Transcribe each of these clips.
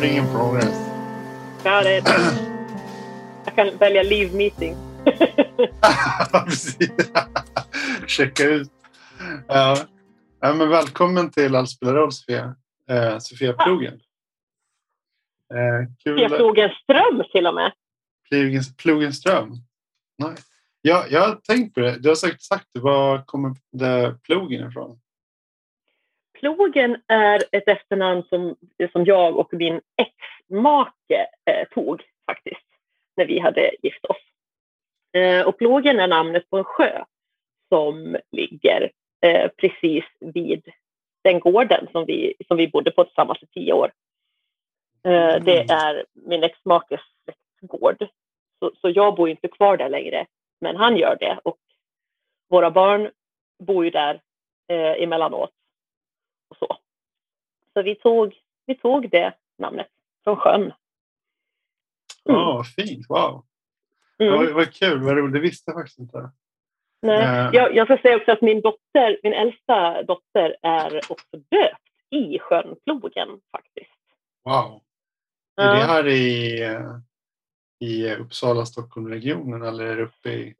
Recording in progress. Ja, det är Jag kan välja leave meeting. Checka ut. Ja. ja, men välkommen till Allt spelar roll, Sofia. Eh, Sofia Plogen. Eh, kul. Sofia Plogenström till och med. Plogens, Plogenström. Nej. Ja, jag har tänkt på det. Du har sagt, sagt. Var kommer det plogen ifrån? Plogen är ett efternamn som, som jag och min exmake eh, tog faktiskt när vi hade gift oss. Eh, och Plågen är namnet på en sjö som ligger eh, precis vid den gården som vi, som vi bodde på tillsammans i tio år. Eh, det mm. är min exmakes gård. Så, så jag bor inte kvar där längre, men han gör det. Och våra barn bor ju där eh, emellanåt. Och så så vi, tog, vi tog det namnet från sjön. Mm. Ja, fint. Wow. Mm. Vad, vad kul, vad roligt. Det visste jag faktiskt inte. Nej. Uh. Jag, jag ska säga också att min dotter, min äldsta dotter är också döpt i sjön Plogen faktiskt. Wow. Är ja. det här i, i Uppsala, Stockholmregionen eller är det uppe i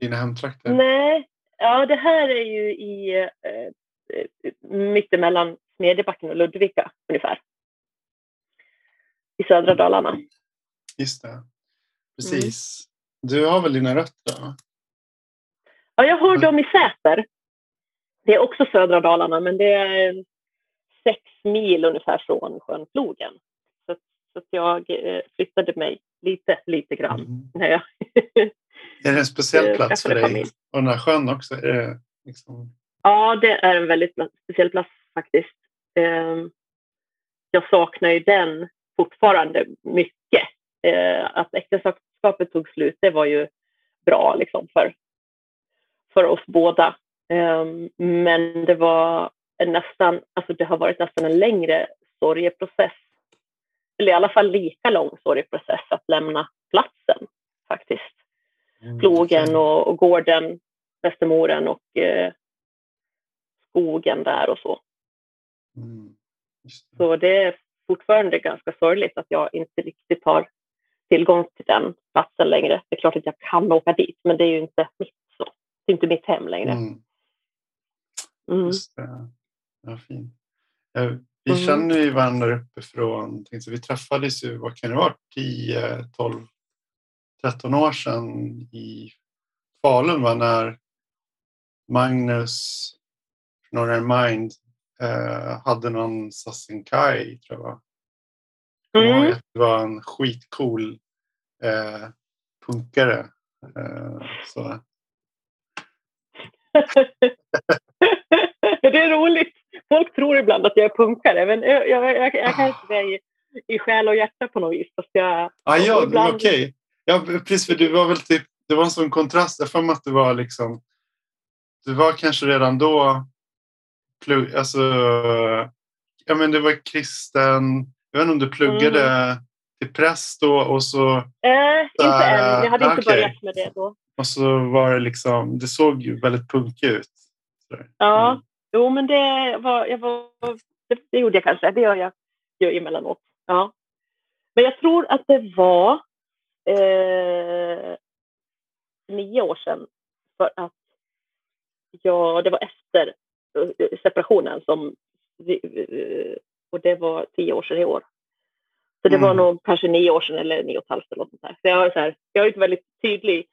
dina hemtrakter? Nej, ja det här är ju i eh, mittemellan Smedjebacken och Ludvika ungefär. I södra Dalarna. Just det. Precis. Mm. Du har väl dina rötter? Ja, jag har dem i Säter. Det är också södra Dalarna, men det är sex mil ungefär från sjön Plogen. Så, så jag eh, flyttade mig lite, lite grann. Mm. När jag är det en speciell plats för dig? Familj. Och den här sjön också? Är det liksom... Ja, det är en väldigt speciell plats faktiskt. Ehm, jag saknar ju den fortfarande mycket. Eh, att äktenskapet tog slut, det var ju bra liksom för, för oss båda. Ehm, men det var nästan, alltså det har varit nästan en längre sorgeprocess. Eller i alla fall lika lång sorgeprocess att lämna platsen faktiskt. Mm. Plogen och, och gården, Västermoren och eh, skogen där och så. Mm. Så det är fortfarande ganska sorgligt att jag inte riktigt har tillgång till den platsen längre. Det är klart att jag kan åka dit, men det är ju inte mitt, så. Det är inte mitt hem längre. Mm. Mm. Just det. Ja, fint. Ja, vi mm. känner ju varandra uppifrån. Så vi träffades ju, vad kan det vara, 10, 12, 13 år sedan i Falun va? när Magnus Northern Mind eh, hade någon Sassenkai tror jag. Mm. Det var en skitcool eh, punkare. Eh, så. det är roligt. Folk tror ibland att jag är punkare, men jag, jag, jag, jag kan inte det i, i själ och hjärta på något vis. Fast jag, ah, ja, ibland... okej. Okay. Ja, precis, för du var väl typ, det var en sån kontrast. Jag för att du var liksom, du var kanske redan då plugg, alltså, ja men det var kristen, jag vet inte om du pluggade mm. till präst då och så... Eh, inte än, jag hade inte okay. börjat med det då. Och så var det liksom, det såg ju väldigt punkigt ut. Ja, mm. jo men det var, jag var, det, gjorde jag kanske, det gör jag gör emellanåt. Ja. Men jag tror att det var eh, nio år sedan för att ja, det var efter separationen som eh, och det var tio år sedan i år. Så det mm. var nog kanske nio år sedan eller nio och ett halvt eller något sånt där. Så jag har, så här, jag har ett väldigt tydligt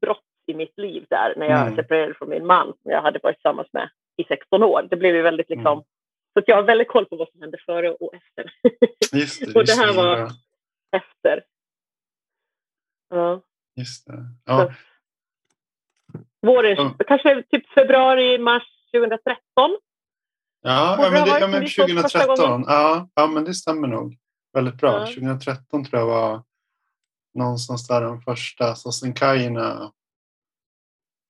brott i mitt liv där när jag mm. separerade från min man som jag hade varit tillsammans med i 16 år. Det blev ju väldigt liksom, mm. så jag har väldigt koll på vad som hände före och efter. Just det, och det här var ja. efter. Ja. Just det. Ja. Så, våren, ja. kanske typ februari, mars 2013. Ja, ja men, det, ja, men 2013. Ja, ja, men det stämmer nog väldigt bra. Ja. 2013 tror jag var någonstans där de första Sossenkajerna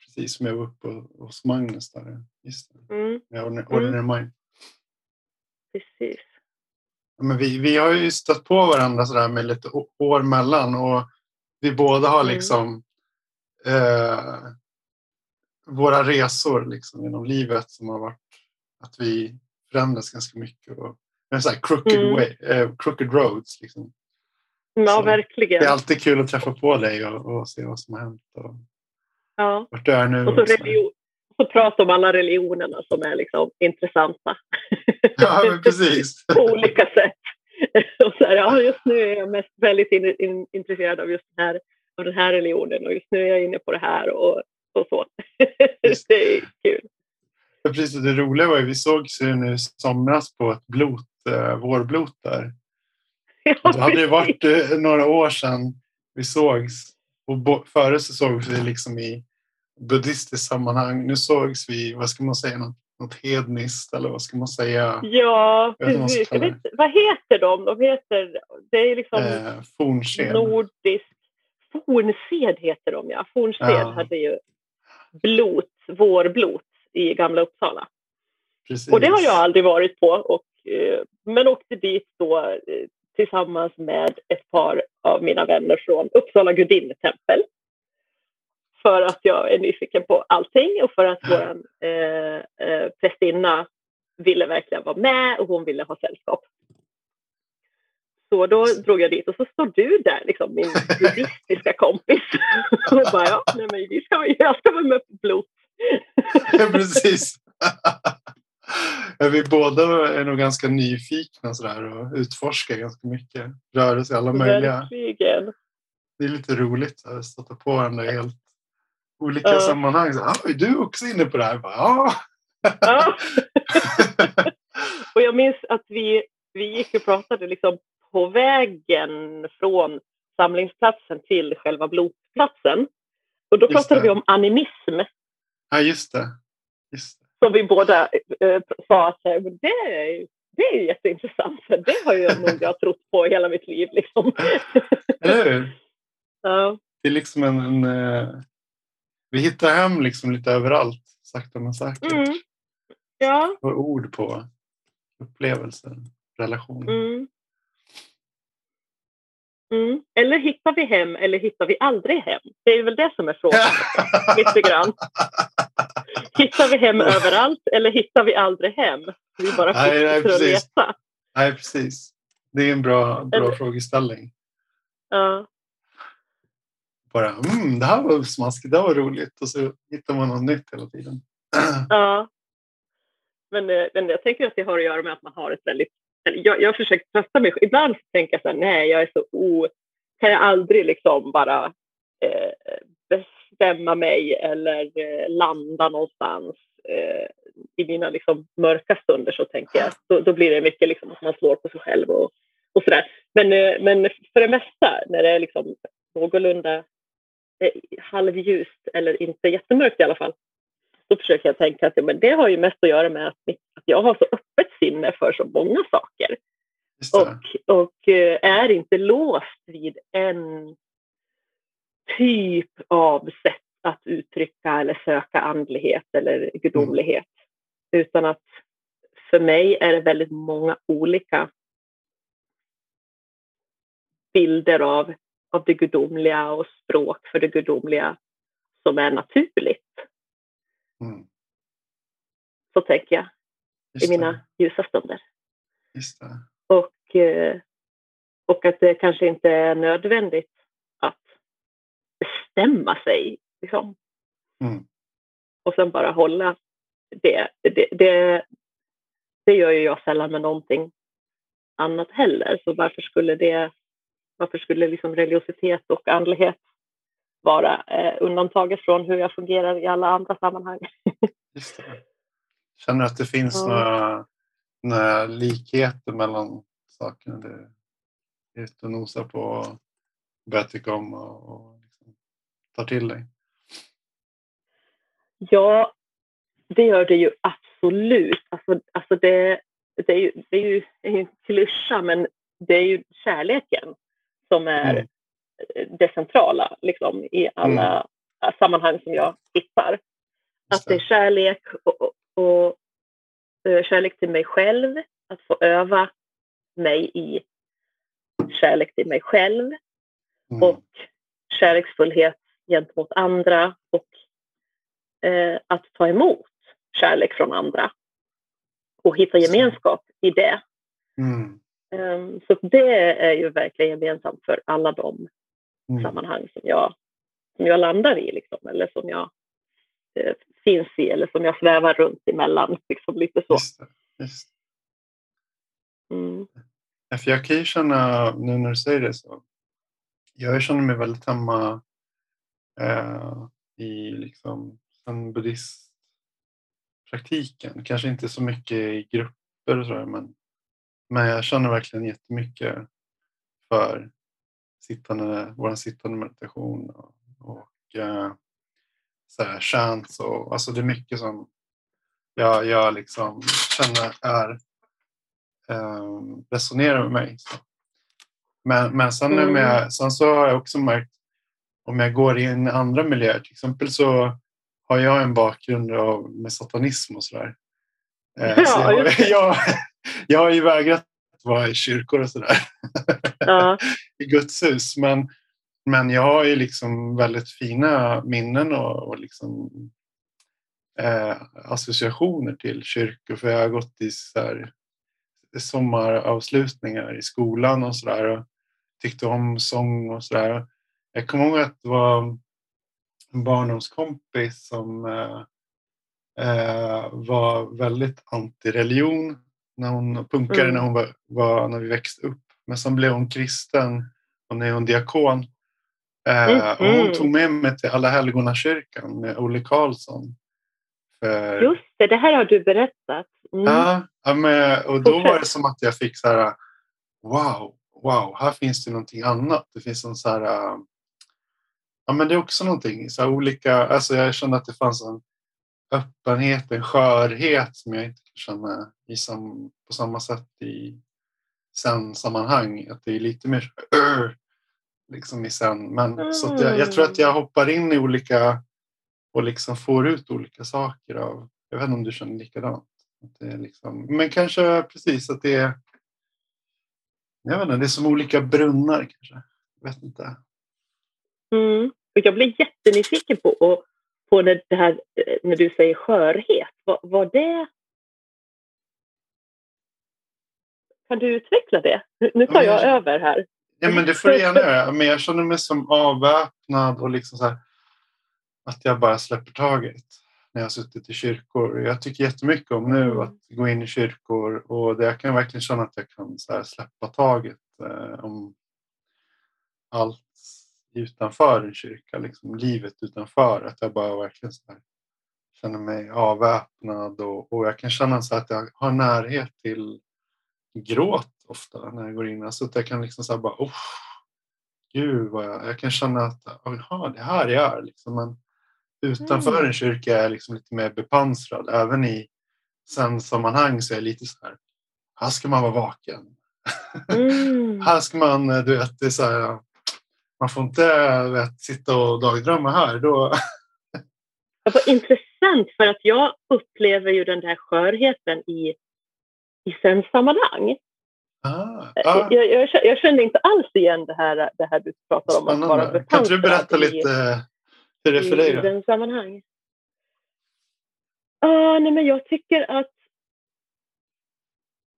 precis som jag var uppe hos Magnus där. Just det. Mm. Med Ordinary mm. Mind. Precis. Ja, men vi, vi har ju stött på varandra sådär med lite år mellan och vi båda har mm. liksom eh, våra resor liksom, genom livet som har varit att vi förändras ganska mycket och en sån här crooked, mm. way, uh, crooked roads. Liksom. Ja, så verkligen. Det är alltid kul att träffa på dig och, och se vad som har hänt. Och ja. Vart du är nu. Och så, religion, så prata om alla religionerna som är liksom intressanta. Ja, men precis. på olika sätt. och så här, ja, just nu är jag mest väldigt in, in, intresserad av just den här, av den här religionen och just nu är jag inne på det här och, och så. det är kul. Ja, precis, det roliga var ju vi sågs ju nu somras på ett blot, eh, vårblot där. Ja, det hade ju varit eh, några år sedan vi sågs och före så sågs vi liksom i buddhistiskt sammanhang. Nu sågs vi, vad ska man säga, något, något hedniskt eller vad ska man säga? Ja, precis. Vad, vet, vad heter de? De heter, det är liksom eh, fornsed. nordisk, fornsed heter de ja. Fornsed ja. hade ju blot, vårblot i Gamla Uppsala. Precis. Och det har jag aldrig varit på, och, eh, men åkte dit då eh, tillsammans med ett par av mina vänner från Uppsala gudinnetempel för att jag är nyfiken på allting och för att vår eh, eh, prästinna ville verkligen vara med och hon ville ha sällskap. Så då drog jag dit och så står du där, liksom, min buddhistiska kompis. och bara, ja, nej, men vi ska, jag ska vara med på blot. precis. Vi båda är nog ganska nyfikna sådär och utforskar ganska mycket. Rörelse i alla möjliga. Verkligen. Det är lite roligt att stöta på varandra helt olika uh. sammanhang. Så, ah, är du också inne på det här? Bara, ja. ja. och jag minns att vi, vi gick och pratade liksom på vägen från samlingsplatsen till själva blodplatsen. Och då pratade vi om animism. Ja, just det. Just det. Som vi båda äh, sa att det är, det är jätteintressant. Det har jag nog jag trott på hela mitt liv. Liksom. Eller hur? Ja. Det är liksom en, en eh, vi hittar hem liksom lite överallt, sakta men säkert. Mm. Ja. Och ord på upplevelser, relationer. Mm. Mm. Eller hittar vi hem eller hittar vi aldrig hem? Det är väl det som är frågan. lite grann. Hittar vi hem överallt eller hittar vi aldrig hem? Vi bara fortsätter att leta. Nej, precis. Det är en bra, bra eller... frågeställning. Ja bara mm, det här var smaskigt, det här var roligt och så hittar man något nytt hela tiden. Ja. Men, eh, men jag tänker att det har att göra med att man har ett väldigt... Jag, jag har försökt trösta mig. Ibland tänker jag så här, nej, jag är så o... Kan jag aldrig liksom bara eh, bestämma mig eller eh, landa någonstans eh, i mina liksom, mörka stunder så tänker jag. Då, då blir det mycket liksom, att man slår på sig själv och, och sådär. Men, eh, men för det mesta när det är liksom någorlunda eh, halvljust eller inte jättemörkt i alla fall. Då försöker jag tänka att ja, men det har ju mest att göra med att, att jag har så sinne för så många saker. Och, och eh, är inte låst vid en typ av sätt att uttrycka eller söka andlighet eller gudomlighet. Mm. Utan att för mig är det väldigt många olika bilder av av det gudomliga och språk för det gudomliga som är naturligt. Mm. Så tänker jag Just i mina det. ljusa stunder. Och, eh, och att det kanske inte är nödvändigt att bestämma sig. Liksom. Mm. Och sen bara hålla det. Det, det. det gör ju jag sällan med någonting annat heller. Så varför skulle det varför skulle liksom religiositet och andlighet vara eh, undantaget från hur jag fungerar i alla andra sammanhang? Just det. Känner du att det finns ja. några, några likheter mellan sakerna du är ute och nosar på och börjar tycka om och, och liksom tar till dig? Ja, det gör det ju absolut. Alltså, alltså det, det, är ju, det är ju en klyscha, men det är ju kärleken som är mm. det centrala liksom, i alla mm. sammanhang som jag hittar. Att det är kärlek och, och, eh, kärlek till mig själv, att få öva mig i kärlek till mig själv mm. och kärleksfullhet gentemot andra och eh, att ta emot kärlek från andra och hitta gemenskap i det. Mm. Um, så det är ju verkligen gemensamt för alla de mm. sammanhang som jag, som jag landar i, liksom, eller som jag eh, finns i, eller som jag svävar runt emellan. Liksom, lite så. Just det, just. Mm. För jag kan ju känna, nu när du säger det så, jag känner mig väldigt hemma eh, i liksom en buddhistpraktiken. Kanske inte så mycket i grupper och sådär, men, men jag känner verkligen jättemycket för sittande, vår sittande meditation och, och eh, så här, chants och alltså det är mycket som jag, jag liksom känner är eh, resonerar med mig. Så. Men, men sen, mm. jag, sen så har jag också märkt om jag går in i andra miljöer, till exempel så har jag en bakgrund av, med satanism och sådär. Eh, ja, så jag, jag, jag har ju vägrat vara i kyrkor och sådär. Ja. I Guds hus. Men, men jag har ju liksom väldigt fina minnen och, och liksom, eh, associationer till kyrkor. För jag har gått i så här, sommaravslutningar i skolan och sådär. Tyckte om sång och sådär. Jag kommer ihåg att det var en barndomskompis som eh, eh, var väldigt anti-religion när hon punkade mm. när, hon var, var, när vi växte upp. Men sen blev hon kristen och nu är hon diakon. Eh, mm. och hon tog med mig till Alla helgona kyrkan med Olle Karlsson. För... Just det, det här har du berättat. Mm. Ja, ja men, och då var det som att jag fick så här, wow, wow, här finns det någonting annat. Det finns en så här, ja men det är också någonting, så olika, alltså jag kände att det fanns en öppenhet, en skörhet som jag inte känna i sam, på samma sätt i sen-sammanhang. Att det är lite mer liksom i sen. Men mm. så jag, jag, tror att jag hoppar in i olika och liksom får ut olika saker av, jag vet inte om du känner likadant. Att det är liksom, men kanske precis att det är, jag vet inte, det är som olika brunnar kanske. Jag vet inte. Mm. Och jag blir jättenyfiken på, och, på när, det här, eh, när du säger skörhet. Var, var det... Kan du utveckla det? Nu tar jag mm. över här. Ja, men det får du gärna göra. Men jag känner mig som avväpnad och liksom så här, att jag bara släpper taget när jag har suttit i kyrkor. Jag tycker jättemycket om nu mm. att gå in i kyrkor och det, jag kan verkligen känna att jag kan släppa taget eh, om allt utanför en kyrka, liksom livet utanför. Att jag bara verkligen så här, känner mig avväpnad och, och jag kan känna så att jag har närhet till gråt ofta när jag går in. Alltså att jag kan liksom så bara, oh, gud vad jag, jag kan känna att, jaha, det här är jag. Liksom. Men utanför mm. en kyrka är jag liksom lite mer bepansrad. Även i sen-sammanhang så är jag lite så här, här ska man vara vaken. Mm. här ska man, du vet, det är så här, man får inte vet, sitta och dagdrömma här. Då... Vad intressant, för att jag upplever ju den där skörheten i, i sen-sammanhang. Ah, ah. Jag, jag, jag, kände inte alls igen det här, det här du pratar om. Att vara kan du berätta lite hur det är för dig? I den sammanhang. Ah, nej, men jag tycker att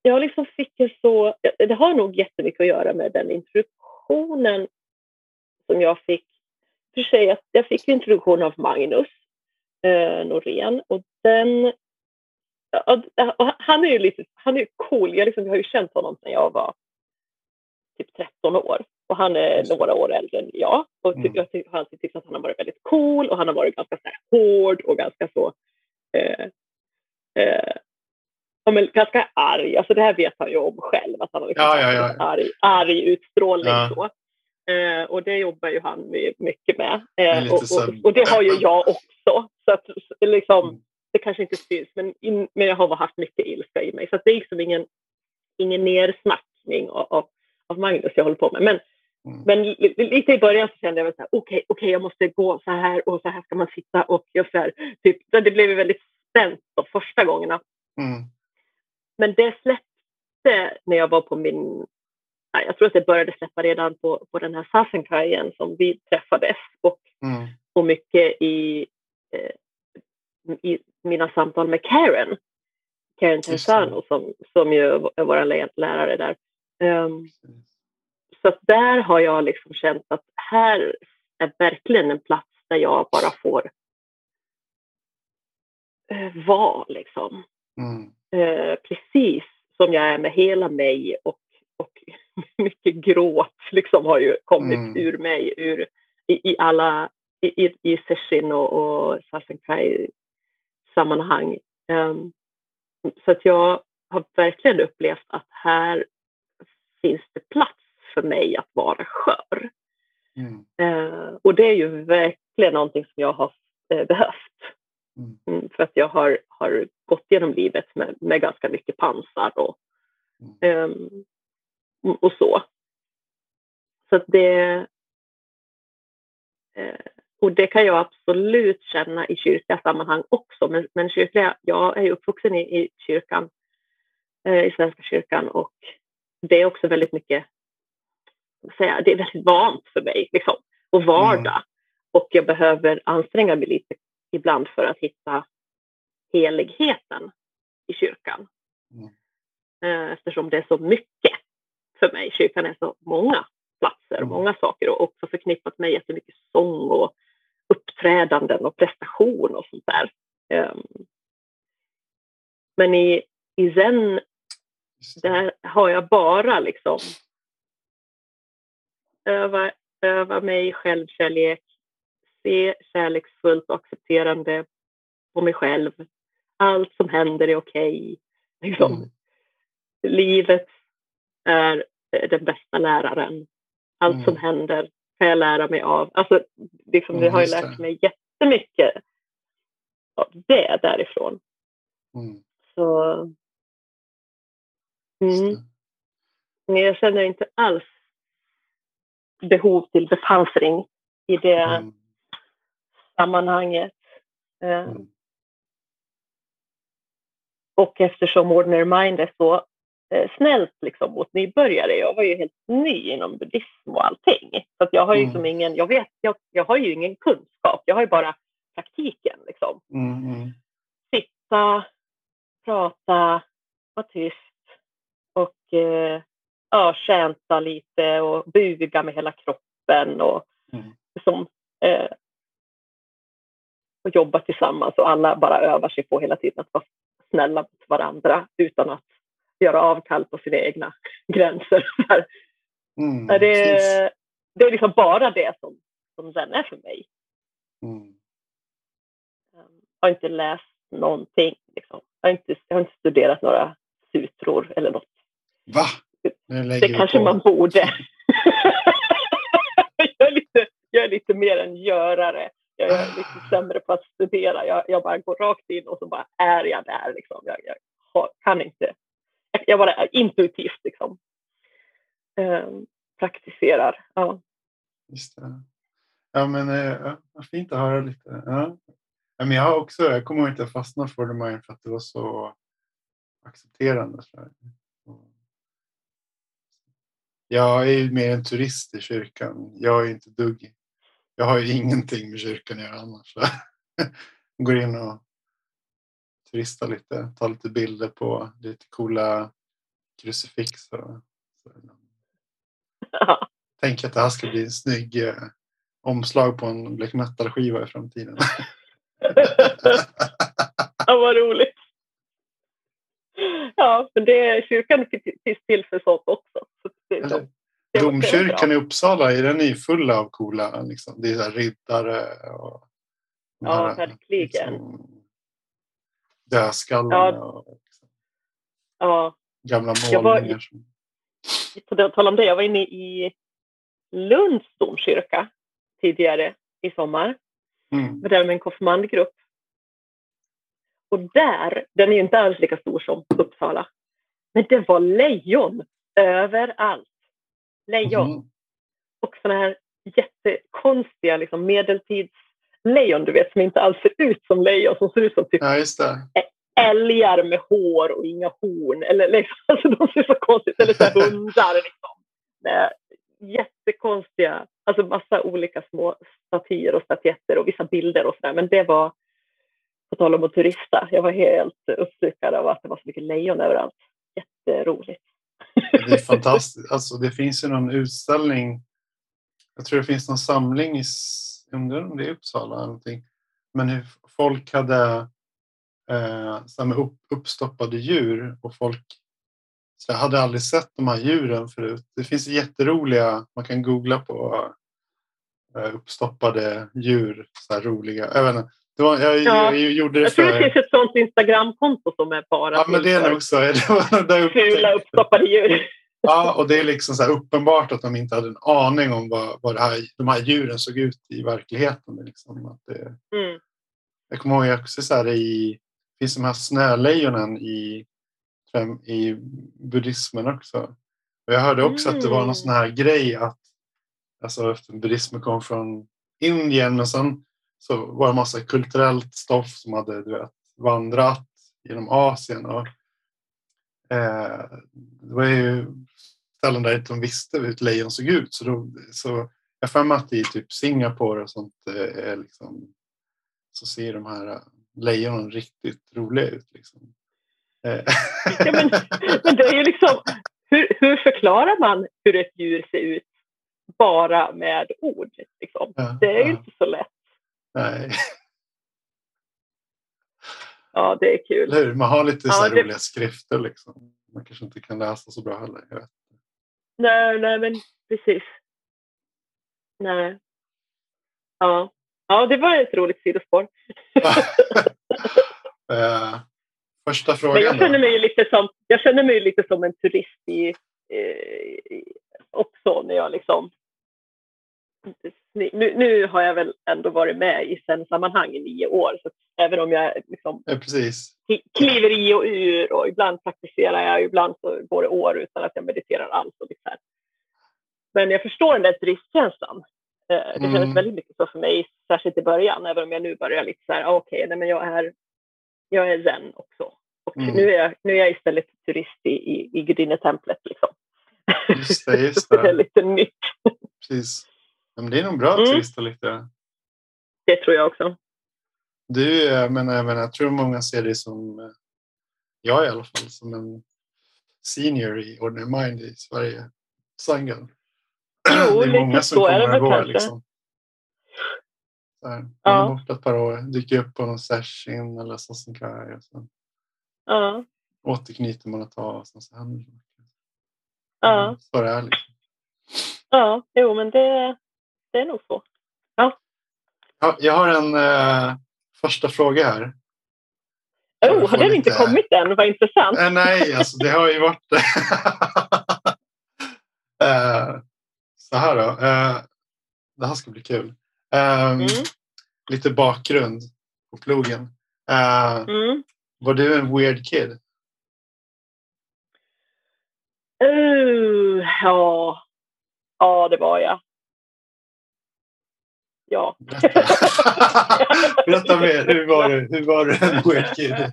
jag liksom fick en så... Det har nog jättemycket att göra med den introduktionen som jag fick. För sig jag fick introduktion av Magnus eh, Norén och den och han är ju lite, han är cool. Jag, liksom, jag har ju känt honom sedan jag var typ 13 år och han är några år äldre än jag. Och ty, mm. jag ty, har alltid tyckt att han har varit väldigt cool och han har varit ganska så här, hård och ganska så eh, eh, ja, men ganska arg. Alltså det här vet han ju om själv, att han har liksom ja, ja, ja. Arg, arg utstrålning. Så. Eh, och det jobbar ju han mycket med. Eh, och, och, och, det har ju jag också. Så att, liksom, mm. Det kanske inte syns, men, in, men jag har haft mycket ilska i mig. Så det är liksom ingen, ingen nersnackning av, av, av Magnus jag håller på med. Men, mm. men lite i början så kände jag okej, okej, okay, okay, jag måste gå så här och så här ska man sitta och jag så här, typ, så det blev väldigt spänt de första gångerna. Mm. Men det släppte när jag var på min jag tror att det började släppa redan på, på den här Sassenkajen som vi träffades och, mm. och mycket i, eh, i mina samtal med Karen. Karen Tenzano som, som ju är vår lärare där. Um, så där har jag liksom känt att här är verkligen en plats där jag bara får uh, vara liksom. Mm. Uh, precis som jag är med hela mig och, och mycket gråt liksom har ju kommit mm. ur mig ur, i, i alla i, i, i session och, och Salsenkai sammanhang. Um, så att jag har verkligen upplevt att här finns det plats för mig att vara skör. Mm. Uh, och det är ju verkligen någonting som jag har uh, behövt. Mm. Mm, för att jag har, har gått genom livet med, med ganska mycket pansar och, um, och så. Så att det... Och det kan jag absolut känna i kyrkliga sammanhang också. Men, men kyrkliga, jag är uppvuxen i, i kyrkan, eh, i Svenska kyrkan och det är också väldigt mycket, säga, det är väldigt vant för mig liksom, och vardag. Mm. Och jag behöver anstränga mig lite ibland för att hitta heligheten i kyrkan. Mm. Eh, eftersom det är så mycket för mig. Kyrkan är så många platser, mm. många saker och också förknippat med jättemycket sång och uppträdanden och prestation och sånt där. Um, men i, i Zen, där har jag bara liksom öva, öva mig självkärlek, se kärleksfullt och accepterande på mig själv. Allt som händer är okej. Okay. Liksom. Mm. Livet är den bästa läraren. Allt mm. som händer kan jag lära mig av. Alltså, liksom, det har ju lärt mig jättemycket av det därifrån. Mm. Så... Mm. Men jag känner inte alls behov till bepansring i det mm. sammanhanget. Eh, mm. Och eftersom Ordinary Mind är så snällt liksom mot nybörjare. Jag var ju helt ny inom buddhism och allting. Så jag har ju mm. liksom ingen, jag vet, jag, jag har ju ingen kunskap. Jag har ju bara praktiken liksom. Mm. mm. Sitta, prata, vara tyst och eh, ja, känta lite och buga med hela kroppen och mm. liksom, eh, och jobba tillsammans och alla bara övar sig på hela tiden att vara snälla mot varandra utan att göra avkall på sina egna gränser. Mm, det, det, är liksom bara det som, som den är för mig. Mm. Jag har inte läst någonting. Liksom. Jag, har inte, jag har inte studerat några sutror eller något. Va? Det kanske på. man borde. jag, är lite, jag är lite mer en görare. Jag är lite sämre på att studera. Jag, jag bara går rakt in och så bara är jag där. Liksom. Jag, jag kan inte jag bara intuitivt liksom eh, praktiserar. Ja. Just det. Ja, men eh, fint att höra lite. Ja. Men jag har också, jag kommer ihåg att jag fastnade för det för att det var så accepterande. Så jag är ju mer en turist i kyrkan. Jag är inte dugg. Jag har ju ingenting med kyrkan att göra annars. Går in och turista lite, ta lite bilder på lite coola krucifix. Och, så. Ja. Tänk att det här ska bli en snygg eh, omslag på en black metal-skiva i framtiden. ja, vad roligt. Ja, men det, kyrkan finns till för sånt också. Så det, Eller, Domkyrkan i Uppsala, är den är full av coola, liksom. det är så riddare och Ja, verkligen. Liksom, dödskallarna. Ja. Och, liksom, ja. Gamla målningar. På tal om det, jag var inne i Lunds domkyrka tidigare i sommar. Mm. Där med en konfirmandgrupp. Och där, den är ju inte alls lika stor som Uppsala, men det var lejon överallt. Lejon. Mm. Och sådana här jättekonstiga liksom, medeltidslejon, du vet, som inte alls ser ut som lejon, som ser ut som typ ja, älgar med hår och inga horn. Eller liksom, alltså de ser så konstigt Eller så hundar. Liksom. Med jättekonstiga, alltså massa olika små statyer och statyetter och vissa bilder och sådär. Men det var, på tal om att turista. Jag var helt uppslukad av att det var så mycket lejon överallt. Jätteroligt. Det är fantastiskt. Alltså, det finns ju någon utställning. Jag tror det finns någon samling i undrar om det är Uppsala eller någonting. Men hur folk hade eh, så med upp, uppstoppade djur och folk så jag hade aldrig sett de här djuren förut. Det finns jätteroliga, man kan googla på eh, uppstoppade djur, så här roliga. Jag, vet inte, det var, jag, ja. jag, gjorde det jag tror det finns ett sånt Instagramkonto som är bara Ja, men det är nog så. Det var där Fula uppstoppade djur. Ja, och det är liksom så uppenbart att de inte hade en aning om vad, vad här, de här djuren såg ut i verkligheten. Liksom. Att det, mm. Jag kommer ihåg också så här i, det finns de här snölejonen i, i buddhismen också. Och jag hörde också mm. att det var någon sån här grej att alltså, buddhismen kom från Indien men sen så var det massa kulturellt stoff som hade du vet, vandrat genom Asien. Och, det var ju ställen där de visste hur ett lejon såg ut. Så, då, så jag för mig att i typ Singapore och sånt eh, är liksom, så ser de här eh, lejonen riktigt roliga ut. Liksom. Eh. Ja, men, men det är ju liksom, hur, hur förklarar man hur ett djur ser ut bara med ord? Liksom? Ja, det är ju ja. inte så lätt. Nej. Ja, det är kul. Hur? Man har lite ja, så det... roliga skrifter liksom. Man kanske inte kan läsa så bra heller. Nej, nej, men precis. Nej. Ja. ja, det var ett roligt sidospår. uh, första frågan men jag känner mig lite som, jag känner mig lite som en turist i, eh, också när jag liksom nu, nu har jag väl ändå varit med i sen-sammanhang i nio år, så även om jag liksom ja, kliver i och ur och ibland praktiserar jag, ibland så går det år utan att jag mediterar alls. Och liksom. Men jag förstår den där turistkänslan. Eh, det kändes mm. väldigt mycket så för mig, särskilt i början, även om jag nu börjar lite så här, ah, okej, okay, men jag är, jag är zen också. Och mm. nu, är jag, nu är jag istället turist i, i, i gudinnetemplet. Liksom. Just det, just det. det är lite nytt. Precis. Men det är nog bra att mm. lite. Det tror jag också. Du, jag menar, jag, menar, jag tror många ser dig som, eh, jag i alla fall, som en senior i Ordinary Mind i Sverige. Sangha. Jo, det är många som kommer och går. Liksom. Så här, ja. borta ett par år, dyker upp på någon session eller Sassenkai och sen ja. återknyter man ett tag och sen så händer det. Ja. Så det är liksom. Ja, jo men det, det är nog så. Ja. ja jag har en uh, första fråga här. Oh, har den lite... inte kommit än? Vad intressant. Uh, nej, alltså det har ju varit... uh, så här då. det här ska bli kul. Um, mm. Lite bakgrund på plogen. Mm. Var du en weird kid? Uh, ja. ja, det var jag. Ja. Berätta, Berätta mer. Hur var du? Hur var du en weird kid?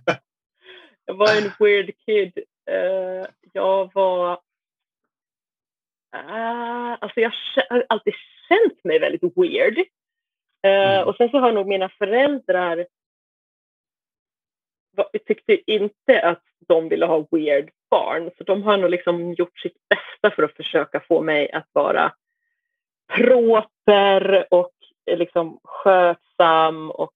jag var en weird kid. Uh, jag var... Uh, alltså jag har alltid känt mig väldigt weird. Uh, mm. Och sen så har nog mina föräldrar tyckte inte att de ville ha weird barn. Så de har nog liksom gjort sitt bästa för att försöka få mig att vara proper och liksom skötsam och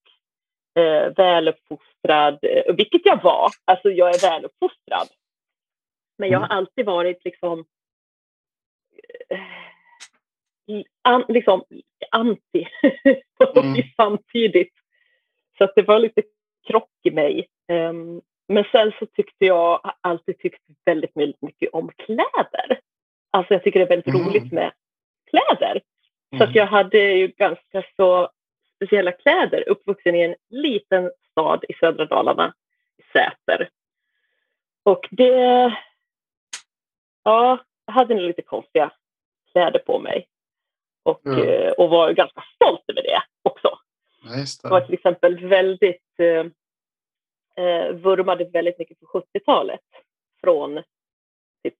eh, väluppfostrad, eh, vilket jag var. Alltså jag är väluppfostrad. Men jag har mm. alltid varit liksom, eh, an, liksom anti mm. samtidigt. Så att det var lite krock i mig. Um, men sen så tyckte jag alltid tyckt väldigt mycket om kläder. Alltså jag tycker det är väldigt mm. roligt med kläder. Så att mm. jag hade ju ganska så speciella kläder, uppvuxen i en liten stad i södra Dalarna, Säter. Och det... Ja, jag hade nog lite konstiga kläder på mig. Och, mm. och var ganska stolt över det också. Nice, det. Var till exempel väldigt... Eh, eh vurmade väldigt mycket på 70-talet. Från typ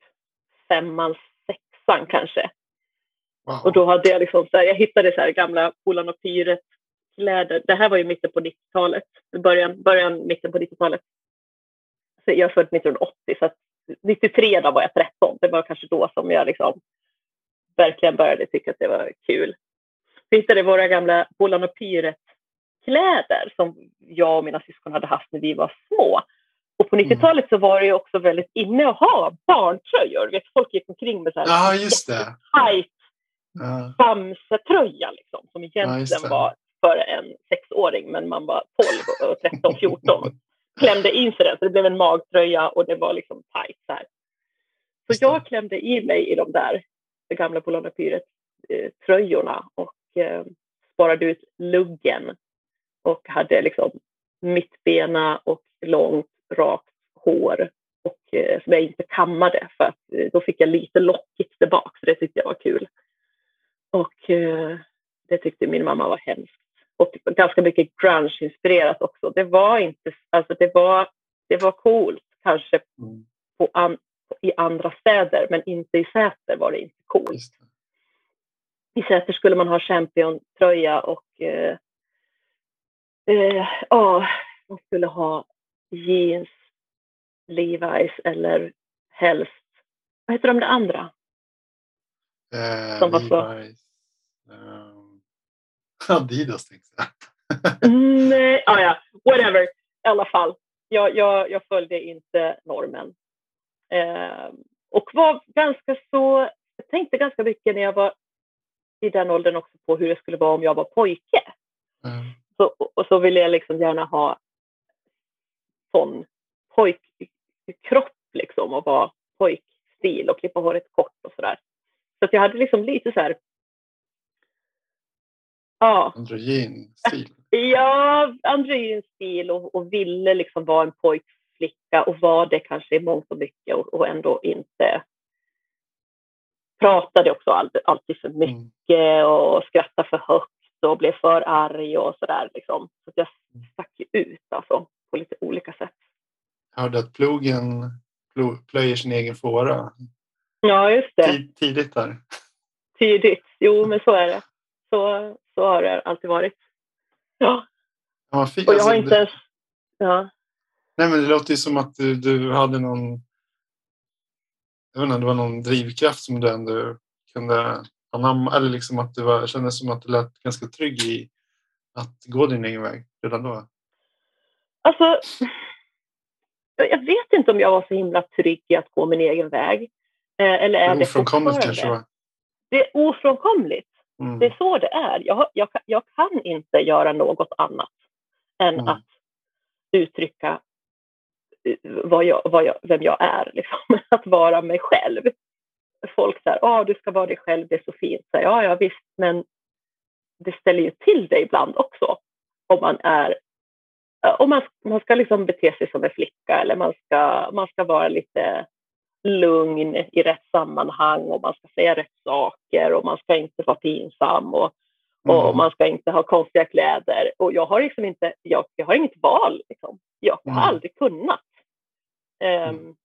femman, sexan kanske. Wow. Och då hade jag liksom så här, jag hittade så här gamla Polarn och Pyret kläder. Det här var ju mitten på 90-talet, början, början mitten på 90-talet. Så jag är född 1980, så 93 då var jag 13. Det var kanske då som jag liksom verkligen började tycka att det var kul. Vi hittade våra gamla Bolan och Pyret-kläder som jag och mina syskon hade haft när vi var små. Och på 90-talet mm. så var det också väldigt inne att ha barntröjor. Vet, folk gick omkring med så här ja, just det. tajt ja. Bamse-tröja liksom, som egentligen ja, var för en sexåring men man var 12 och 13, 14. klämde in sig den så det blev en magtröja och det var liksom tajt så här. Så jag klämde i mig i de där gamla Bologna Pyret-tröjorna och eh, sparade ut luggen och hade liksom mittbena och långt rakt hår och eh, som jag inte kammade för att eh, då fick jag lite lockigt bak så det tyckte jag var kul. Och eh, det tyckte min mamma var hemskt. Och ganska mycket grunge-inspirerat också. Det var inte, alltså det var, det var coolt kanske mm. på an, i andra städer men inte i Säter var det inte coolt. I Säter skulle man ha Champion-tröja och eh, eh, oh, man skulle ha jeans, Levi's eller helst, vad heter de det andra? Eh, Som var. Um, Adidas tänkte jag. Nej, ah, ja, whatever. I alla fall, jag, jag, jag följde inte normen. Eh, och var ganska så, jag tänkte ganska mycket när jag var i den åldern också på hur det skulle vara om jag var pojke. Mm. Så, och så ville jag liksom gärna ha sån pojkkropp liksom och vara pojkstil och klippa håret kort och sådär. Så att jag hade liksom lite så här. Ja. Androgyn-stil? Ja, androgyn-stil och, och ville liksom vara en pojkflicka och var det kanske i mångt och mycket och, och ändå inte pratade också alltid, alltid för mm. mycket mm. och skrattade för högt och blev för arg och sådär. Liksom. Så att jag mm. stack ut alltså, på lite olika sätt. Jag hörde att plogen plöjer sin egen fåra. Ja, just det. Tidigt där. Tidigt, jo men så är det. Så, så har det alltid varit. Ja. ja och jag alltså, har inte ens... Ja. Nej, men det låter ju som att du, du hade någon... Jag vet inte, det var någon drivkraft som du ändå kunde anamma. Eller liksom att du var, kändes som att du lät ganska trygg i att gå din egen väg redan då. Alltså, jag vet inte om jag var så himla trygg i att gå min egen väg. Eh, eller är det ofrånkomligt kanske? Va? Det är ofrånkomligt. Mm. Det är så det är. Jag, jag, jag, kan inte göra något annat än mm. att uttrycka eh, vad jag, vad jag, vem jag är. Liksom. Att vara mig själv. Folk säger ah, du ska vara dig själv, det är så fint. Så, ja, ja, visst, men det ställer ju till det ibland också. Om man är om man, man ska liksom bete sig som en flicka eller man ska, man ska vara lite lugn i rätt sammanhang och man ska säga rätt saker och man ska inte vara pinsam och, och mm. man ska inte ha konstiga kläder. Och jag har liksom inte, jag, jag har inget val. Liksom. Jag har mm. aldrig kunnat. Um,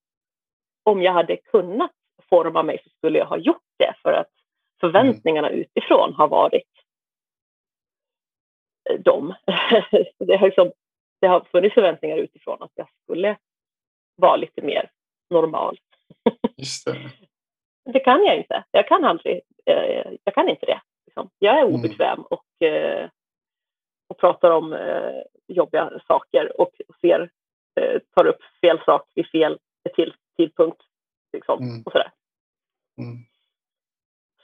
om jag hade kunnat forma mig så skulle jag ha gjort det för att förväntningarna mm. utifrån har varit de. det har liksom det har funnits förväntningar utifrån att jag skulle vara lite mer normal. Just det. det kan jag inte. Jag kan aldrig. Eh, jag kan inte det. Liksom. Jag är mm. obekväm mm. och, eh, och pratar om eh, jobbiga saker och ser, tar upp fel sak vid fel till, tidpunkt. Liksom, mm. och sådär. Mm.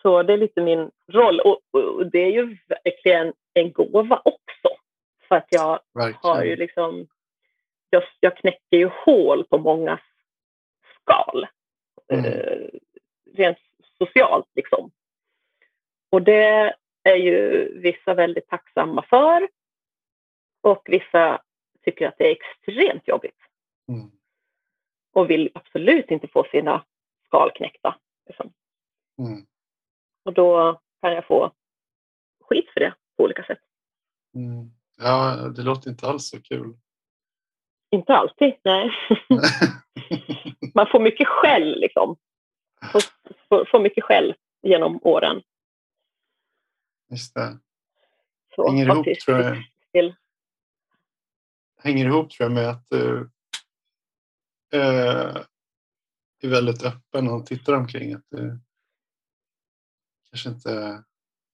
Så det är lite min roll och, och det är ju verkligen en gåva också för att jag Verkligen. har ju liksom, jag, jag knäcker ju hål på många skal. Mm. Eh, rent socialt liksom. Och det är ju vissa väldigt tacksamma för. Och vissa tycker att det är extremt jobbigt. Mm. Och vill absolut inte få sina skal knäckta. Liksom. Mm. Och då kan jag få skit för det på olika sätt. Mm. Ja, det låter inte alls så kul. Inte alltid, nej. Man får mycket skäll liksom. Får, får, får mycket skäll genom åren. Just det. så. Hänger ihop, tror jag. Till. Hänger ihop tror jag med att du uh, är väldigt öppen och tittar omkring. Att du kanske inte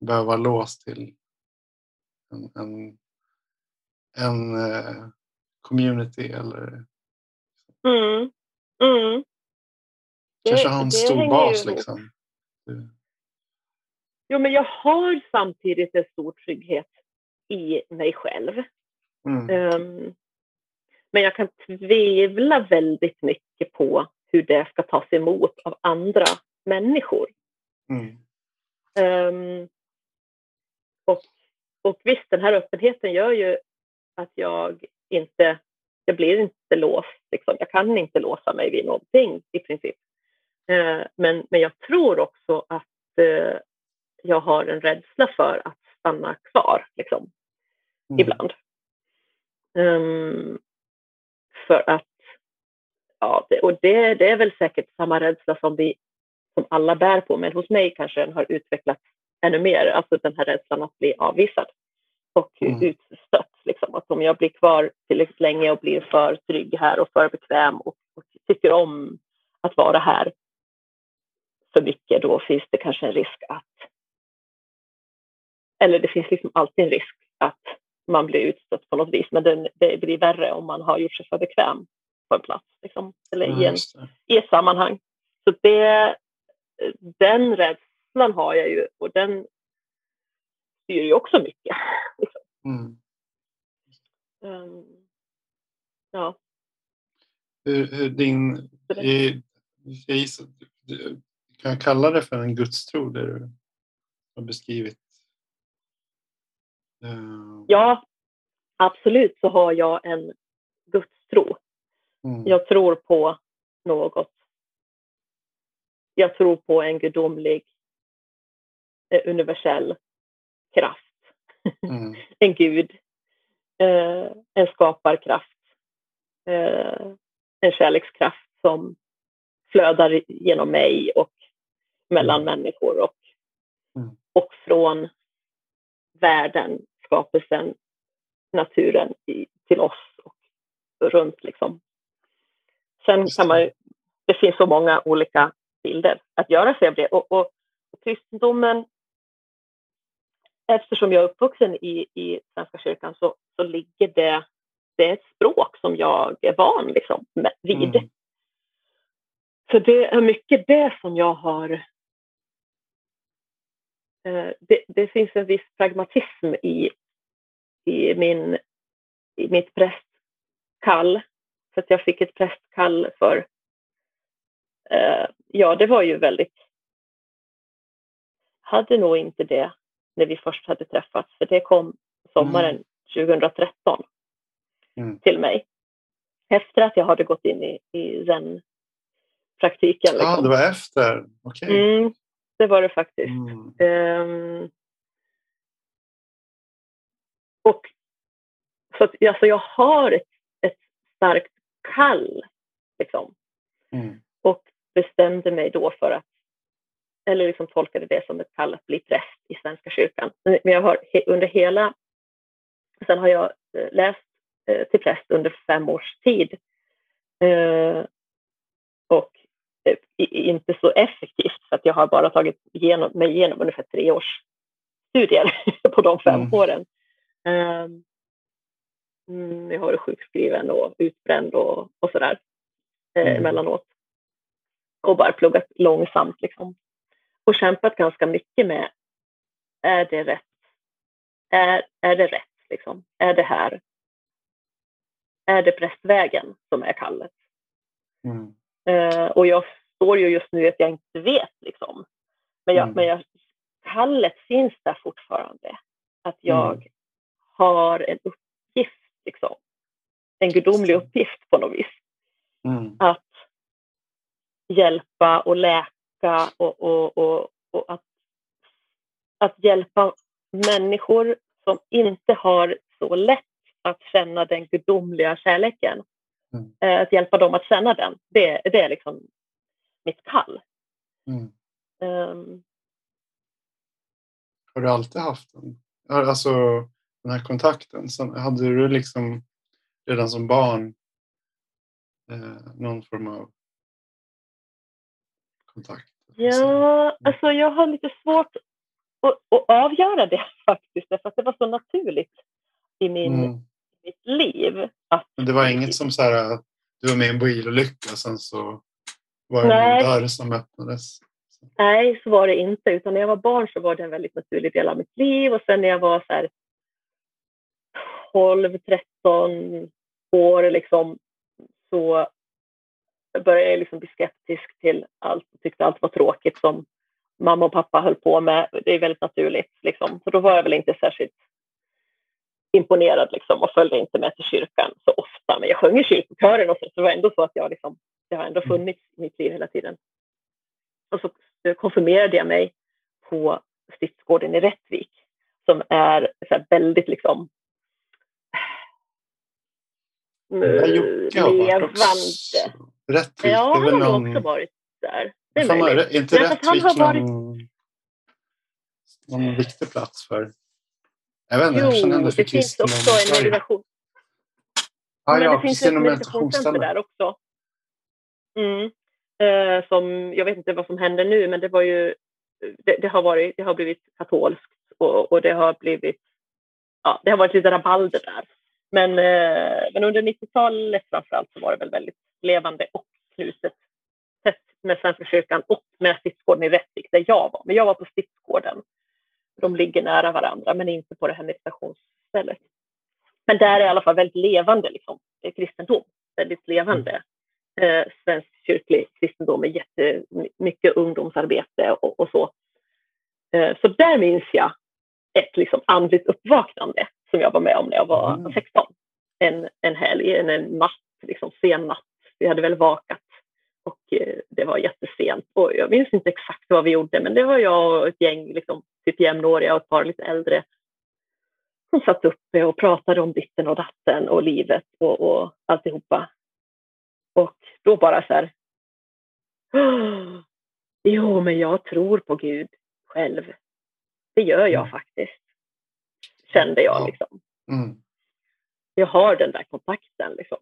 behöver vara låst till en, en, en uh, community eller mm. Mm. Kanske ha en stor bas liksom. Jo, men jag har samtidigt en stor trygghet i mig själv. Mm. Um, men jag kan tvivla väldigt mycket på hur det ska tas emot av andra människor. Mm. Um, och, och visst, den här öppenheten gör ju att jag inte, jag blir inte låst. Liksom. Jag kan inte låsa mig vid någonting i princip. Uh, men, men jag tror också att uh, jag har en rädsla för att stanna kvar liksom, mm. ibland. Um, för att, ja, det, och det, det är väl säkert samma rädsla som vi som alla bär på, men hos mig kanske den har utvecklats ännu mer, alltså den här rädslan att bli avvisad och mm. utstött. Liksom. Att om jag blir kvar tillräckligt länge och blir för trygg här och för bekväm och, och tycker om att vara här för mycket, då finns det kanske en risk att eller det finns liksom alltid en risk att man blir utstött på något vis, men det, det blir värre om man har gjort sig för bekväm på en plats liksom, eller i, en, i ett sammanhang. Så det, den rädslan har jag ju och den styr ju också mycket. Liksom. Mm. Um, ja. Hur, hur din, jag kan jag kalla det för en gudstro, det du har beskrivit Eh, ja, absolut så har jag en gudstro. Mm. Jag tror på något. Jag tror på en gudomlig eh, universell kraft. Mm. en gud. Eh, en skaparkraft. en kärlekskraft som flödar genom mig och mellan mm. människor och, mm. och från världen skapelsen, naturen i, till oss och runt. Liksom. Sen kan man det finns så många olika bilder att göra sig av det. Och, och, och kristendomen, eftersom jag är uppvuxen i, i Svenska kyrkan så, så ligger det, det är ett språk som jag är van liksom, vid. Mm. Så det är mycket det som jag har Eh, det, det, finns en viss pragmatism i, i, min, i mitt prästkall. Så att jag fick ett prästkall för, eh, ja det var ju väldigt, hade nog inte det när vi först hade träffats, för det kom sommaren mm. 2013 mm. till mig. Efter att jag hade gått in i, i den praktiken. Liksom. Ah, det var efter? Okej. Okay. Mm, det var det faktiskt. Um, och så att, alltså, jag har ett, ett starkt kall. Liksom. Mm. Och bestämde mig då för att, eller liksom tolkade det som ett kall att bli präst i Svenska kyrkan. Men jag har under hela, sen har jag eh, läst eh, till präst under fem års tid. Uh, och inte så effektivt för att jag har bara tagit igenom, mig igenom ungefär tre års studier på de fem mm. åren. Um, jag har varit sjukskriven och utbränd och, och sådär eh, mm. emellanåt. Och bara pluggat långsamt liksom. Och kämpat ganska mycket med, är det rätt? Är, är det rätt liksom? Är det här? Är det prästvägen som är kallet? Mm. Eh, och jag står ju just nu att jag inte vet liksom. Men, jag, mm. men jag, kallet finns där fortfarande. Att jag mm. har en uppgift liksom. En gudomlig uppgift på något vis. Mm. Att hjälpa och läka och, och, och, och att, att hjälpa människor som inte har så lätt att känna den gudomliga kärleken Mm. Eh, att hjälpa dem att känna den, det, det är liksom mitt kall. Mm. Um, har du alltid haft den? Alltså, den här kontakten? Så hade du liksom redan som barn eh, någon form av kontakt? Ja, alltså jag har lite svårt att, att avgöra det faktiskt, därför att det var så naturligt i min, mm. mitt liv. Att, Men det var inget som så här, du var med i en bilolycka och sen så var det Nej. en dörr som öppnades? Nej, så var det inte. Utan när jag var barn så var det en väldigt naturlig del av mitt liv. Och sen när jag var så här 12, 13 år liksom, så började jag liksom bli skeptisk till allt och tyckte allt var tråkigt som mamma och pappa höll på med. Det är väldigt naturligt. Liksom. Så då var jag väl inte särskilt imponerad liksom, och följde inte med till kyrkan så ofta. Men jag sjöng i kyrkokören och så, så det var ändå så att jag liksom, det har ändå mm. funnits i mitt liv hela tiden. Och så konfirmerade jag mig på stiftsgården i Rättvik som är så väldigt liksom levande. Rättvik, ja, det är väl han har också varit där. Det är, möjligt. är inte Rättvik någon, varit... någon viktig plats för jag vet inte, jo, jag känner ändå det finns också en meditation. Ah, ja, det finns ett meditationscenter där också. Mm. Eh, som, jag vet inte vad som händer nu, men det var ju det, det har, varit, det har blivit katolskt och, och, det har blivit ja, det har varit lite rabalder där. Men, eh, men under 90-talet framförallt så var det väl väldigt levande och knutet tätt med Svenska kyrkan och med stiftsgården i Rättvik där jag var. Men jag var på stiftsgården de ligger nära varandra, men inte på det här meditationsstället. Men där är i alla fall väldigt levande liksom, kristendom, väldigt levande. Eh, svensk kyrklig kristendom med jättemycket ungdomsarbete och, och så. Eh, så där minns jag ett liksom, andligt uppvaknande som jag var med om när jag var mm. 16. En, en helg, en, en natt, liksom, sen natt. Vi hade väl vakat och eh, det var jättesent. Och jag minns inte exakt vad vi gjorde, men det var jag och ett gäng liksom, typ jämnåriga och ett par lite äldre som satt uppe och pratade om ditten och datten och livet och, och alltihopa. Och då bara så här. Jo, men jag tror på Gud själv. Det gör jag mm. faktiskt. Kände jag liksom. Mm. Jag har den där kontakten liksom.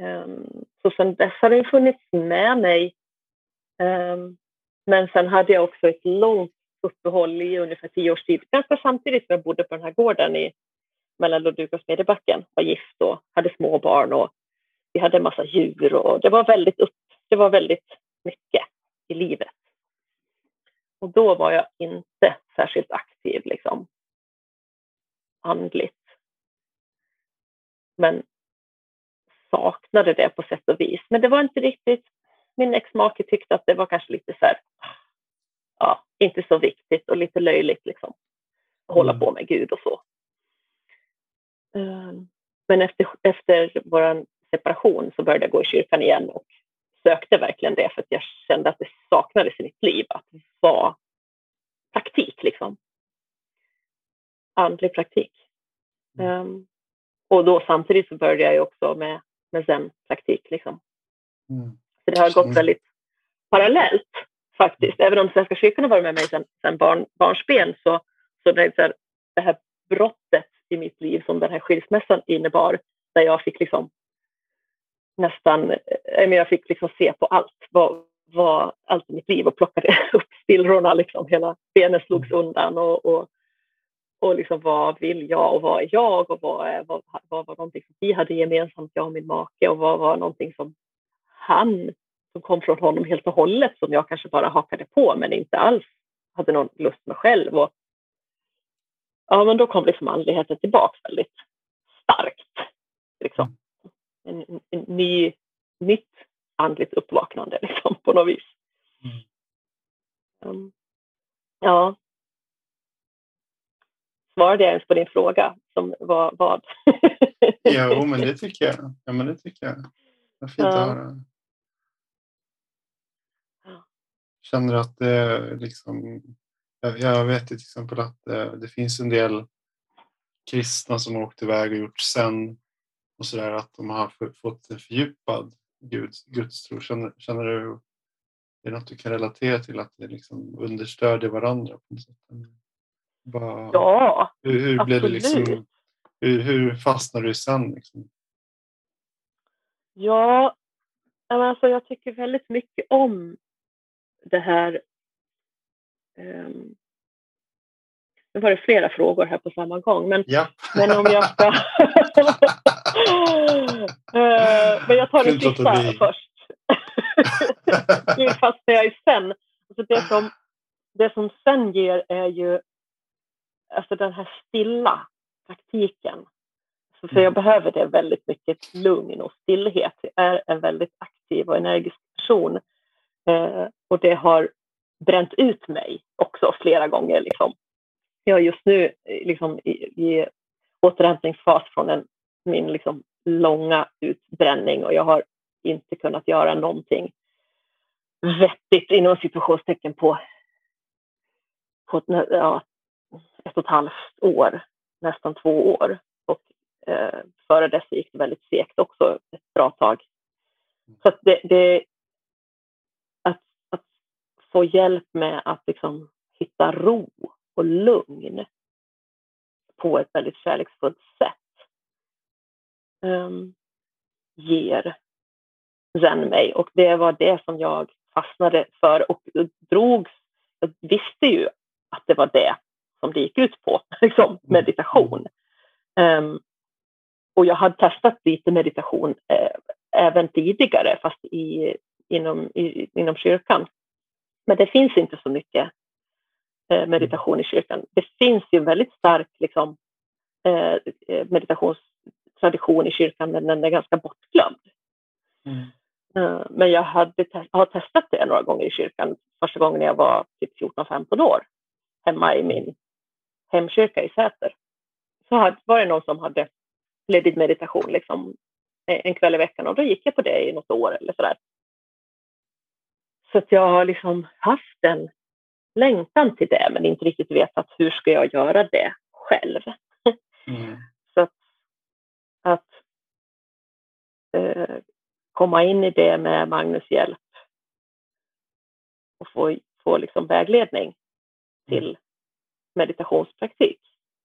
Um, så sen dess har den funnits med mig. Um, men sen hade jag också ett långt uppehåll i ungefär tio års tid, ganska samtidigt som jag bodde på den här gården i mellan Ludvika och Smedjebacken, var gift och hade små barn och vi hade en massa djur och det var väldigt, upp, det var väldigt mycket i livet. Och då var jag inte särskilt aktiv liksom andligt. Men saknade det på sätt och vis. Men det var inte riktigt, min exmake tyckte att det var kanske lite så här, ja, inte så viktigt och lite löjligt liksom. Att hålla mm. på med Gud och så. Ehm, men efter, efter vår separation så började jag gå i kyrkan igen och sökte verkligen det för att jag kände att det saknades i mitt liv att vara praktik liksom. Andlig praktik. Um, och då samtidigt så började jag också med, med zen-praktik liksom. Mm. Så det har gått väldigt parallellt faktiskt. Även om Svenska kyrkan har varit med mig sedan, sedan barn, barnsben så, så det, så här, det här brottet i mitt liv som den här skilsmässan innebar, där jag fick liksom nästan, eh, jag fick liksom se på allt, vad, vad, allt i mitt liv och plockade upp spillrorna, liksom. hela benen slogs undan och, och, och liksom, vad vill jag och vad är jag och vad, är, vad, vad var någonting som vi hade gemensamt, jag och min make och vad var någonting som han som kom från honom helt och hållet som jag kanske bara hakade på men inte alls hade någon lust med själv. Och, ja, men då kom liksom andligheten tillbaka väldigt starkt. Liksom. En, en, en ny, nytt andligt uppvaknande liksom, på något vis. Mm. Um, ja. Svarade jag ens på din fråga? Som var vad? jo, men det tycker jag. Ja, men det tycker jag. Vad fint ja. att höra. känner att det liksom, jag vet till exempel att det, det finns en del kristna som har åkt iväg och gjort sen och sådär att de har fått en fördjupad Guds, gudstro. Känner, känner du, är det något du kan relatera till att det liksom understödjer varandra? På något sätt? Bara, ja, hur, hur blev det liksom, hur, hur fastnade du sen? Liksom? Ja, alltså jag tycker väldigt mycket om det här. Um, nu var det flera frågor här på samma gång, men, ja. men om jag ska... uh, men jag tar det sista först. nu fastnar jag i sen. Alltså det, som, det som sen ger är ju alltså den här stilla praktiken. Så jag mm. behöver det väldigt mycket lugn och stillhet. Jag är en väldigt aktiv och energisk person. Eh, och det har bränt ut mig också flera gånger. Liksom. Jag är just nu liksom, i, i återhämtningsfas från en, min liksom, långa utbränning och jag har inte kunnat göra någonting vettigt inom situationstecken på, på ja, ett och ett halvt år, nästan två år. Och eh, före dess gick det väldigt segt också ett bra tag. Så att det, det att, att, få hjälp med att liksom hitta ro och lugn på ett väldigt kärleksfullt sätt um, ger zen mig. Och det var det som jag fastnade för och drogs. Jag visste ju att det var det som det gick ut på, liksom, mm. meditation. Um, och jag hade testat lite meditation eh, även tidigare, fast i, inom, i, inom kyrkan. Men det finns inte så mycket eh, meditation i kyrkan. Det finns ju en väldigt stark liksom, eh, meditationstradition i kyrkan, men den är ganska bortglömd. Mm. Uh, men jag hade te har testat det några gånger i kyrkan. Första gången jag var typ 14-15 år, hemma i min hemkyrka i Säter. Så var det någon som hade ledig meditation liksom, en kväll i veckan och då gick jag på det i något år eller sådär. Så att jag har liksom haft en längtan till det men inte riktigt vetat hur ska jag göra det själv. Mm. Så att, att eh, komma in i det med Magnus hjälp och få, få liksom vägledning till mm. Meditationspraktik.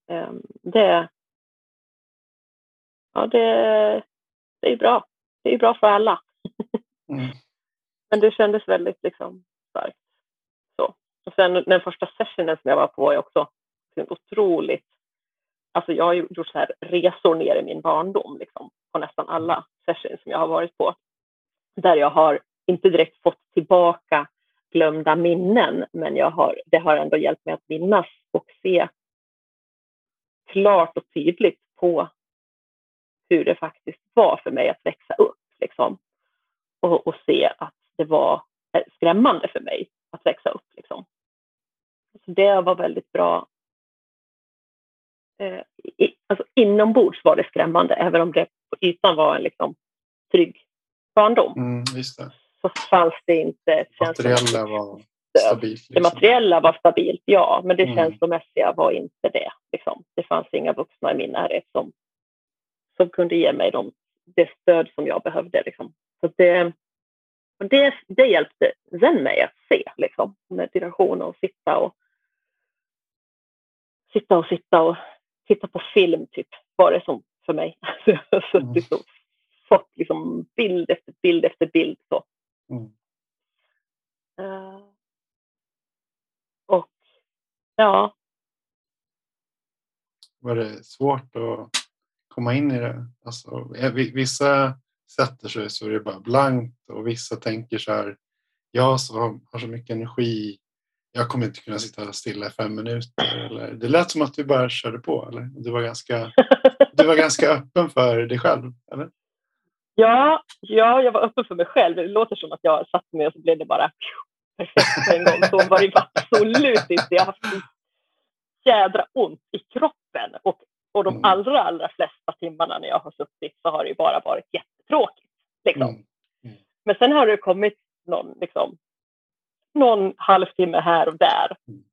Eh, det, ja, det, det är bra. Det är bra för alla. Mm. Men det kändes väldigt liksom, starkt. Så. Och sen den första sessionen som jag var på var också otroligt... Alltså jag har gjort så här resor ner i min barndom liksom, på nästan alla sessions som jag har varit på. Där jag har inte direkt fått tillbaka glömda minnen, men jag har, det har ändå hjälpt mig att minnas och se klart och tydligt på hur det faktiskt var för mig att växa upp. Liksom. Och, och se att det var skrämmande för mig att växa upp. Liksom. Så det var väldigt bra. Eh, i, alltså inombords var det skrämmande, även om det på ytan var en liksom, trygg barndom. Mm. Så fanns det inte... Materiella var stabilt. Liksom. Det materiella var stabilt, ja, men det mm. känslomässiga var inte det. Liksom. Det fanns inga vuxna i min närhet som som kunde ge mig de, det stöd som jag behövde. Liksom. Så det, det, det hjälpte sen mig att se liksom, meditation och sitta och sitta och sitta och titta på film typ var det som för mig. jag har suttit och fått liksom bild efter bild efter bild. Så. Mm. Uh, ja. Var det svårt att komma in i det. Alltså, vissa sätter sig så är det bara blankt och vissa tänker så här. Jag som har så mycket energi. Jag kommer inte kunna sitta stilla i fem minuter. Eller, det lät som att du bara körde på. Eller? Du, var ganska, du var ganska öppen för dig själv. Eller? Ja, ja, jag var öppen för mig själv. Det låter som att jag satte mig och så blev det bara perfekt på en gång. Så var det absolut inte. Jag har haft jädra ont i kroppen och och de mm. allra, allra flesta timmarna när jag har suttit så har det ju bara varit jättetråkigt. Liksom. Mm. Mm. Men sen har det kommit någon, liksom, någon halvtimme här och där mm.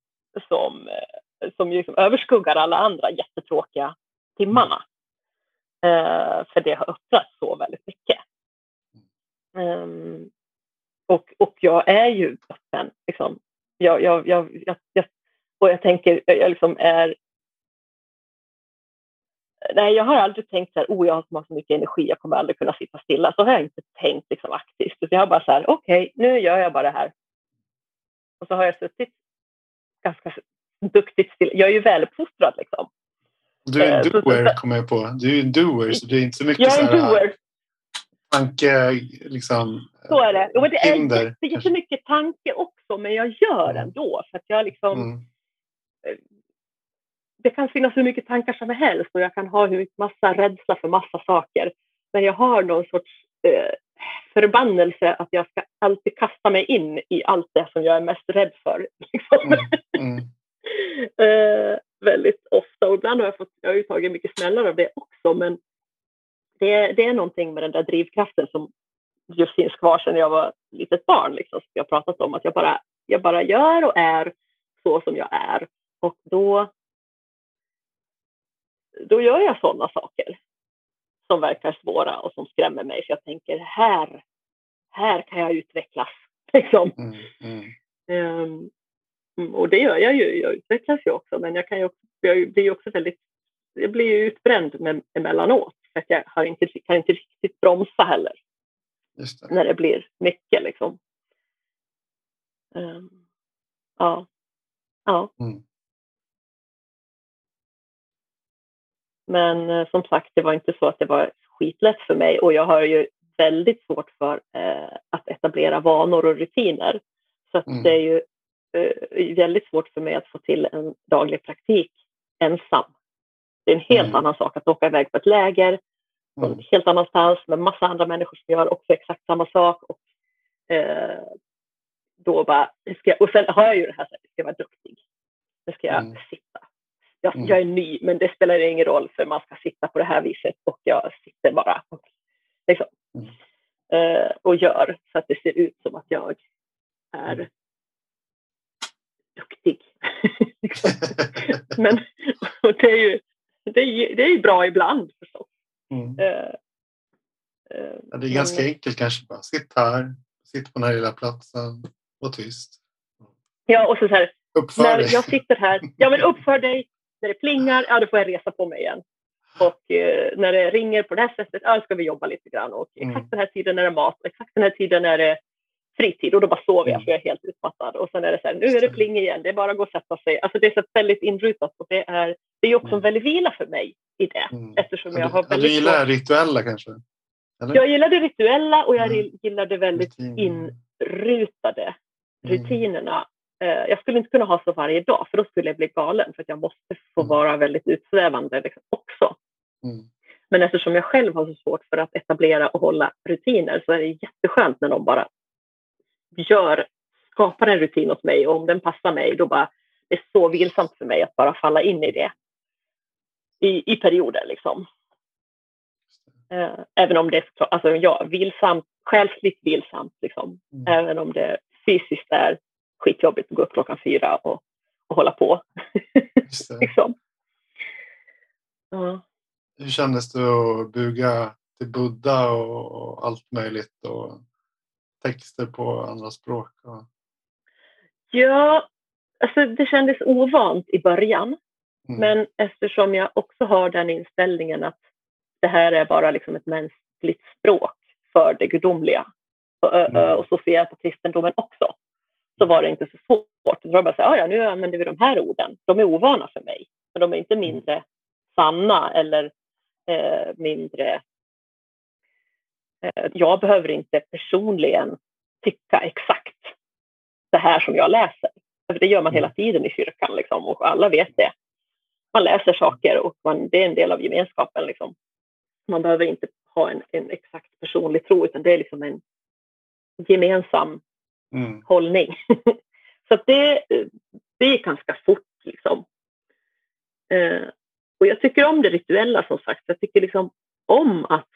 som, eh, som liksom överskuggar alla andra jättetråkiga timmarna. Uh, för det har öppnat så väldigt mycket. Um, och, och jag är ju öppen. Liksom. Jag, jag, jag, jag, och jag tänker, jag liksom är Nej, jag har aldrig tänkt så här, oh, jag har så mycket energi, jag kommer aldrig kunna sitta stilla. Så har jag inte tänkt liksom aktivt. Jag har bara så här, okej, okay, nu gör jag bara det här. Och så har jag suttit ganska duktigt still. Jag är ju väluppfostrad liksom. Du är en eh, doer, kommer jag på. Du är en doer, så det är inte så mycket jag är en doer. Tanke, liksom. Så är det. Jo, det är hinder, jättemycket tanke också, men jag gör mm. ändå. För att jag liksom... Mm. Eh, det kan finnas hur mycket tankar som helst och jag kan ha hur massa rädsla för massa saker. Men jag har någon sorts eh, förbannelse att jag ska alltid kasta mig in i allt det som jag är mest rädd för. Liksom. Mm. Mm. eh, väldigt ofta och ibland har jag fått, jag har ju tagit mycket smällar av det också men det, det är någonting med den där drivkraften som just finns kvar sedan jag var litet barn liksom, som jag pratat om att jag bara, jag bara gör och är så som jag är och då då gör jag sådana saker som verkar svåra och som skrämmer mig. För jag tänker här, här kan jag utvecklas. Liksom. Mm, mm. Um, och det gör jag ju. Jag utvecklas ju också, men jag kan ju jag blir också väldigt, jag blir ju utbränd med, emellanåt. För att jag har inte, kan inte riktigt bromsa heller. Det. När det blir mycket liksom. Um, ja. Ja. Mm. Men eh, som sagt, det var inte så att det var skitlätt för mig och jag har ju väldigt svårt för eh, att etablera vanor och rutiner. Så mm. det är ju eh, väldigt svårt för mig att få till en daglig praktik ensam. Det är en helt mm. annan sak att åka iväg på ett läger mm. helt annanstans med massa andra människor som gör också exakt samma sak. Och, eh, då bara, ska jag, och sen har jag ju det här, att jag ska vara duktig. Nu ska jag mm. sitta jag, mm. jag, är ny, men det spelar ingen roll för man ska sitta på det här viset och jag sitter bara liksom, mm. eh, och gör så att det ser ut som att jag är mm. duktig. liksom. men och det är ju det är, det är bra ibland förstås. Mm. Eh, eh, ja, det är ganska enkelt kanske bara. Sitt här, sitt på den här lilla platsen, var tyst. Ja, och så, så här, uppför när dig. jag sitter här, ja men uppför dig, när det plingar, ja då får jag resa på mig igen. Och eh, när det ringer på det här sättet, ja ska vi jobba lite grann. Och exakt mm. den här tiden är det mat, och exakt den här tiden är det fritid och då bara sover jag mm. för jag är helt utmattad. Och sen är det så här, nu är det pling igen, det är bara att gå och sätta sig. Alltså det är så väldigt inrutat och det är, det är också mm. en väldig vila för mig i det. Mm. Eftersom jag har väldigt... Du gillar det rituella kanske? Eller? Jag gillar det rituella och jag mm. gillar det väldigt inrutade mm. rutinerna. Eh, jag skulle inte kunna ha så varje dag för då skulle jag bli galen för att jag måste få mm. vara väldigt utsvävande liksom också. Mm. Men eftersom jag själv har så svårt för att etablera och hålla rutiner så är det jätteskönt när de bara gör, skapar en rutin åt mig och om den passar mig då bara det är så vilsamt för mig att bara falla in i det i, i perioder liksom. Eh, även om det är alltså, ja, vilsamt, själsligt vilsamt liksom. Mm. Även om det fysiskt är skitjobbigt att gå upp klockan fyra och, och hålla på. liksom. ja. Hur kändes det att buga till Buddha och allt möjligt och texter på andra språk? Och... Ja, alltså det kändes ovant i början. Mm. Men eftersom jag också har den inställningen att det här är bara liksom ett mänskligt språk för det gudomliga och, mm. och så ser jag på kristendomen också så var det inte så svårt. Det var bara så här, ja, nu använder vi de här orden. De är ovana för mig, men de är inte mindre sanna eller eh, mindre... Eh, jag behöver inte personligen tycka exakt det här som jag läser. För det gör man hela mm. tiden i kyrkan liksom, och alla vet det. Man läser saker och man, det är en del av gemenskapen. Liksom. Man behöver inte ha en, en exakt personlig tro utan det är liksom en gemensam mm. hållning. så det, det gick ganska fort liksom. Eh, och jag tycker om det rituella som sagt. Jag tycker liksom om att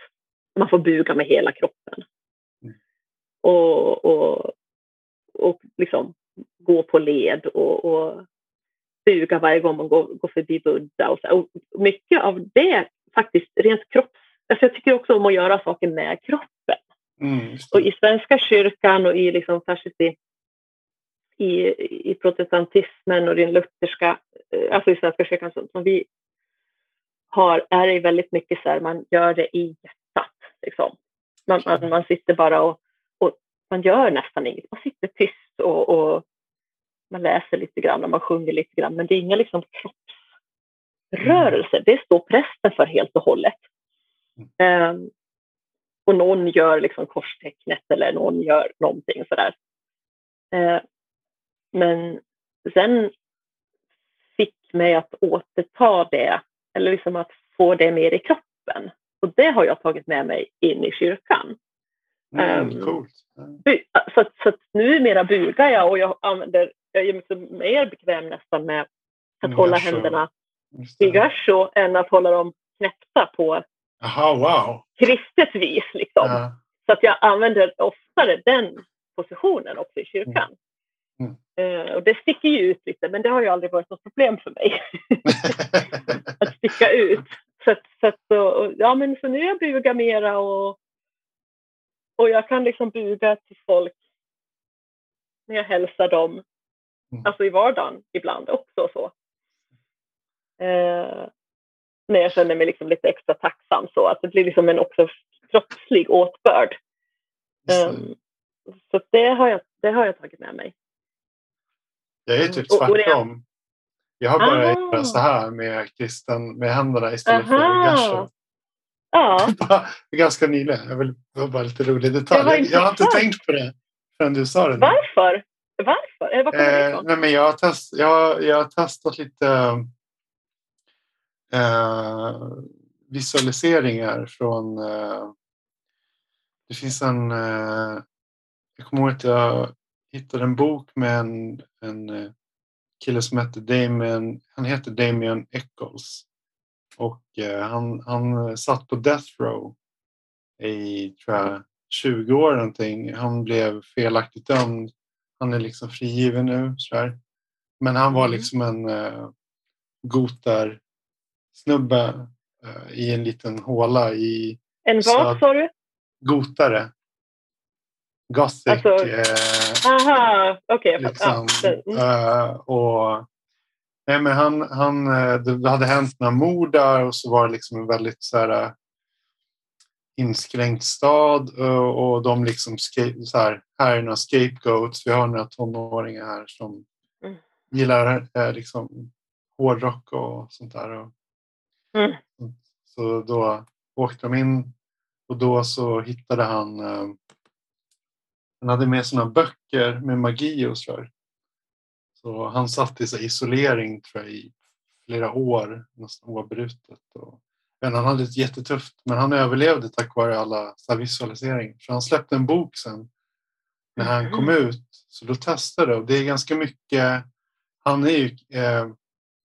man får buga med hela kroppen. Mm. Och, och, och liksom gå på led och, och buga varje gång man går, går förbi Buddha. Och, så. och mycket av det faktiskt rent kropps... Alltså jag tycker också om att göra saker med kroppen. Mm, och i Svenska kyrkan och i, liksom, särskilt i, i, i protestantismen och den lutherska, eh, alltså i Svenska kyrkan som vi har, är det väldigt mycket så här, man gör det i hjärtat. Liksom. Man, man, man sitter bara och, och, man gör nästan inget, man sitter tyst och, och man läser lite grann och man sjunger lite grann, men det är inga liksom kroppsrörelser. Det står prästen för helt och hållet. Um, och någon gör liksom korstecknet eller någon gör någonting sådär. Uh, men sen fick mig att återta det, eller liksom att få det mer i kroppen. Och det har jag tagit med mig in i kyrkan. Mm, um, coolt. Så, så att numera bugar jag och jag använder jag är mycket mer bekväm nästan med att mm, hålla händerna i gasho än att hålla dem knäppta på Aha, wow. kristet vis. Liksom. Ja. Så att jag använder oftare den positionen också i kyrkan. Mm. Uh, och det sticker ju ut lite, men det har ju aldrig varit något problem för mig. att sticka ut. Så, att, så, att, och, ja, men så nu jag buga mera och, och jag kan liksom buga till folk när jag hälsar dem Mm. Alltså i vardagen ibland också. Så. Eh, när jag känner mig liksom lite extra tacksam så att det blir liksom en också kroppslig åtbörd. Eh, så det har, jag, det har jag tagit med mig. Jag är typ tvärtom. Jag har börjat göra så här med kristen med händerna istället Aha. för gasho. Ja. Ganska nyligen. Jag vill, det var bara lite rolig detalj. Jag har inte tänkt på det förrän du sa det. Varför? Varför? Eller var kommer det ifrån? nej, men jag, har test, jag, jag har testat lite eh, visualiseringar från... Eh, det finns en... Eh, jag kommer ihåg att jag hittade en bok med en, en eh, kille som heter Damien, han heter Damien Eccles. Och eh, han, han satt på Death Row i tror jag, 20 år någonting. Han blev felaktigt dömd han är liksom frigiven nu. Så Men han var mm. liksom en uh, gotar snubbe uh, i en liten håla i... En vad sa du? Gotare. Gothic. Alltså, uh, aha, okej. Okay, liksom, uh, och Nej, men han, han, det hade hänt några mord där och så var det liksom en väldigt så här, inskränkt stad och de liksom så här, här är några scapegoats. Vi har några tonåringar här som mm. gillar eh, liksom hårdrock och sånt där. Och, mm. Så då åkte de in och då så hittade han eh, han hade med sådana böcker med magi och sådär. Så han satt i så isolering tror jag, i flera år, nästan oavbrutet. Och men han hade det jättetufft, men han överlevde tack vare alla så visualiseringar. Så han släppte en bok sen när han kom mm. ut. Så då testade och det är ganska mycket. Han är ju eh,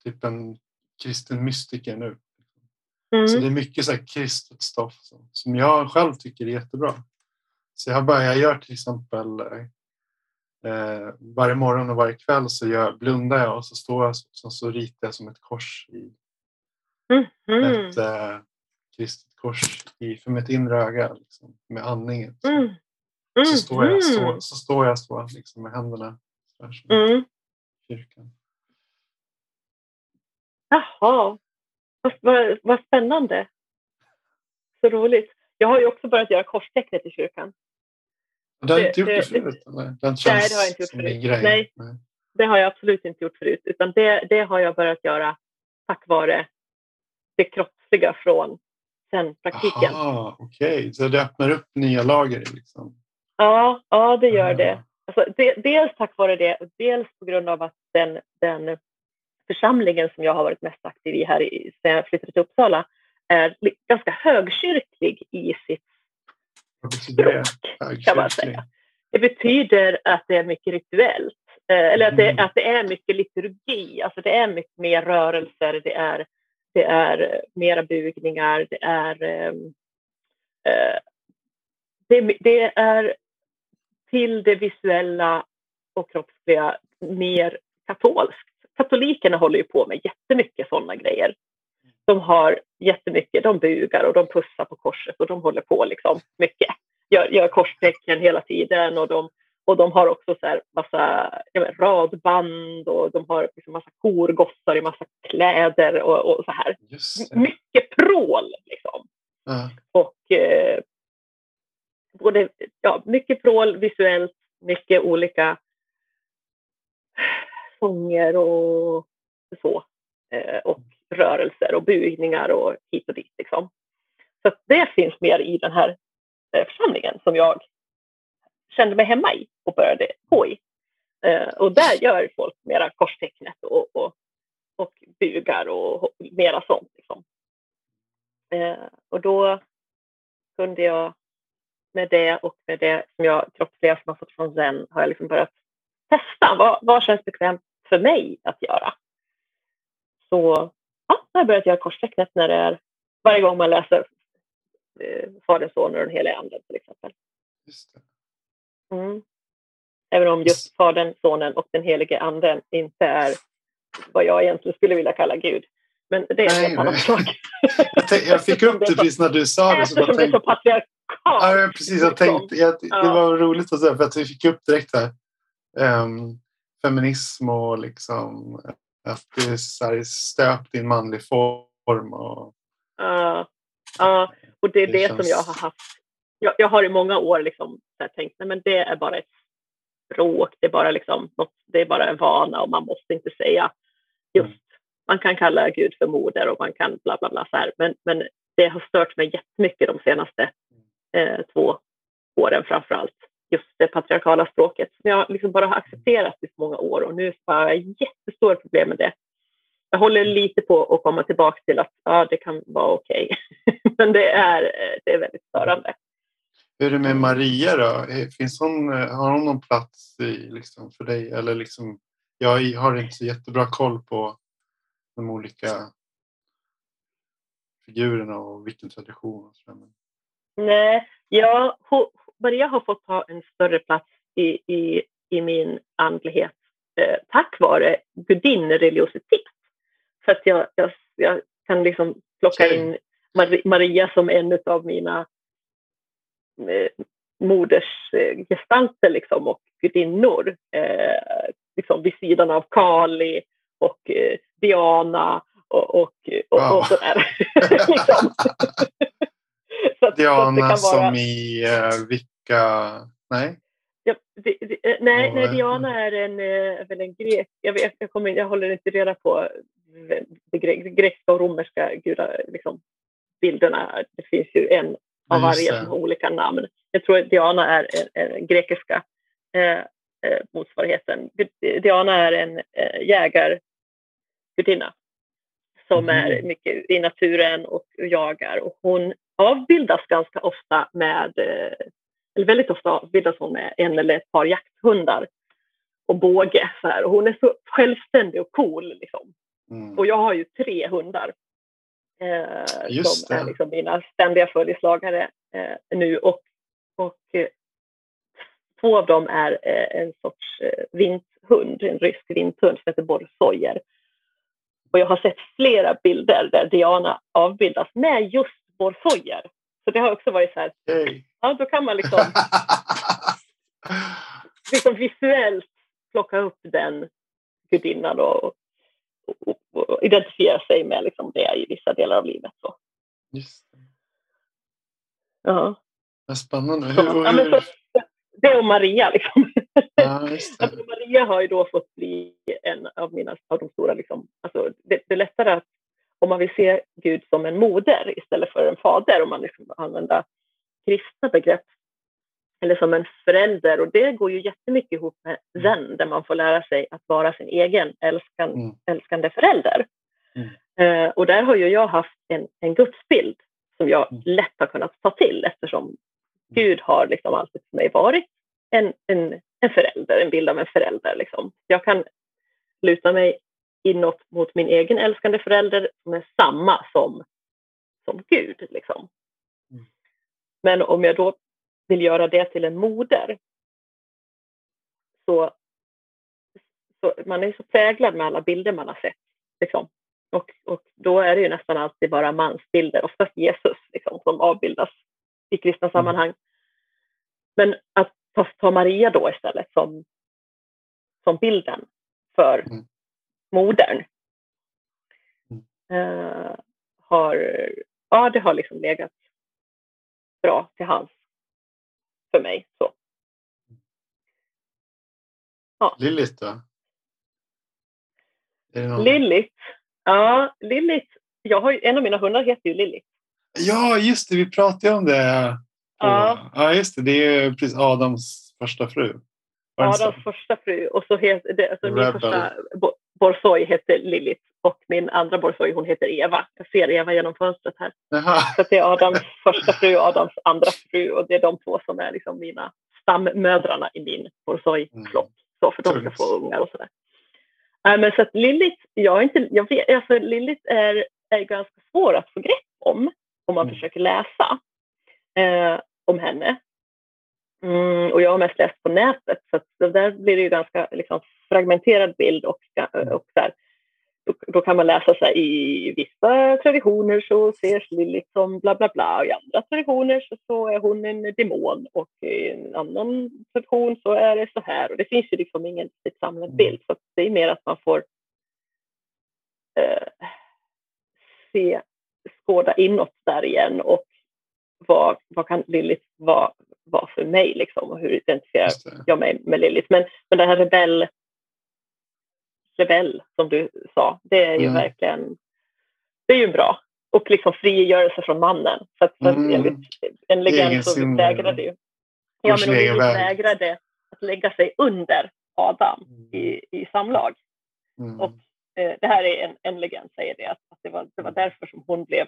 typ en kristen mystiker nu. Mm. Så det är mycket så här kristet stoff som jag själv tycker är jättebra. Så jag, bara, jag gör till exempel eh, varje morgon och varje kväll så gör, blundar jag och så står jag och så ritar jag som ett kors i Mm. Ett äh, kristet kors i, för mitt inre öga liksom, med andningen. Så, mm. Mm. så, står jag så, mm. så, står jag så liksom, med händerna där, som mm. kyrkan. Jaha, vad, vad, vad spännande. Så roligt. Jag har ju också börjat göra korstecknet i kyrkan. Du har inte gjort det, förut? Eller? Det nej, det har jag inte gjort förut. Nej, nej, det har jag absolut inte gjort förut. Utan det, det har jag börjat göra tack vare det kroppsliga från sen praktiken. Okej, okay. så det öppnar upp nya lager? Liksom. Ja, ja, det gör det. Alltså, de, dels tack vare det, och dels på grund av att den, den församlingen som jag har varit mest aktiv i här i, sen jag flyttade till Uppsala är ganska högkyrklig i sitt språk, kan man säga. Det betyder att det är mycket rituellt, eh, eller att det, mm. att det är mycket liturgi, alltså det är mycket mer rörelser, det är det är mera bugningar, det är, ehm, eh, det, det, är till det visuella och kroppsliga mer katolskt. Katolikerna håller ju på med jättemycket sådana grejer. De har jättemycket, de bugar och de pussar på korset och de håller på liksom mycket. Gör, gör korstecken hela tiden och de, och de har också så här massa vet, radband och de har liksom massa korgossar i massa kläder och, och så här. Mycket prål liksom. Uh. Och eh, både, ja, mycket prål visuellt, mycket olika sånger och så. Eh, och rörelser och bugningar och hit och dit. Liksom. Så det finns mer i den här eh, församlingen som jag kände mig hemma i och började gå i. Eh, och där gör folk mera korstecknet och, och, och bugar och mera sånt. Liksom. Eh, och då kunde jag med det och med det som jag kroppsliga som har fått från Zen har jag liksom börjat testa. Vad, vad känns bekvämt för mig att göra? Så ja, jag har börjat göra korstecknet när det är varje gång man läser eh, Fadern, Sonen och den helige Anden till exempel. Mm. Även om just Fadern, Sonen och den helige Anden inte är vad jag egentligen skulle vilja kalla Gud. Men det är en annan sak. Jag, jag fick upp det precis när du sa det. Eftersom det är så patriarkalt. Ja, precis. Jag tänkte, jag, det var roligt att säga för att vi fick upp direkt här. Um, feminism och liksom att det är så stöpt i en manlig form. Och, ja, uh, och det är det, det känns... som jag har haft. Jag, jag har i många år liksom tänkt nej men det är bara ett språk, det är bara, liksom, något, det är bara en vana och man måste inte säga just, mm. man kan kalla Gud för moder och man kan bla bla bla så här, men, men det har stört mig jättemycket de senaste eh, två åren framför allt. Just det patriarkala språket som jag liksom bara har accepterat i så många år och nu har jag jättestora problem med det. Jag håller lite på att komma tillbaka till att ja, det kan vara okej, okay. men det är, eh, det är väldigt störande. Hur är det med Maria då? Finns hon, har hon någon plats i, liksom, för dig? Eller liksom, jag har inte så jättebra koll på de olika figurerna och vilken tradition. Nej, ja, Maria har fått ta en större plats i, i, i min andlighet eh, tack vare gudinnereligiositet. För att jag, jag, jag kan liksom plocka okay. in Maria som en av mina eh, modersgestalter liksom, och gudinnor eh, liksom vid sidan av Kali och eh, Diana och, och, och, wow. och sådär. liksom. så Diana så vara... som i uh, vilka? Nej? Ja, di, di, eh, nej, nej, Diana är en, äh, väl en grek. Jag, vet, jag, kommer, jag håller inte reda på de grekiska och romerska gudar, liksom, bilderna. Det finns ju en av varje som har olika namn. Jag tror att Diana är den grekiska eh, eh, motsvarigheten. Diana är en eh, jägargudinna som mm. är mycket i naturen och jagar och hon avbildas ganska ofta med, eh, eller väldigt ofta avbildas hon med en eller ett par jakthundar och båge. Så här. Och hon är så självständig och cool. Liksom. Mm. Och jag har ju tre hundar eh, som är liksom mina ständiga följeslagare eh, nu. Och, och eh, två av dem är eh, en sorts eh, vinthund, en rysk vinthund som heter Borsojer. Och jag har sett flera bilder där Diana avbildas med just Borsojer. Så det har också varit så här, hey. ja då kan man liksom, liksom visuellt plocka upp den gudinnan och, och, och identifiera sig med liksom det i vissa delar av livet. Så. Just det. Ja. Vad spännande. Hur, hur... Ja, så, det och Maria. Liksom. Ja, alltså, Maria har ju då fått bli en av mina av de stora... Liksom, alltså, det, det är lättare att om man vill se Gud som en moder istället för en fader, om man liksom använder kristna begrepp, eller som en förälder. Och det går ju jättemycket ihop med mm. zen, där man får lära sig att vara sin egen älskan, mm. älskande förälder. Mm. Uh, och där har ju jag haft en, en gudsbild som jag mm. lätt har kunnat ta till eftersom mm. Gud har liksom alltid för mig varit en, en, en förälder, en bild av en förälder. Liksom. Jag kan luta mig inåt mot min egen älskande förälder som är samma som, som Gud. Liksom. Mm. Men om jag då vill göra det till en moder så, så man är så präglad med alla bilder man har sett. Liksom. Och, och då är det ju nästan alltid bara mansbilder, oftast Jesus liksom, som avbildas i kristna mm. sammanhang. Men att ta, ta Maria då istället som, som bilden för mm. Modern. Uh, har, ja, det har liksom legat bra till hands för mig. Så. Ja. Lilith då? Någon... Lilith? Ja, Lilith. Jag har, en av mina hundar heter ju Lilith. Ja, just det. Vi pratade om det. Ja, ja just det. Det är precis Adams första fru. Adams första fru. Och så heter det, alltså min första borsoj heter Lilith och min andra borsoj hon heter Eva. Jag ser Eva genom fönstret här. Aha. Så det är Adams första fru och Adams andra fru och det är de två som är liksom mina stammödrarna i min borsojflock. Så för de ska få ungar och sådär. Äh, men så att Lilith, jag, inte, jag vet, alltså Lilith är, är ganska svår att få grepp om om man mm. försöker läsa eh, om henne. Mm, och jag har mest läst på nätet så att där blir det ju ganska liksom, fragmenterad bild och, och så här, då, då, kan man läsa sig i vissa traditioner så ses Lilith som bla bla bla och i andra traditioner så, så är hon en demon och i en annan tradition så är det så här och det finns ju liksom ingen samlad mm. bild så det är mer att man får eh, se, skåda inåt där igen och vad, vad kan Lilith vara, vara för mig liksom och hur identifierar jag mig med Lilith. Men, men det här rebell rebell som du sa. Det är ju mm. verkligen det är ju bra. Och liksom frigörelse från mannen. För att, för mm. enligt en legend så vägrade ju ja, men hon vägrade att lägga sig under Adam mm. i, i samlag. Mm. Och eh, det här är en, en legend säger det, att, att det, var, det var därför som hon blev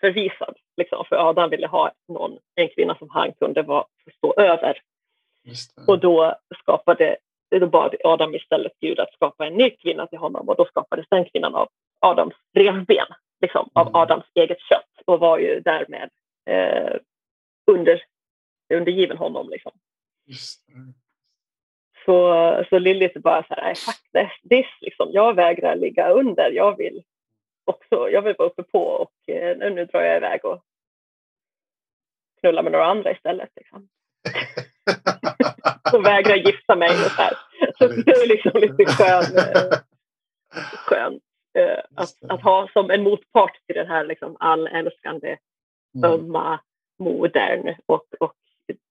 förvisad. Liksom, för Adam ville ha någon, en kvinna som han kunde vara, stå över. Och då skapade då bad Adam istället Gud att skapa en ny kvinna till honom och då skapades den kvinnan av Adams revben, liksom, av mm. Adams eget kött och var ju därmed eh, under, undergiven honom. Liksom. Så, så Lilith bara så här, fuck this, liksom. jag vägrar ligga under, jag vill också, jag vill vara uppe på och eh, nu drar jag iväg och knulla med några andra istället. Liksom. och vägrar gifta mig. Och så, här. så det är liksom lite skön, eh, skönt eh, att, att, ha som en motpart till den här liksom allälskande, mm. ömma modern och, och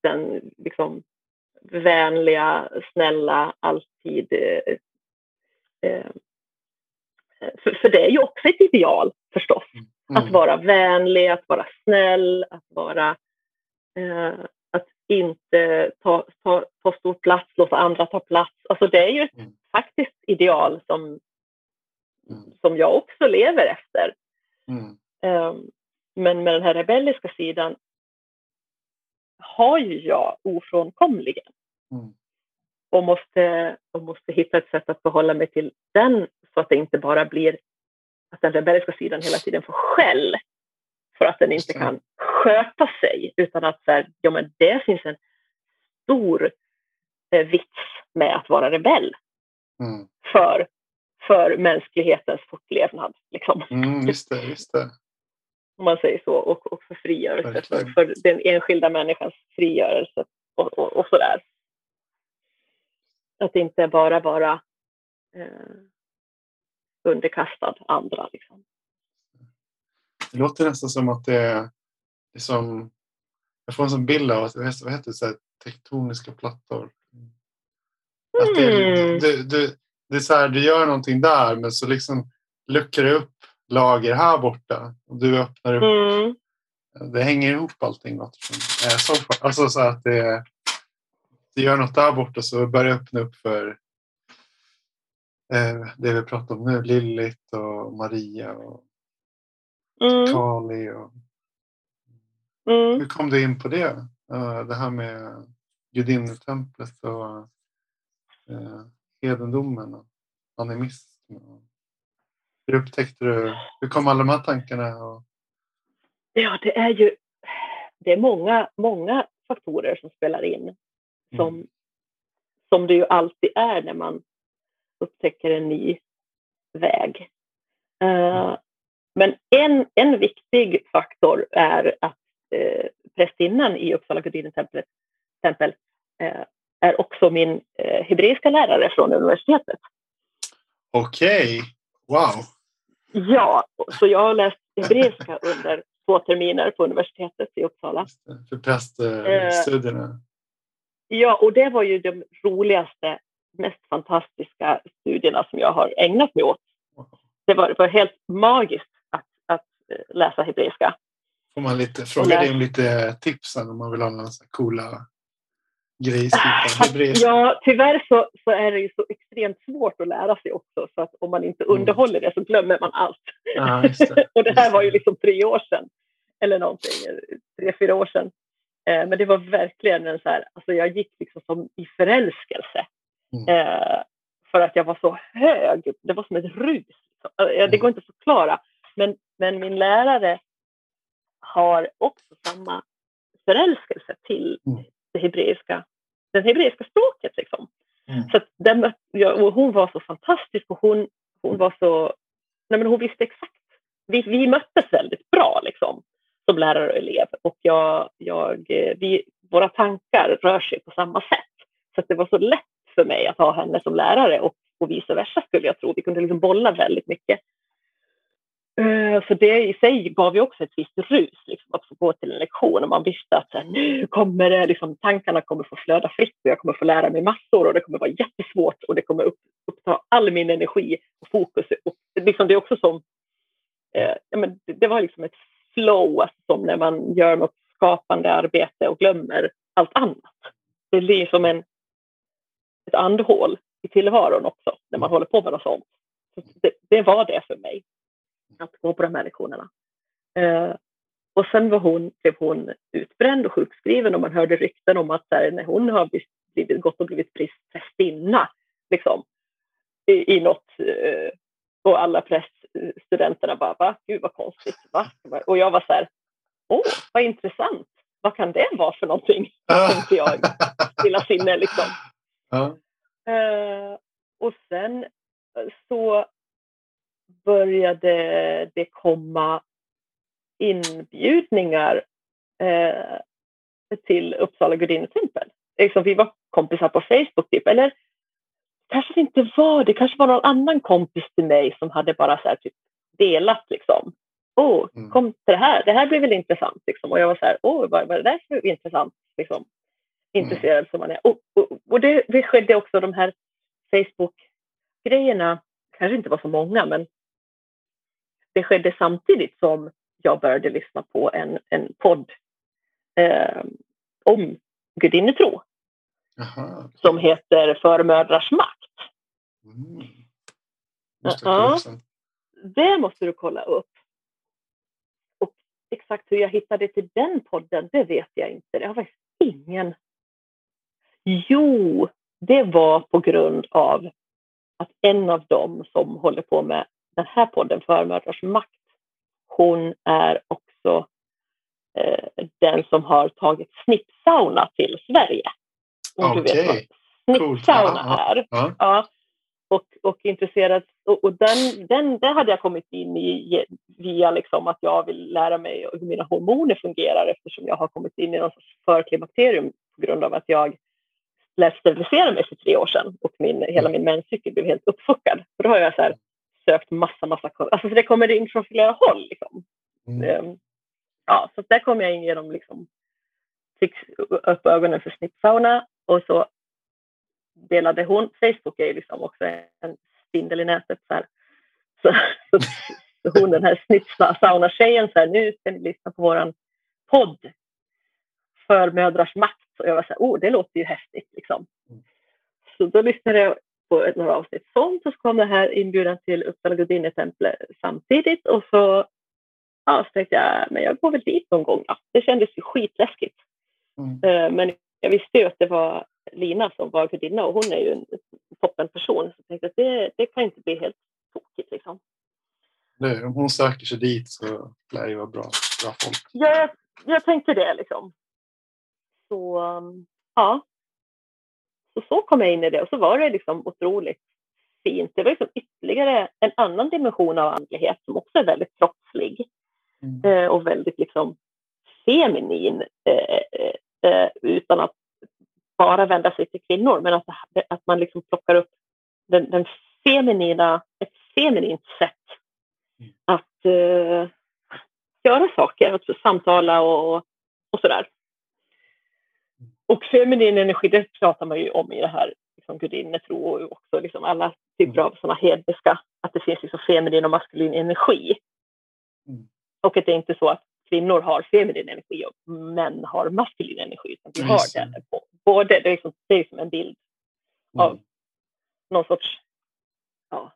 den liksom vänliga, snälla, alltid eh, eh, för, för, det är ju också ett ideal förstås. Mm. Att vara vänlig, att vara snäll, att vara eh, inte ta, ta, ta stor plats, låta andra ta plats. Alltså det är ju ett mm. faktiskt ideal som, mm. som jag också lever efter. Mm. Um, men med den här rebelliska sidan har ju jag ofrånkomligen. Mm. Och, måste, och måste hitta ett sätt att förhålla mig till den så att det inte bara blir att den rebelliska sidan hela tiden får skäll för att den inte kan sköta sig utan att så här, ja, men det finns en stor eh, vits med att vara rebell mm. för, för mänsklighetens fortlevnad. Liksom. Mm, just det, just det. Om man säger så, och, och för frigörelse, för, för, den enskilda människans frigörelse och, och, och sådär. Att inte bara vara eh, underkastad andra. Liksom. Det låter nästan som att det är, det som, jag får en sån bild av att, vad heter det, så här, tektoniska plattor. Att det, mm. du, du, det är så här, du gör någonting där men så liksom luckrar du upp lager här borta och du öppnar upp. Mm. Det hänger ihop allting. Alltså så att det, det gör något där borta så börjar öppna upp för eh, det vi pratar om nu. Lillit och Maria och mm. Kali. Och... Mm. Hur kom du in på det? Uh, det här med gudinnetemplet och uh, hedendomen och animism. Hur upptäckte du, hur kom alla de här tankarna? Och... Ja, det är ju det är många, många faktorer som spelar in som, mm. som det ju alltid är när man upptäcker en ny väg. Uh, men en, en viktig faktor är att eh, prästinnan i Uppsala tempel eh, är också min eh, hebreiska lärare från universitetet. Okej, okay. wow. Ja, så jag har läst hebreiska under två terminer på universitetet i Uppsala. För präststudierna? Eh, ja, och det var ju de roligaste, mest fantastiska studierna som jag har ägnat mig åt. Det var, det var helt magiskt att, att eh, läsa hebreiska. Får man lite, fråga dig om lite tips om man vill ha några coola grejer? Ja, tyvärr så, så är det ju så extremt svårt att lära sig också. Så att om man inte mm. underhåller det så glömmer man allt. Ah, det. och det här var ju liksom tre år sedan. Eller någonting, tre, fyra år sedan. Eh, men det var verkligen en så här, alltså jag gick liksom som i förälskelse. Mm. Eh, för att jag var så hög. Det var som ett rus. Eh, det mm. går inte att förklara. Men, men min lärare har också samma förälskelse till mm. det hebreiska, det hebreiska språket. Liksom. Mm. Så den, och hon var så fantastisk och hon, hon var så... Nej men hon visste exakt. Vi, vi möttes väldigt bra liksom, som lärare och elev och jag, jag, vi, våra tankar rör sig på samma sätt. Så det var så lätt för mig att ha henne som lärare och, och vice versa skulle jag tro. Vi kunde liksom bolla väldigt mycket. Eh, så det i sig gav ju också ett visst rus, liksom, att få gå till en lektion och man visste att här, nu kommer det, liksom, tankarna kommer få flöda fritt och jag kommer få lära mig massor och det kommer vara jättesvårt och det kommer upp, uppta all min energi och fokus. Och, liksom, det är också som, eh, ja, men det, det var liksom ett flow, alltså, som när man gör något skapande arbete och glömmer allt annat. Det blir som en, ett andhål i tillvaron också när man håller på med något sånt. Så det, det var det för mig att gå på de här lektionerna. Eh, och sen var hon, blev hon utbränd och sjukskriven och man hörde rykten om att här, när hon har blivit, gått och blivit prästinna liksom, i, i något eh, och alla präststudenterna bara va? Gud vad konstigt. Va? Och jag var så här, åh vad intressant. Vad kan det vara för någonting? Tänkte jag stilla sinne liksom. Uh. Uh, och sen så började det komma inbjudningar eh, till Uppsala gudinnetempel. Liksom, vi var kompisar på Facebook, typ. eller kanske det inte var det, kanske var någon annan kompis till mig som hade bara så här, typ, delat liksom. Åh, oh, mm. kom till det här, det här blir väl intressant. Liksom. Och jag var så här, åh, oh, vad, vad är det där för intressant? Liksom. Intresserad mm. som man är. Och, och, och det, det skedde också de här Facebook-grejerna, kanske inte var så många, men det skedde samtidigt som jag började lyssna på en, en podd eh, om gudinnetro som heter Förmödrars makt. Mm. Ja, det måste du kolla upp. Och exakt hur jag hittade till den podden, det vet jag inte. Det har faktiskt ingen. Jo, det var på grund av att en av dem som håller på med den här podden, Förmödrars makt, hon är också eh, den som har tagit snippsauna till Sverige. Om okay. du vet vad snippsauna cool. är. Ja. ja. Och, och intresserad, och, och, den, den, den hade jag kommit in i via liksom att jag vill lära mig hur mina hormoner fungerar eftersom jag har kommit in i någon sorts förklimakterium på grund av att jag lät sterilisera mig för tre år sedan och min, hela min menscykel blev helt uppfuckad. För då har jag så här, sökt massa, massa Alltså det kommer in från flera håll. Liksom. Mm. Ehm, ja, så där kom jag in genom liksom, fick upp ögonen för snippsauna och så delade hon, Facebook är ju liksom också en spindel i nätet så, här. så, så, hon den här snippsauna-tjejen så här, nu ska ni lyssna på våran podd för mödrars makt och jag var så här, oh det låter ju häftigt liksom. Mm. Så då lyssnade jag på några avsnitt sånt och så kom det här inbjudan till Uppsala gudinnetempel samtidigt och så ja, så tänkte jag, men jag går väl dit någon gång. Ja. Det kändes ju skitläskigt. Mm. Eh, men jag visste ju att det var Lina som var gudinna och hon är ju en toppenperson. Så jag tänkte att det, det kan inte bli helt tokigt liksom. Nej, om hon söker sig dit så lär det vara bra, bra folk. Ja, jag, jag tänkte det liksom. Så ja, så så kom jag in i det och så var det liksom otroligt fint. Det var liksom ytterligare en annan dimension av andlighet som också är väldigt kroppslig mm. Eh, och väldigt liksom feminin eh, eh, utan att bara vända sig till kvinnor, men att, att man liksom plockar upp den, den feminina, ett feminint sätt mm. att uh, göra saker, att samtala och, och sådär. Och feminin energi, det pratar man ju om i det här liksom gudinnetro och också liksom alla typer av sådana hedniska, att det finns liksom feminin och maskulin energi. Mm. Och att det är inte så att kvinnor har feminin energi och män har maskulin energi. Utan vi har det. Både, det är, liksom, det är som en bild mm. av någon sorts, ja,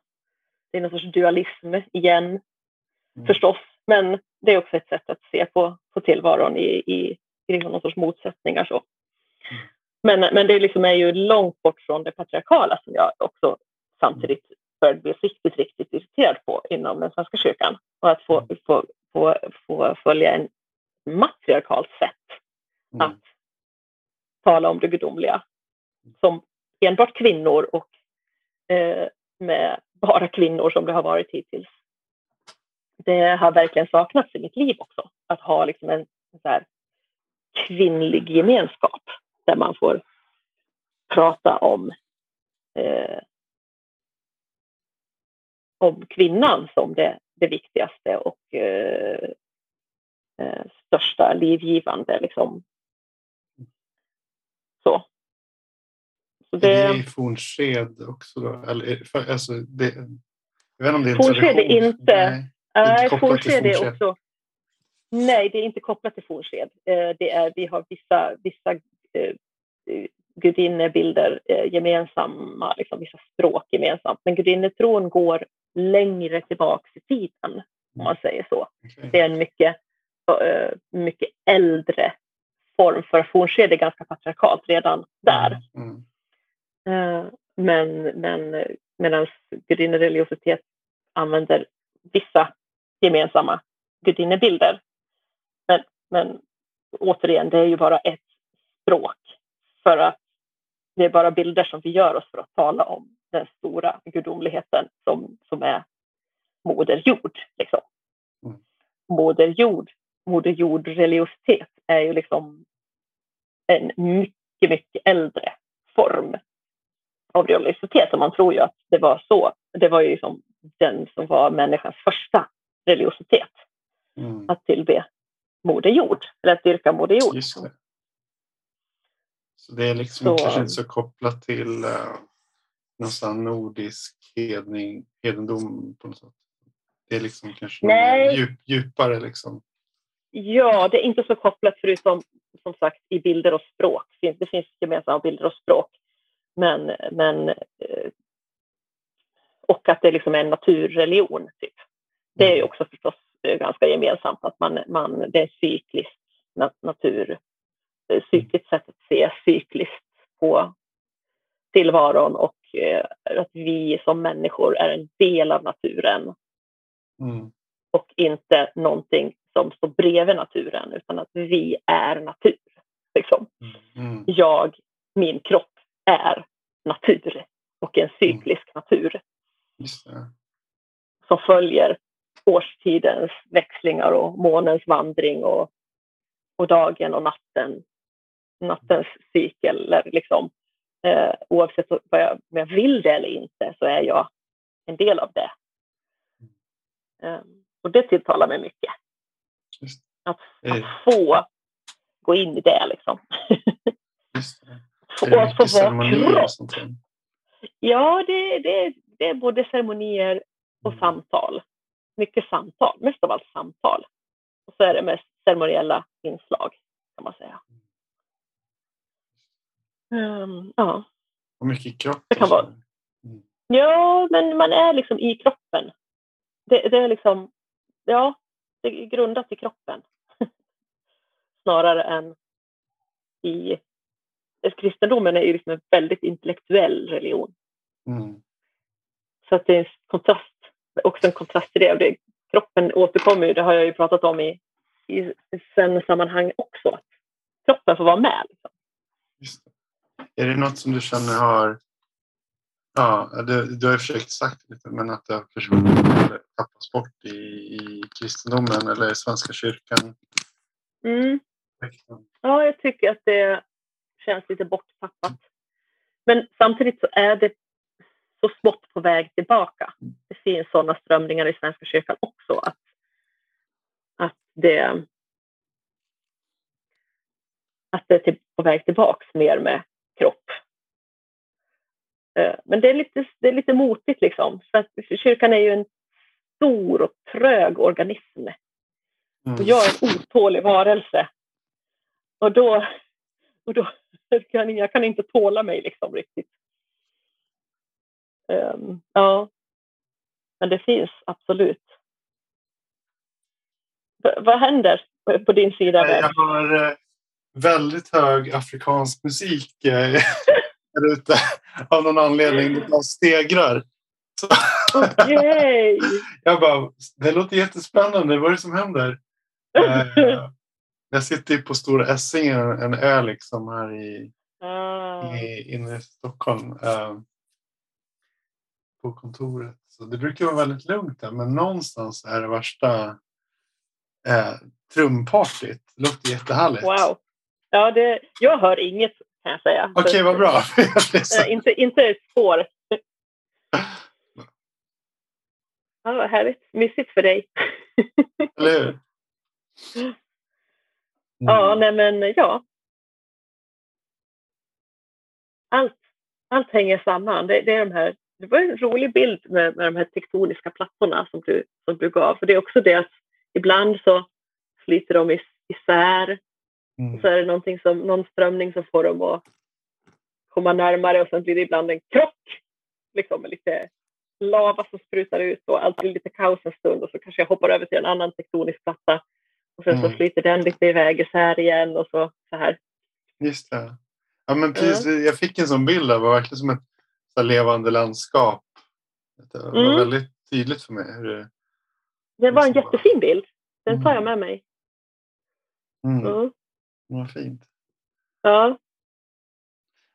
det är någon sorts dualism igen mm. förstås. Men det är också ett sätt att se på, på tillvaron i, i, i liksom någon sorts motsättningar. Så. Mm. Men, men det liksom är ju långt bort från det patriarkala som jag också samtidigt började bli riktigt, riktigt irriterad på inom den svenska kyrkan. Och att få, mm. få, få, få följa en matriarkalt sätt mm. att tala om det gudomliga som enbart kvinnor och eh, med bara kvinnor som det har varit hittills. Det har verkligen saknats i mitt liv också, att ha liksom en så här, kvinnlig gemenskap där man får prata om eh, om kvinnan som det, det viktigaste och eh, eh, största livgivande. Liksom. Så. Så det, är det i fornsked också då? Eller, för, alltså, det, jag vet inte om det är fornsked är inte. Nej, äh, fornsked är också. Nej, det är inte kopplat till fornsked. Eh, det är, vi har vissa, vissa eh, gudinnebilder eh, gemensamma, liksom vissa språk gemensamt. Men gudinnetron går längre tillbaks i tiden, om man säger så. Okay. Det är en mycket, uh, mycket äldre form, för fornskede är ganska patriarkalt redan där. Mm. Uh, men men medan gudinnereligiositet använder vissa gemensamma gudinnebilder. Men, men återigen, det är ju bara ett språk för att det är bara bilder som vi gör oss för att tala om den stora gudomligheten som, som är Moder Jord. Liksom. Mm. Moder Jord, Moder Jord religiositet är ju liksom en mycket, mycket äldre form av religiositet. Och man tror ju att det var så. Det var ju liksom den som var människans första religiositet. Mm. Att tillbe Moder Jord, eller att dyrka Moder Jord. Så det är liksom så. kanske inte så kopplat till uh, någon nordisk hedning, hedendom på något sätt. Det är liksom kanske. Djup, djupare liksom. Ja, det är inte så kopplat förutom som sagt i bilder och språk. Det finns gemensamma bilder och språk. Men, men eh, och att det liksom är en naturreligion. Typ. Det är ju mm. också förstås eh, ganska gemensamt att man, man, det är cykliskt natur cykliskt sätt att se cykliskt på tillvaron och eh, att vi som människor är en del av naturen. Mm. Och inte någonting som står bredvid naturen utan att vi är natur. Liksom. Mm. mm. Jag, min kropp är natur och en cyklisk mm. natur. Som följer årstidens växlingar och månens vandring och, och dagen och natten nattens cykel. Liksom, eh, oavsett vad jag, om jag vill det eller inte så är jag en del av det. Eh, och det tilltalar mig mycket. Att, att, få gå in i det liksom. Få, att få vara kropp. Ja, det, det, det är både ceremonier och mm. samtal. Mycket samtal, mest av allt samtal. Och så är det mest ceremoniella inslag kan man säga. Um, ja. Och mycket kropp. Det kan vara. Mm. Ja, men man är liksom i kroppen. Det, det, är liksom, ja, det är grundat i kroppen. Snarare än i... Kristendomen är ju liksom en väldigt intellektuell religion. Mm. Så att det är en kontrast, också en kontrast till det. det kroppen återkommer ju, det har jag ju pratat om i, i sen-sammanhang också. kroppen får vara med. Liksom. Är det något som du känner har... Ja, du, du har försökt sagt lite, men att det har försvunnit eller tappats bort i, i kristendomen eller i Svenska kyrkan? Mm. Ja, jag tycker att det känns lite borttappat. Men samtidigt så är det så smått på väg tillbaka. Det finns sådana strömningar i Svenska kyrkan också. Att, att, det, att det är på väg tillbaka mer med kropp. Eh, men det är lite, det är lite motigt liksom. För att kyrkan är ju en stor och trög organism. Mm. Och jag är en otålig varelse. Och då, och då kan jag kan inte tåla mig liksom riktigt. Um, ja, men det finns absolut. V vad händer på din sida? Jag har eh, väldigt hög afrikansk musik eh, där ute av någon anledning. Det bara stegrar. Okej! Okay. jag bara, det låter jättespännande. Vad är det som händer? Eh, jag sitter på Stora Essingen, en ö liksom här i, ah. i, inne i Stockholm. Uh, på kontoret. Så det brukar vara väldigt lugnt där, men någonstans är det värsta uh, trumpartyt. Det låter jättehärligt. Wow. Ja, det, jag hör inget kan jag säga. Okej, okay, vad bra. uh, inte, inte ett spår. Ja, vad härligt. Mysigt för dig. Eller hur? Ja, mm. nej men ja. Allt, allt hänger samman. Det, det, är de här, det var en rolig bild med, med de här tektoniska plattorna som du, som du gav. För det är också det att ibland så flyter de isär. Mm. Och så är det någonting som, någon strömning som får dem att komma närmare och sen blir det ibland en krock. Liksom med lite lava som sprutar ut och allt blir lite kaos en stund och så kanske jag hoppar över till en annan tektonisk platta och sen mm. så flyter den lite iväg isär igen och så, så här. Just det. Ja, men precis, mm. Jag fick en sån bild. Det var verkligen som ett så levande landskap. Det var mm. väldigt tydligt för mig. Hur det, det var en jättefin bild. Den tar jag mm. med mig. Mm. Vad fint. Ja.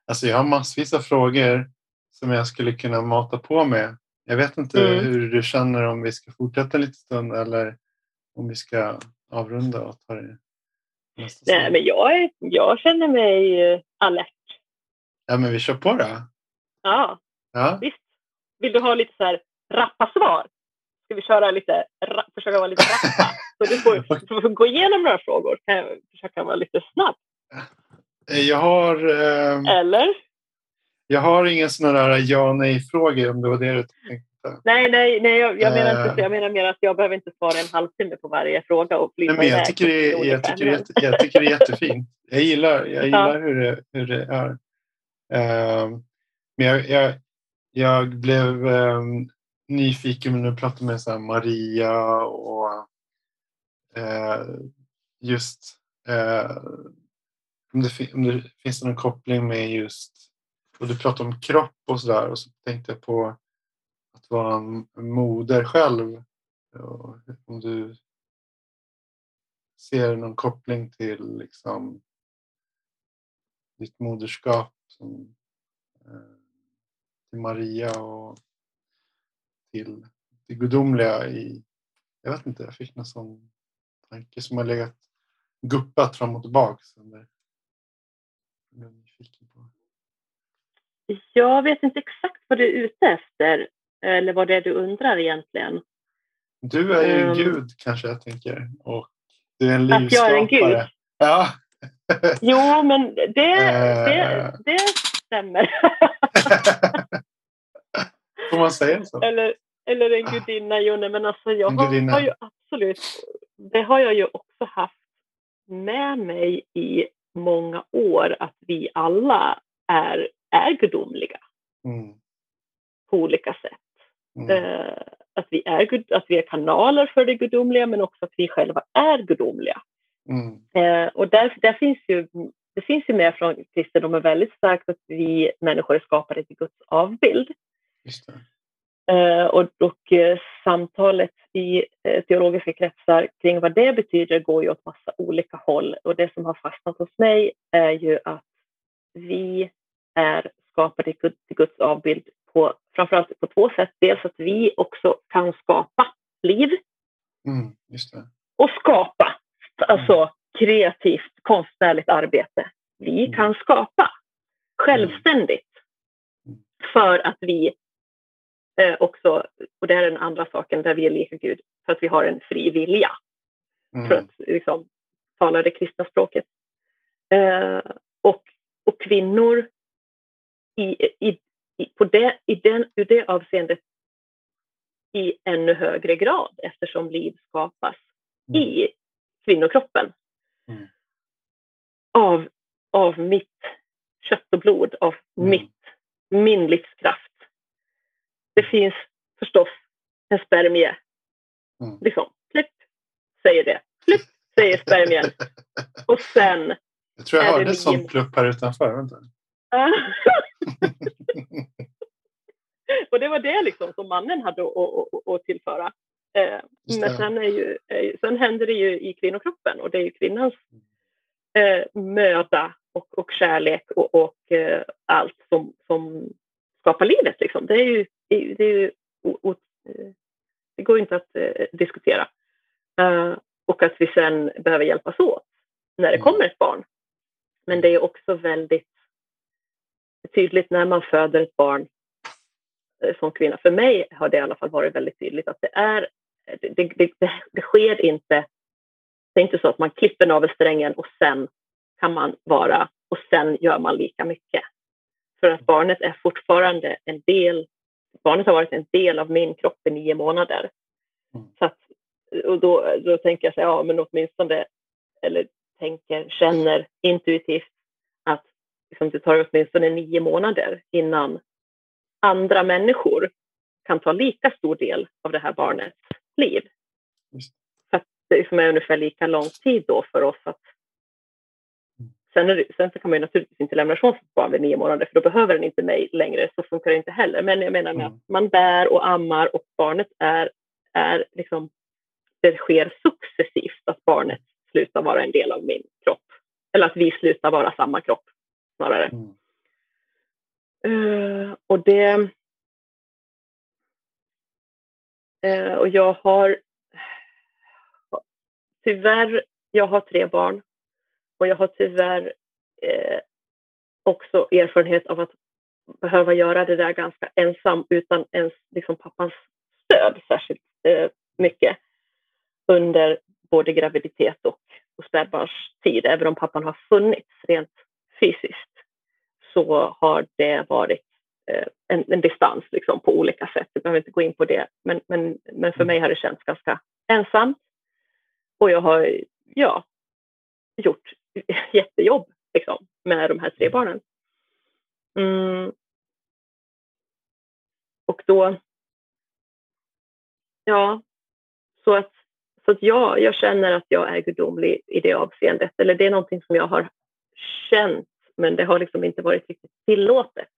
Alltså jag har massvis av frågor som jag skulle kunna mata på med. Jag vet inte mm. hur du känner om vi ska fortsätta lite stund eller om vi ska avrunda och ta det nästa Nej, men jag, är, jag känner mig eh, alert. Ja, men vi kör på då. Ja, ja. visst. Vill du ha lite så här rappa svar? Ska vi köra lite, försöka vara lite rappa? så du får, du får gå igenom några frågor. Kan jag försöka vara lite snabb? Jag har... Eh, Eller? Jag har inga sådana där ja nej-frågor om det var det du tänkte. Nej, nej, nej jag, jag menar inte så. Jag menar mer att jag behöver inte svara en halvtime på varje fråga och flytta nej, men jag, tycker det, är, jag, tycker det, jag tycker det är jättefint. Jag gillar, jag gillar ja. hur, det, hur det är. Uh, men jag, jag, jag blev um, nyfiken när du pratade med så Maria och Eh, just eh, om, det, om det finns någon koppling med just och du pratade om kropp och sådär och så tänkte jag på att vara en moder själv. Om du ser någon koppling till liksom ditt moderskap som, eh, till Maria och till det gudomliga i, jag vet inte, jag fick någon sån tanke som har legat guppat fram och tillbaka Jag vet inte exakt vad du är ute efter eller vad det är du undrar egentligen. Du är ju um, gud kanske jag tänker. Och du är en livskapare. Att jag är en gud? Ja. jo, men det, det, eh. det stämmer. Får man säga så? Eller, eller en gudinna. Jo, nej, men alltså jag har, har, ju absolut, det har jag ju också haft med mig i många år att vi alla är, är gudomliga. Mm. På olika sätt. Mm. Eh, att, vi är, att vi är kanaler för det gudomliga men också att vi själva är gudomliga. Mm. Eh, och där, där finns ju, det finns ju med från kristendomen väldigt starkt att vi människor är skapade till Guds avbild. Eh, och, och eh, samtalet i eh, teologiska kretsar kring vad det betyder går ju åt massa olika håll. Och det som har fastnat hos mig är ju att vi är skapade till Guds avbild på framförallt på två sätt. Dels att vi också kan skapa liv. Mm, och skapa, alltså mm. kreativt konstnärligt arbete. Vi mm. kan skapa självständigt. Mm. För att vi eh, också, och det är den andra saken där vi är lika Gud, för att vi har en fri vilja. Mm. För att liksom, tala det kristna språket. Eh, och, och kvinnor i, i, i, på det, i den, ur det avseendet i ännu högre grad eftersom liv skapas mm. i kvinnokroppen. Mm. Av, av mitt kött och blod, av mm. mitt, min livskraft. Det finns förstås en spermie. Mm. Liksom, flipp, säger det. Flipp, säger spermien. Och sen... Jag tror jag hörde en sån plupp här utanför. Vänta. och det var det liksom som mannen hade att, att, att tillföra. Eh, men sen, är ju, sen händer det ju i kvinnokroppen och det är ju kvinnans eh, möda och, och kärlek och, och eh, allt som, som skapar livet. Liksom. Det, är ju, det, är ju, det går inte att eh, diskutera. Uh, och att vi sen behöver hjälpas åt när det mm. kommer ett barn. Men det är också väldigt tydligt när man föder ett barn eh, som kvinna. För mig har det i alla fall varit väldigt tydligt att det är det, det, det, det sker inte. Det är inte så att man klipper navelsträngen och sen kan man vara och sen gör man lika mycket. För att barnet är fortfarande en del. Barnet har varit en del av min kropp i nio månader. Mm. Så att, och då, då tänker jag så ja men åtminstone, eller tänker, känner intuitivt att liksom, det tar åtminstone nio månader innan andra människor kan ta lika stor del av det här barnets liv. Just. Så att det liksom är ungefär lika lång tid då för oss att. Sen, det, sen så kan man ju naturligtvis inte lämna ifrån sitt barn vid nio månader för då behöver den inte mig längre. Så funkar det inte heller. Men jag menar med mm. att man bär och ammar och barnet är, är liksom, det sker successivt att barnet slutar vara en del av min kropp. Eller att vi slutar vara samma kropp snarare. Mm. Uh, och det... Uh, och jag har tyvärr, jag har tre barn och jag har tyvärr uh, också erfarenhet av att behöva göra det där ganska ensam utan ens liksom, pappans stöd särskilt mycket under både graviditet och, och spädbarnstid, även om pappan har funnits rent fysiskt så har det varit eh, en, en, distans liksom, på olika sätt. Jag behöver inte gå in på det, men, men, men för mm. mig har det känts ganska ensamt. Och jag har ja, gjort jättejobb liksom, med de här tre mm. barnen. Mm. Och då... Ja, så att, så att ja, jag känner att jag är gudomlig i det avseendet. Eller det är någonting som jag har känt men det har liksom inte varit riktigt tillåtet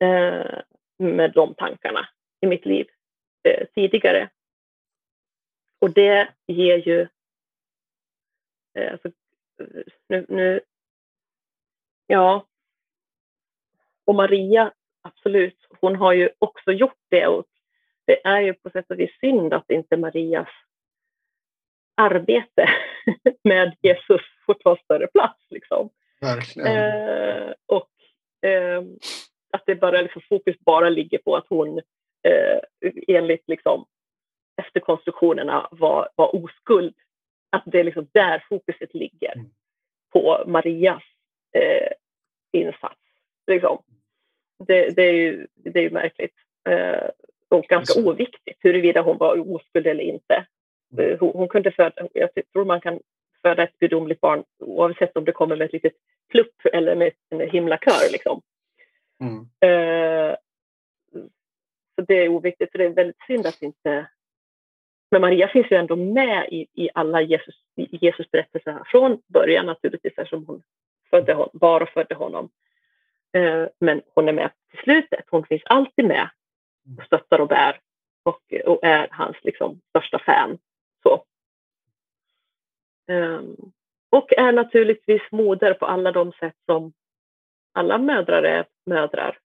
eh, med de tankarna i mitt liv eh, tidigare. Och det ger ju... Eh, alltså, nu, nu, ja. Och Maria, absolut, hon har ju också gjort det. Och det är ju på sätt och vis synd att inte Marias arbete med Jesus får ta större plats. Liksom. Verkligen. Eh, och eh, att det bara liksom, fokus bara ligger på att hon eh, enligt liksom, efterkonstruktionerna var, var oskuld. Att det är liksom där fokuset ligger mm. på Marias eh, insats. Liksom. Det, det, är ju, det är ju märkligt eh, och ganska oviktigt huruvida hon var oskuld eller inte. Mm. Eh, hon, hon, kunde föda, jag tror man kan föda ett gudomligt barn oavsett om det kommer med ett litet plupp eller med en himlakör. Liksom. Mm. Uh, så det är oviktigt, för det är väldigt synd att inte... Men Maria finns ju ändå med i, i alla Jesus, Jesus berättelser från början naturligtvis eftersom hon födde hon, bar och födde honom. Eh, men hon är med till slutet. Hon finns alltid med och stöttar och bär och, och är hans liksom, största fan. Så. Eh, och är naturligtvis moder på alla de sätt som alla mödrar är mödrar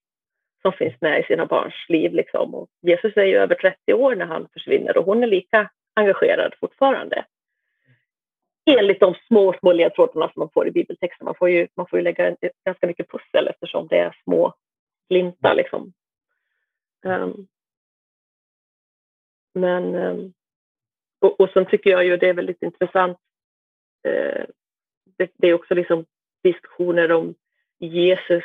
som finns med i sina barns liv. Liksom. Och Jesus är ju över 30 år när han försvinner och hon är lika engagerad fortfarande. enligt de små, små ledtrådarna som man får i bibeltexten. Man får ju, man får ju lägga en, ganska mycket pussel eftersom det är små glimtar. Liksom. Um, men, um, och, och sen tycker jag ju det är väldigt intressant. Uh, det, det, är också liksom diskussioner om Jesus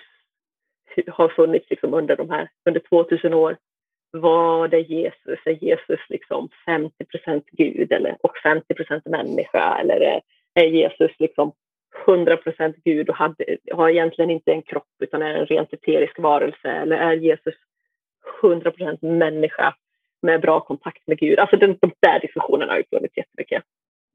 har funnits liksom under de här under 2000 år. Vad är Jesus? Är Jesus liksom 50% Gud eller, och 50% människa? Eller är, Jesus liksom 100% Gud och hade, har egentligen inte en kropp utan är en rent eterisk varelse? Eller är Jesus 100% människa med bra kontakt med Gud? Alltså de, de där diskussionerna har ju funnits jättemycket.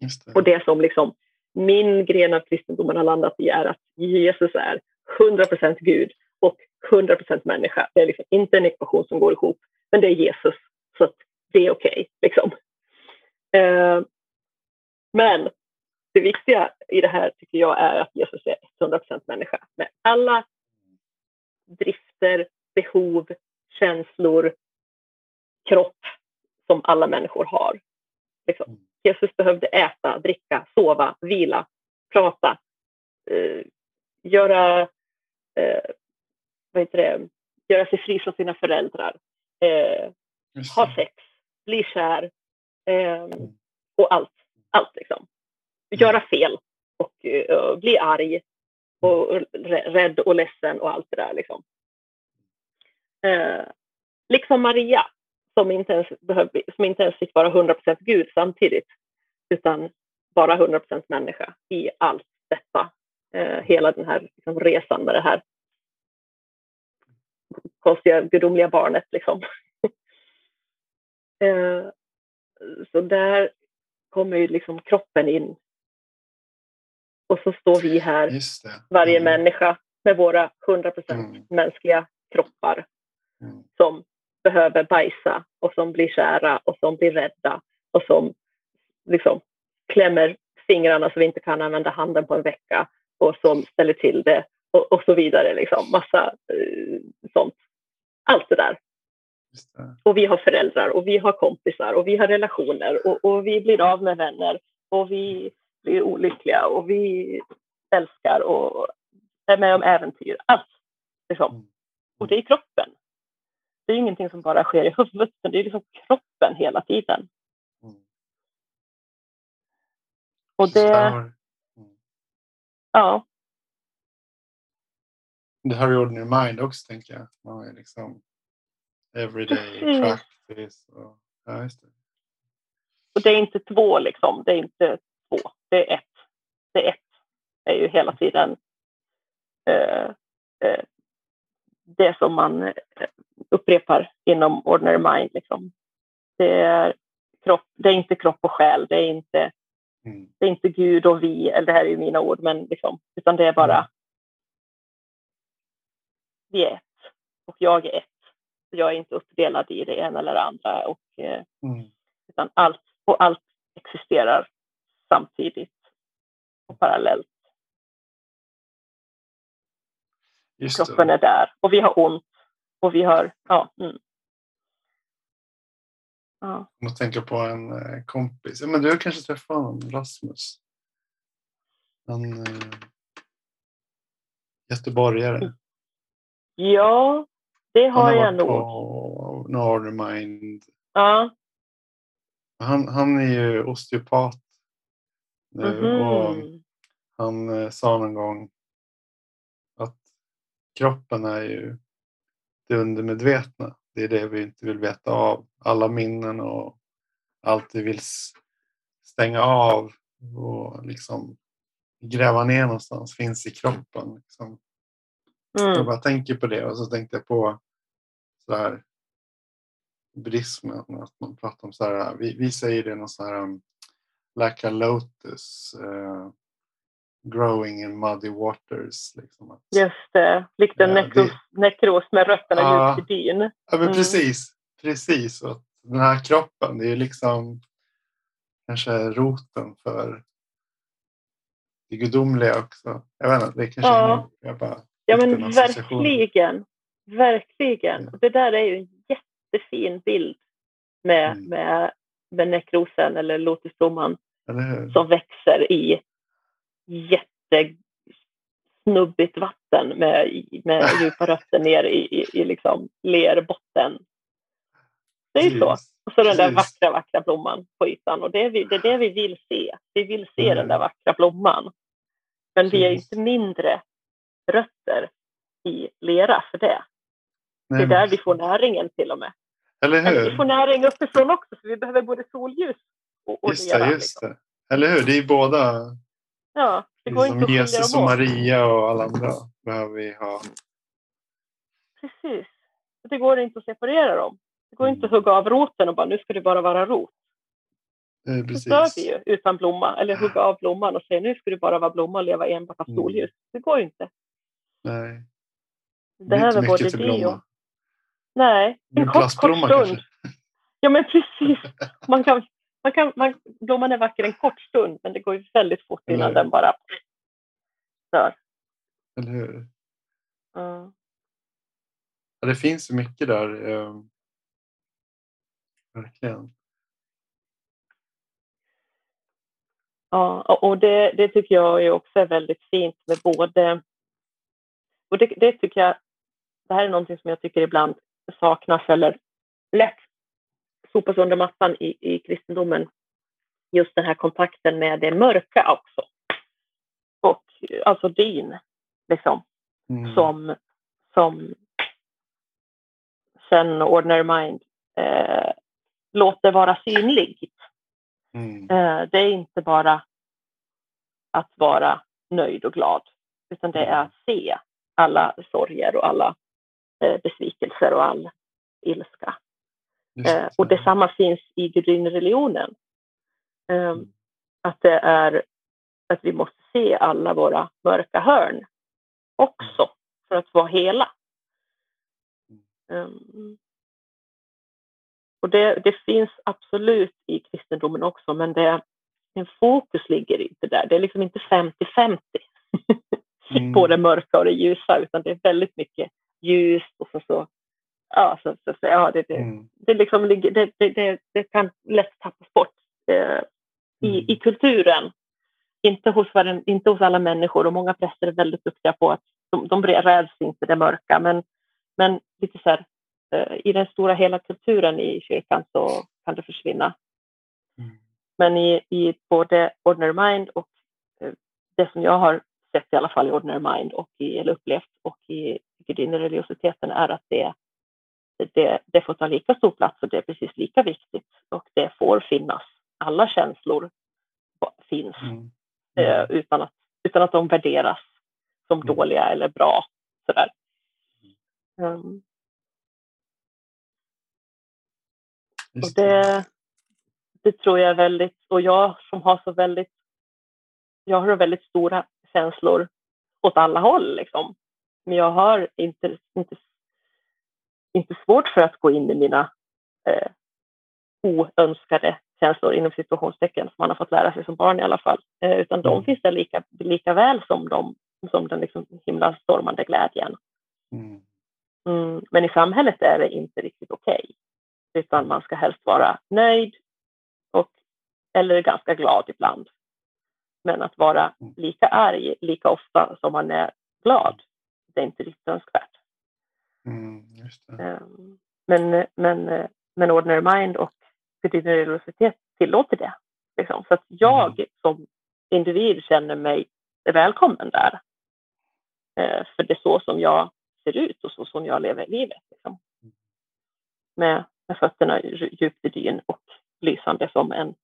Det. Och det som liksom min gren av kristendomen har landat i är att Jesus är 100% Gud och 100% människa. Det är liksom inte en ekvation som går ihop, men det är Jesus, så det är okej. Okay, liksom. eh, men det viktiga i det här tycker jag är att Jesus är 100% människa med alla drifter, behov, känslor, kropp som alla människor har. Liksom. Mm. Jesus behövde äta, dricka, sova, vila, prata, eh, göra, eh, vad heter det, göra sig fri från sina föräldrar, eh, ha sex, bli kär eh, mm. och allt. Allt liksom. Mm. Göra fel och uh, bli arg och rädd och ledsen och allt det där. Liksom. Eh, liksom Maria som inte ens, behöv, som inte ens fick vara 100% Gud samtidigt, utan bara 100% människa i allt detta. Eh, hela den här liksom, resan med det här konstiga gudomliga barnet. Liksom. eh, så där kommer ju liksom kroppen in. Och så står vi här, varje mm. människa, med våra 100 mm. mänskliga kroppar mm. som behöver bajsa och som blir kära och som blir rädda och som liksom klämmer fingrarna så vi inte kan använda handen på en vecka och som ställer till det och, och så vidare. Liksom. Massa uh, sånt. Allt det där. Det. Och vi har föräldrar och vi har kompisar och vi har relationer och, och vi blir av med vänner och vi blir olyckliga och vi älskar och är med om äventyr. Allt. Liksom. Mm. Och det är kroppen det är ingenting som bara sker i huvudet, utan det är liksom kroppen hela tiden. Mm. Och det... Mm. Ja. Det har in mind också, tänker jag. Man är liksom everyday practice. Och, ja, just det. och det är inte två, liksom. Det är inte två. Det är ett. Det är ett. Det är ju hela tiden eh, eh, det som man eh, upprepar inom ordinary mind. Liksom. Det, är kropp, det är inte kropp och själ, det är inte, mm. det är inte Gud och vi, eller det här är ju mina ord, men liksom, utan det är bara mm. Vi är ett och jag är ett. Jag är inte uppdelad i det ena eller det andra. Och, eh, mm. utan allt, och allt existerar samtidigt och parallellt. Just Kroppen det. är där och vi har ont och vi har, ja. Mm. ja. Jag tänker på en eh, kompis, men du har kanske träffat honom, Rasmus? Han eh, göteborgare. Ja, det har, har jag nog. På Nordermind. Ja. Han, han är ju osteopat nu mm -hmm. och han eh, sa någon gång att kroppen är ju det undermedvetna. Det är det vi inte vill veta av. Alla minnen och allt vi vill stänga av och liksom gräva ner någonstans finns i kroppen. Liksom. Mm. Jag bara tänker på det och så tänkte jag på så här buddhismen, att man pratar om så här, vi, vi säger det någon så här um, like a lotus. Uh, growing in muddy waters. Liksom. Just det, likt en ja, nekros, det, nekros med rötterna ja, djupt i byn. Ja, men mm. precis. Precis. Och den här kroppen, det är liksom kanske roten för det gudomliga också. Jag vet inte, det kanske ja. jag bara Ja, men verkligen. Verkligen. Ja. Det där är ju en jättefin bild med, mm. med, med nekrosen eller lotusblomman som växer i jättesnubbigt vatten med, med djupa rötter ner i, i, i liksom lerbotten. Det är ju så. Och så den där vackra, vackra blomman på ytan. Och det är, vi, det är det vi vill se. Vi vill se mm. den där vackra blomman. Men vi är inte mindre rötter i lera för det. Nej, det är där vi får näringen till och med. Eller hur? vi får näring uppifrån också, för vi behöver både solljus och, och just lera. Det, just liksom. det. Eller hur? Det är båda. Ja, det går liksom inte att Jesus och Maria och alla andra behöver vi ha. Precis. Det går inte att separera dem. Det går inte att hugga av roten och bara nu ska det bara vara rot. Eh, precis. Dör vi ju utan blomma. Eller hugga av blomman och säga nu ska det bara vara blomma och leva enbart av mm. solljus. Det går ju inte. Nej. Det behöver både det och... Nej, en kort, kort stund. Kanske. Ja, men precis. Man kan, man kan, man, blomman är vacker en kort stund, men det går ju väldigt fort innan den bara dör. Eller hur? Mm. Ja, det finns så mycket där. Eh, verkligen. Ja, och det, det tycker jag är också väldigt fint med både... Och det, det tycker jag, det här är någonting som jag tycker ibland saknas eller lätt sopas under mattan i, i kristendomen. Just den här kontakten med det mörka också. Och alltså din, liksom, mm. som, som sen Ordinary Mind eh, låter vara synlig. Mm. Eh, det är inte bara att vara nöjd och glad, utan det är att se alla sorger och alla eh, besvikelser och all ilska. Eh, och detsamma finns i gudinnereligionen. Eh, mm. Att det är att vi måste se alla våra mörka hörn också för att vara hela. Um, och det, det, finns absolut i kristendomen också, men det, en fokus ligger inte där. Det är liksom inte 50-50 mm. på det mörka och det ljusa, utan det är väldigt mycket ljust och så, så ja, så, så, så, ja det, det, mm. det, liksom, det, det, det, kan lätt tappas bort eh, i, mm. i kulturen. Inte hos, inte hos alla människor och många präster är väldigt duktiga på att de, de räds inte det mörka, men, men lite så här, eh, i den stora hela kulturen i kyrkan så kan det försvinna. Mm. Men i, i både Ordinary Mind och eh, det som jag har sett i alla fall i Ordinary Mind och i, eller upplevt och i gudinnereligiositeten är att det det, det får ta lika stor plats och det är precis lika viktigt och det får finnas. Alla känslor finns mm. Eh, mm. utan, att, utan att de värderas som mm. dåliga eller bra. Sådär. Um, och det, det tror jag är väldigt, och jag som har så väldigt, jag har väldigt stora känslor åt alla håll liksom. Men jag har inte, inte inte svårt för att gå in i mina eh, oönskade känslor inom situationstecken som man har fått lära sig som barn i alla fall. Eh, utan de mm. finns där lika, lika väl som, de, som den liksom himla stormande glädjen. Mm. Mm, men i samhället är det inte riktigt okej. Okay, utan man ska helst vara nöjd och, eller ganska glad ibland. Men att vara mm. lika arg lika ofta som man är glad, det är inte riktigt önskvärt. Mm, ehm, men, men, men Ordinary Mind och Gudinnerig universitet tillåter det. Liksom. Så att jag mm. som individ känner mig välkommen där. Eh, för det är så som jag ser ut och så som jag lever livet. Liksom. Med, med fötterna djupt i dyn och lysande som en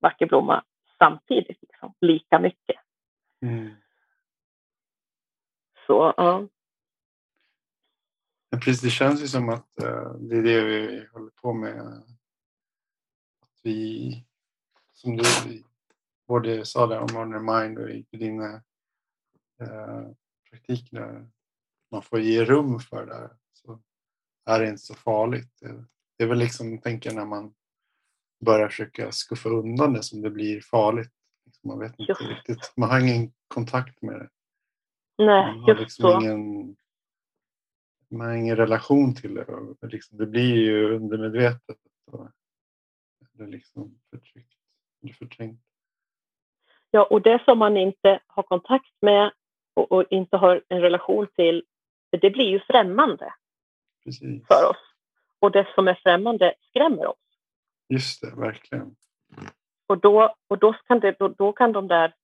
vacker blomma samtidigt. Liksom. Lika mycket. Mm. Så ja. Precis, det känns ju som att uh, det är det vi håller på med. Att vi, som du både sa där om Honor Mind och i din uh, praktik där man får ge rum för det så är det inte så farligt. Det, det är väl liksom, tänker när man börjar försöka skuffa undan det som det blir farligt. Liksom, man vet inte just. riktigt, man har ingen kontakt med det. Nej, man har liksom så. ingen man har ingen relation till det. Liksom, det blir ju undermedvetet. Och, eller liksom förtryckt. Eller förträngt. Ja, och det som man inte har kontakt med och, och inte har en relation till, det blir ju främmande Precis. för oss. Och det som är främmande skrämmer oss. Just det, verkligen. Och då, och då, kan, det, då, då kan de där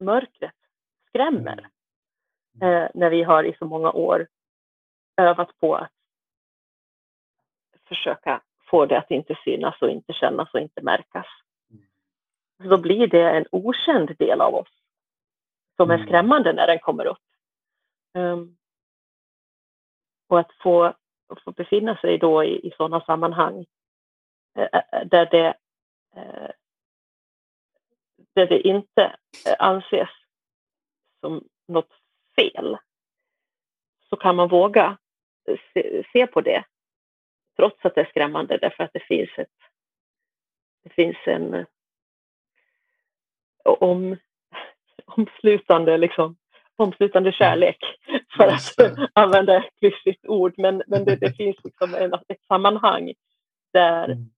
mörkret skrämmer. Mm. Eh, när vi har i så många år övat på att försöka få det att inte synas och inte kännas och inte märkas. Så då blir det en okänd del av oss som är mm. skrämmande när den kommer upp. Um, och att få, få befinna sig då i, i sådana sammanhang där det, där det inte anses som något fel så kan man våga se, se på det trots att det är skrämmande därför att det finns ett det finns en om, omslutande, liksom, omslutande kärlek för att använda ett klyschigt ord. Men, men det, det finns liksom en, ett sammanhang där, mm.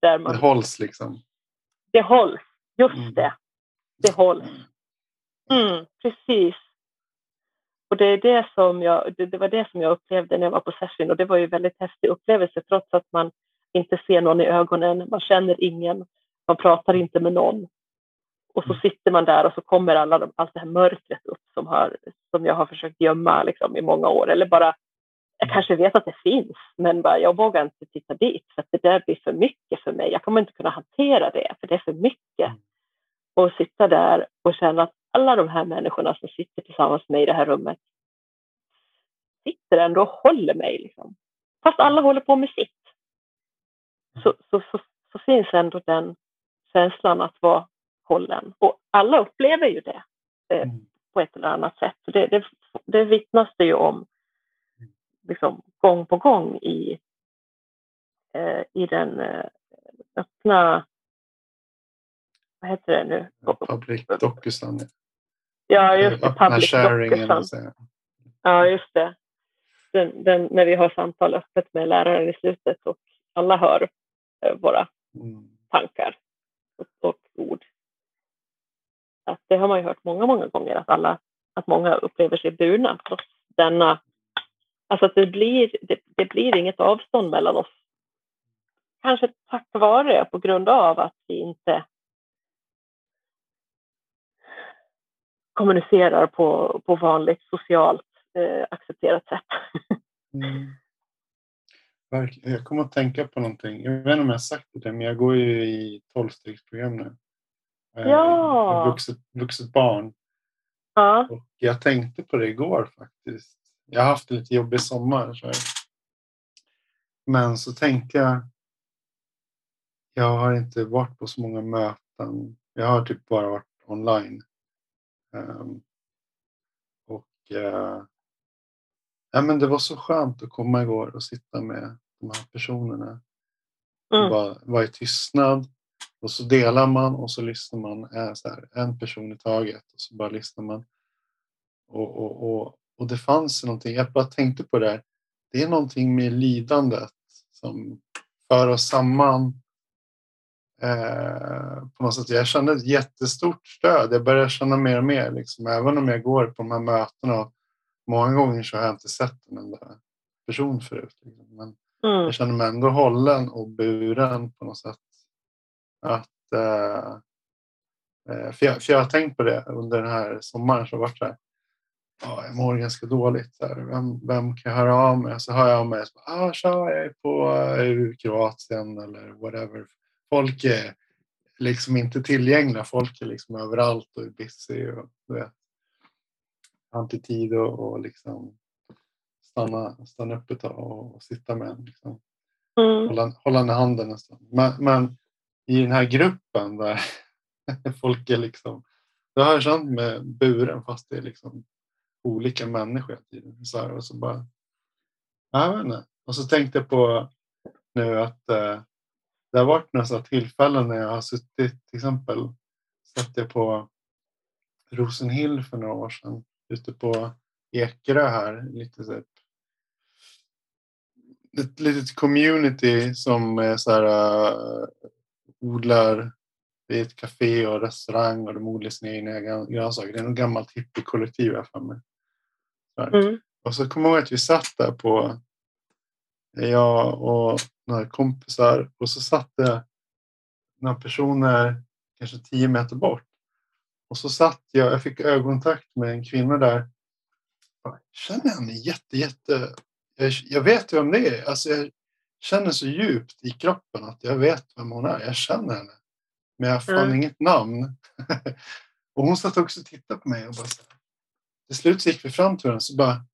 Där man... Det hålls liksom. Det hålls, just mm. det. Det hålls. Mm, precis. Och det, är det, som jag, det, det, var det som jag upplevde när jag var på session och det var ju en väldigt häftig upplevelse trots att man inte ser någon i ögonen, man känner ingen, man pratar inte med någon. Och så mm. sitter man där och så kommer alla allt det här mörkret upp som, har, som jag har försökt gömma liksom, i många år. Eller bara, jag kanske vet att det finns, men bara, jag vågar inte titta dit för att det där blir för mycket för mig. Jag kommer inte kunna hantera det, för det är för mycket. Mm. Och sitta där och känna att alla de här människorna som sitter tillsammans med mig i det här rummet sitter ändå och håller mig. Liksom. Fast alla håller på med sitt. Så, så, så, så finns ändå den känslan att vara hållen. Och alla upplever ju det eh, mm. på ett eller annat sätt. Det, det, det vittnas det ju om liksom, gång på gång i, eh, i den eh, öppna vad heter det nu? Public Docusan. Ja, just det. Public Docusan. Ja, just det. Den, den, när vi har samtal öppet med läraren i slutet och alla hör eh, våra mm. tankar och, och, ord. Att det har man ju hört många, många gånger att alla, att många upplever sig burna trots denna, alltså att det blir, det, det blir inget avstånd mellan oss. Kanske tack vare, på grund av att vi inte kommunicerar på, på vanligt socialt eh, accepterat sätt. mm. Jag kommer att tänka på någonting. Jag vet inte om jag har sagt det, men jag går ju i tolvstegsprogram nu. Eh, ja. Vuxet, vuxet barn. Ja. Och jag tänkte på det igår faktiskt. Jag har haft en lite jobbig sommar. Så Men så tänkte jag. Jag har inte varit på så många möten. Jag har typ bara varit online. Um, och uh, ja, men det var så skönt att komma igår och sitta med de här personerna. Mm. Bara vara i tystnad och så delar man och så lyssnar man äh, så här, en person i taget och så bara lyssnar man. Och, och, och, och det fanns någonting, jag bara tänkte på det här. Det är någonting med lidandet som för oss samman Eh, på något sätt. Jag kände ett jättestort stöd. Jag börjar känna mer och mer, liksom, även om jag går på de här mötena. Många gånger så har jag inte sett en enda person förut. Liksom. Men mm. jag känner mig ändå hållen och buren på något sätt. Att, eh, eh för, jag, för jag har tänkt på det under den här sommaren. Så varit här, ja, jag mår ganska dåligt. Så vem, vem kan jag höra av mig? Så hör jag av mig. Så, ah, tja, jag är på eh, Kroatien eller whatever folk är liksom inte tillgängliga. Folk är liksom överallt och är busy och du vet, har inte tid att och liksom stanna, stanna upp ett tag och, och sitta med en. Liksom. Mm. Hålla, hålla i handen en stund. Men, men, i den här gruppen där folk är liksom, det har jag känt med buren fast det är liksom olika människor Så här, och så bara, jag vet inte. Och så tänkte jag på nu att eh, det har varit några tillfällen när jag har suttit, till exempel satt jag på Rosenhill för några år sedan ute på Ekerö här, lite så ett litet community som är så här, uh, odlar Vid ett café och restaurang och de odlar sina egna grönsaker. Det är något gammalt hippiekollektiv jag för mig. Mm. Och så kommer jag ihåg att vi satt där på jag och några kompisar och så satt det några personer kanske tio meter bort. Och så satt jag, jag fick ögonkontakt med en kvinna där. Jag känner henne jätte, jätte... Jag, jag vet vem det är. Alltså jag känner så djupt i kroppen att jag vet vem hon är. Jag känner henne. Men jag har fan mm. inget namn. och hon satt också och tittade på mig och bara till slut gick vi fram till varandra så bara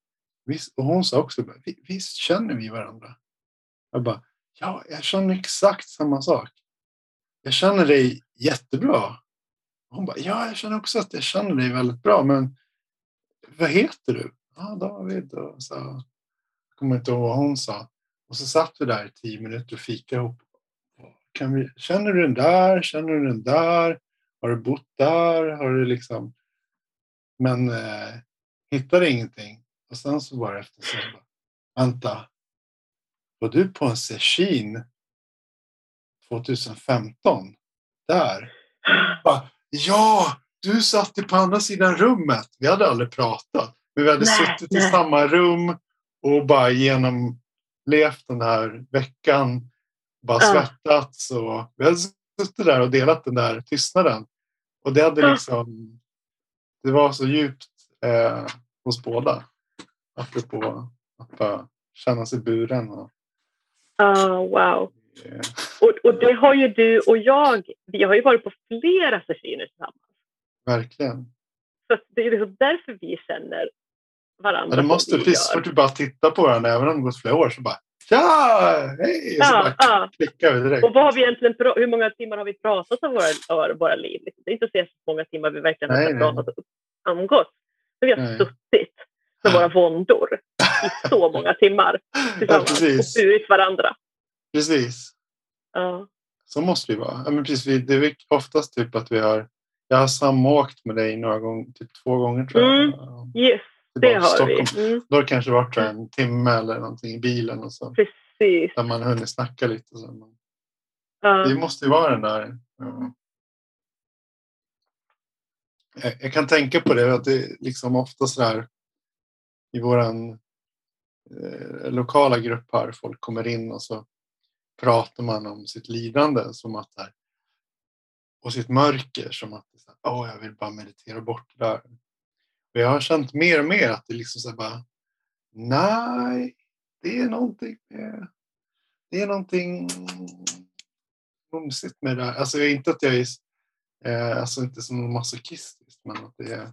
visst, och hon sa också visst känner vi varandra? Jag bara ja, jag känner exakt samma sak. Jag känner dig jättebra. Hon bara ja, jag känner också att jag känner dig väldigt bra, men vad heter du? Ja, David. Och så, jag kommer inte ihåg vad hon sa. Och så satt vi där i tio minuter och fikade ihop kan vi, känner du den där? Känner du den där? Har du bott där? Har du liksom... Men eh, hittade ingenting. Och sen så bara efter så bara, vänta. Var du på en session 2015? Där? Bara, ja, du satt på andra sidan rummet. Vi hade aldrig pratat. Men vi hade nej, suttit nej. i samma rum och bara genomlevt den här veckan bara svettats och vi hade suttit där och delat den där tystnaden. Och det hade liksom, det var så djupt eh, hos båda. Apropå att bara känna sig buren. Och, oh, wow. Yeah. Och, och det har ju du och jag, vi har ju varit på flera sessioner tillsammans. Verkligen. Så det är liksom därför vi känner varandra. Ja, det måste, precis så fort du bara tittar på varandra, även om det gått flera år, så bara Tja! Hej! Ja, så ja. klickar vi direkt. Och vad har vi egentligen, hur många timmar har vi pratat om våra, våra liv? Det är inte så många timmar vi verkligen nej, har pratat och umgåtts. Men vi har nej. suttit med våra våndor i så många timmar tillsammans ja, och burit varandra. Precis. Ja. Så måste det vara. Ja, men precis, det är oftast typ att vi har jag har samåkt med dig några gånger, typ två gånger tror jag. Mm, yes det har vi. Mm. Då har det kanske varit en timme eller någonting i bilen. Och så. Precis. Där man hunnit snacka lite. Så. Ja. Det måste ju vara den där. Ja. Jag, jag, kan tänka på det att det liksom ofta så här i våran eh, lokala grupp här, folk kommer in och så pratar man om sitt lidande som att här, och sitt mörker som att oh, jag vill bara meditera bort det där. Och jag har känt mer och mer att det liksom så bara, nej, det är någonting med, det är någonting mumsigt med det här. Alltså inte att jag är, eh, alltså inte som masochistisk, men att det är,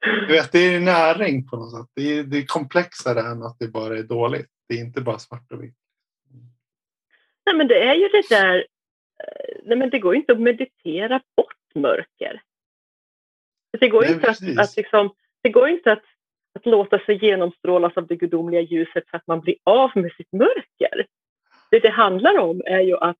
du vet, det är näring på något sätt. Det är, det är komplexare än att det bara är dåligt. Det är inte bara svart och vitt. Nej, men det är ju det där, eh, nej men det går inte att meditera bort mörker. Det går Nej, inte att, att liksom, det går inte att, att låta sig genomstrålas av det gudomliga ljuset så att man blir av med sitt mörker. Det det handlar om är ju att,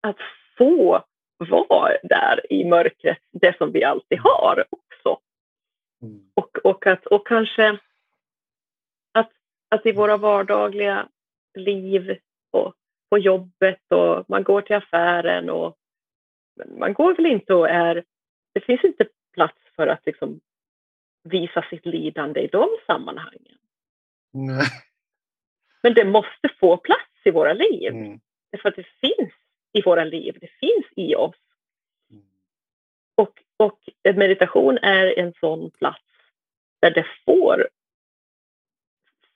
att få vara där i mörkret, det som vi alltid har också. Mm. Och, och, att, och kanske att, att i våra vardagliga liv och på jobbet och man går till affären och man går väl inte och är... Det finns inte plats för att liksom visa sitt lidande i de sammanhangen. Nej. Men det måste få plats i våra liv. Mm. Därför att det finns i våra liv, det finns i oss. Mm. Och, och meditation är en sån plats där det får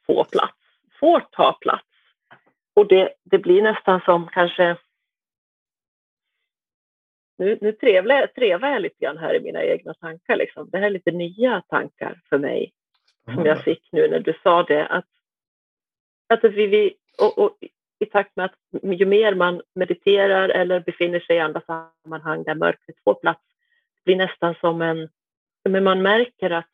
få plats, får ta plats. Och det, det blir nästan som kanske nu, nu trevlar, trevar jag lite grann här i mina egna tankar. Liksom. Det här är lite nya tankar för mig mm. som jag fick nu när du sa det. Att, att vi, vi och, och, i takt med att ju mer man mediterar eller befinner sig i andra sammanhang där mörkret får plats blir nästan som en... Men man märker att,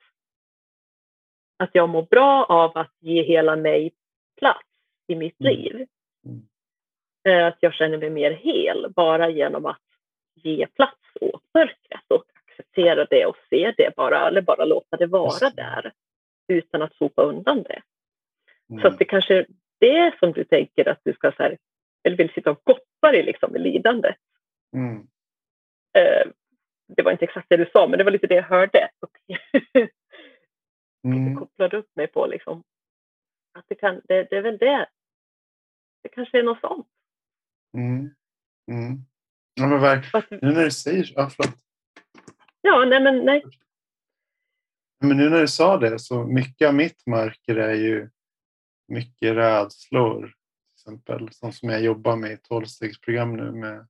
att jag mår bra av att ge hela mig plats i mitt mm. liv. Mm. Eh, att jag känner mig mer hel bara genom att ge plats åt mörkret och acceptera det och se det bara, eller bara låta det vara där utan att sopa undan det. Mm. Så att det kanske är det som du tänker att du ska så här, eller vill sitta och goppa bottnar i liksom lidandet. Mm. Eh, det var inte exakt det du sa, men det var lite det jag hörde. Och mm. kopplade upp mig på liksom, att det, kan, det, det är väl det. Det kanske är något sånt. Mm. Mm. Ja, men verkligen. Nu när du säger. Ja, förlåt. Ja, nej men nej. Men nu när du sa det så mycket av mitt mörker är ju mycket rädslor. Till exempel sånt som jag jobbar med i tolvstegsprogram nu med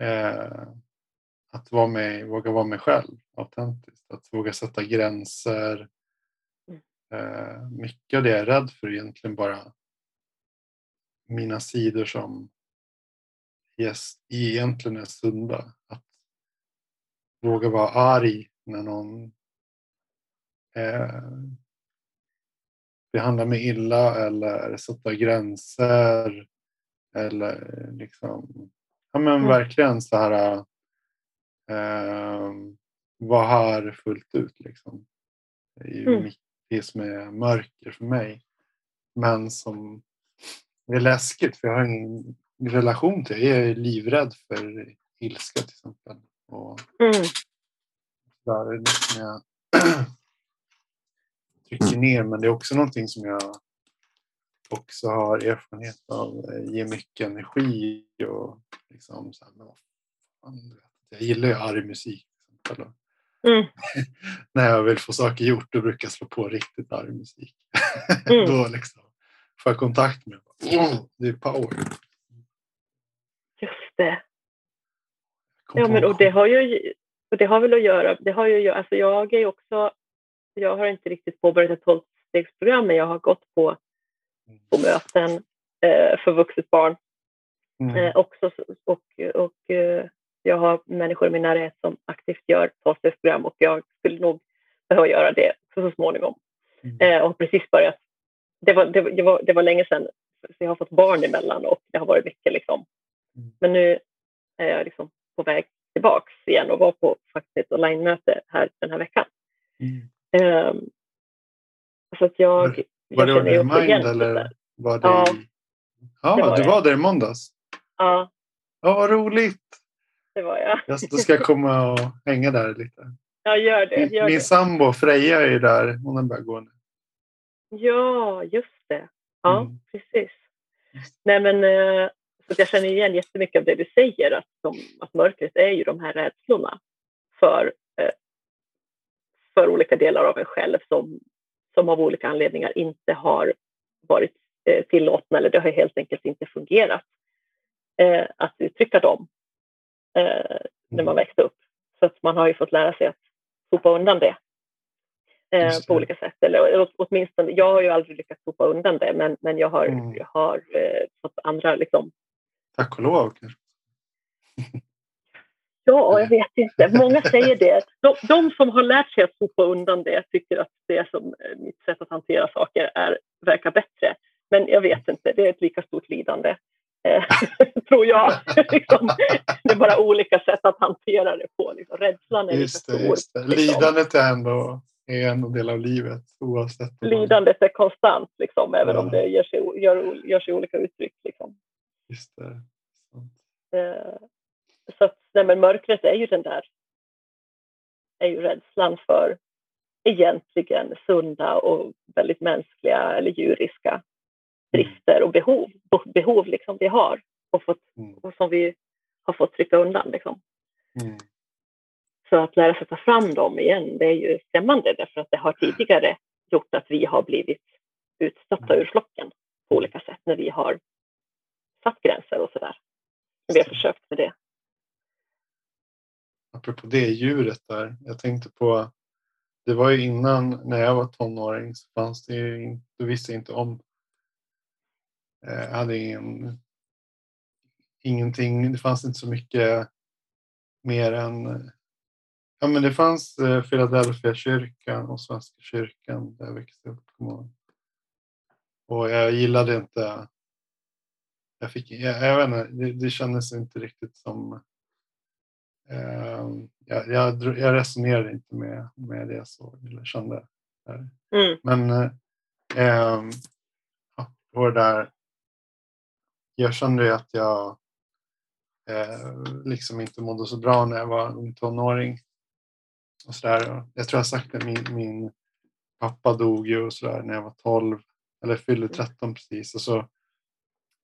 eh, att vara med, våga vara mig själv autentiskt. Att våga sätta gränser. Mm. Eh, mycket av det jag är rädd för är egentligen bara mina sidor som egentligen är sunda. Att våga vara arg när någon eh, behandlar mig illa eller sätta gränser. Eller liksom, ja men mm. verkligen så här eh, vara här fullt ut liksom. Det är ju mm. det som är mörker för mig. Men som är läskigt för jag har ingen relation till. Jag är livrädd för ilska till exempel. Och mm. där är det som jag trycker ner men det är också någonting som jag också har erfarenhet av. Ger mycket energi och liksom så här, men fan, jag gillar ju arg musik. Mm. När jag vill få saker gjort då brukar jag slå på riktigt arg musik. Mm. då liksom får jag kontakt med oh, det är power. Det. Ja, men och det har ju och det har väl att göra, det har ju, alltså jag är också, jag har inte riktigt påbörjat ett tolvstegsprogram men jag har gått på, på möten eh, för vuxet barn mm. eh, också och, och eh, jag har människor i min närhet som aktivt gör tolvstegsprogram och jag skulle nog behöva göra det så småningom. Mm. Eh, och har precis börjat. Det var, det, det, var, det var länge sedan, så jag har fått barn emellan och det har varit mycket liksom. Mm. Men nu är jag liksom på väg tillbaks igen och var på faktiskt online-möte här den här veckan. Mm. Um, så att jag... Var, var det Mind eller var det... Ja, ja det var du var där i måndags? Ja. Ja, vad roligt! Det var jag. jag då ska jag komma och hänga där lite. Ja, gör det. Gör Min det. sambo Freja är ju där. Hon har börjat gå nu. Ja, just det. Ja, mm. precis. Nej, men eh, så jag känner igen jättemycket av det du säger, att, de, att mörkret är ju de här rädslorna för, eh, för olika delar av en själv som, som av olika anledningar inte har varit eh, tillåtna eller det har helt enkelt inte fungerat eh, att uttrycka dem när man växte upp. Så att man har ju fått lära sig att sopa undan det på olika sätt. Eller åtminstone, jag har ju aldrig lyckats sopa undan det men, men jag har, mm. jag har eh, fått andra liksom, Tack och lov kanske. Ja, jag vet inte. Många säger det. De, de, som har lärt sig att sopa undan det tycker att det som eh, mitt sätt att hantera saker är, verkar bättre. Men jag vet inte, det är ett lika stort lidande. Eh, tror jag. liksom, det är bara olika sätt att hantera det på. Liksom. Rädslan är just det, stor. Liksom. Lidandet är ändå är en del av livet oavsett. Lidandet är konstant, liksom, även ja. om det gör sig, gör, gör sig olika uttryck. Liksom. Just det. Eh, så att, nej, men mörkret är ju den där, är ju rädslan för egentligen sunda och väldigt mänskliga eller djuriska mm. drifter och behov, behov liksom vi har och, fått, mm. och som vi har fått trycka undan. Liksom. Mm. Så att lära sig ta fram dem igen, det är ju skrämmande därför att det har tidigare gjort att vi har blivit utstötta ur flocken på olika sätt när vi har satt gränser och sådär. Vi har försökt med det. Apropå det djuret där. Jag tänkte på, det var ju innan när jag var tonåring så fanns det ju, du visste inte om, eh, jag hade ingen, ingenting, det fanns inte så mycket mer än, ja men det fanns eh, Philadelphia kyrkan och Svenska kyrkan där jag växte upp. Och jag gillade inte jag, fick, jag, jag vet inte, det, det kändes inte riktigt som... Eh, jag, jag, jag, resonerade inte med, med det jag såg eller kände. Mm. Men eh, ja, det där, jag kände att jag eh, liksom inte mådde så bra när jag var ung tonåring. Och så där. Jag tror jag sagt det, min, min pappa dog ju och så där när jag var 12 eller fyllde 13 mm. precis och så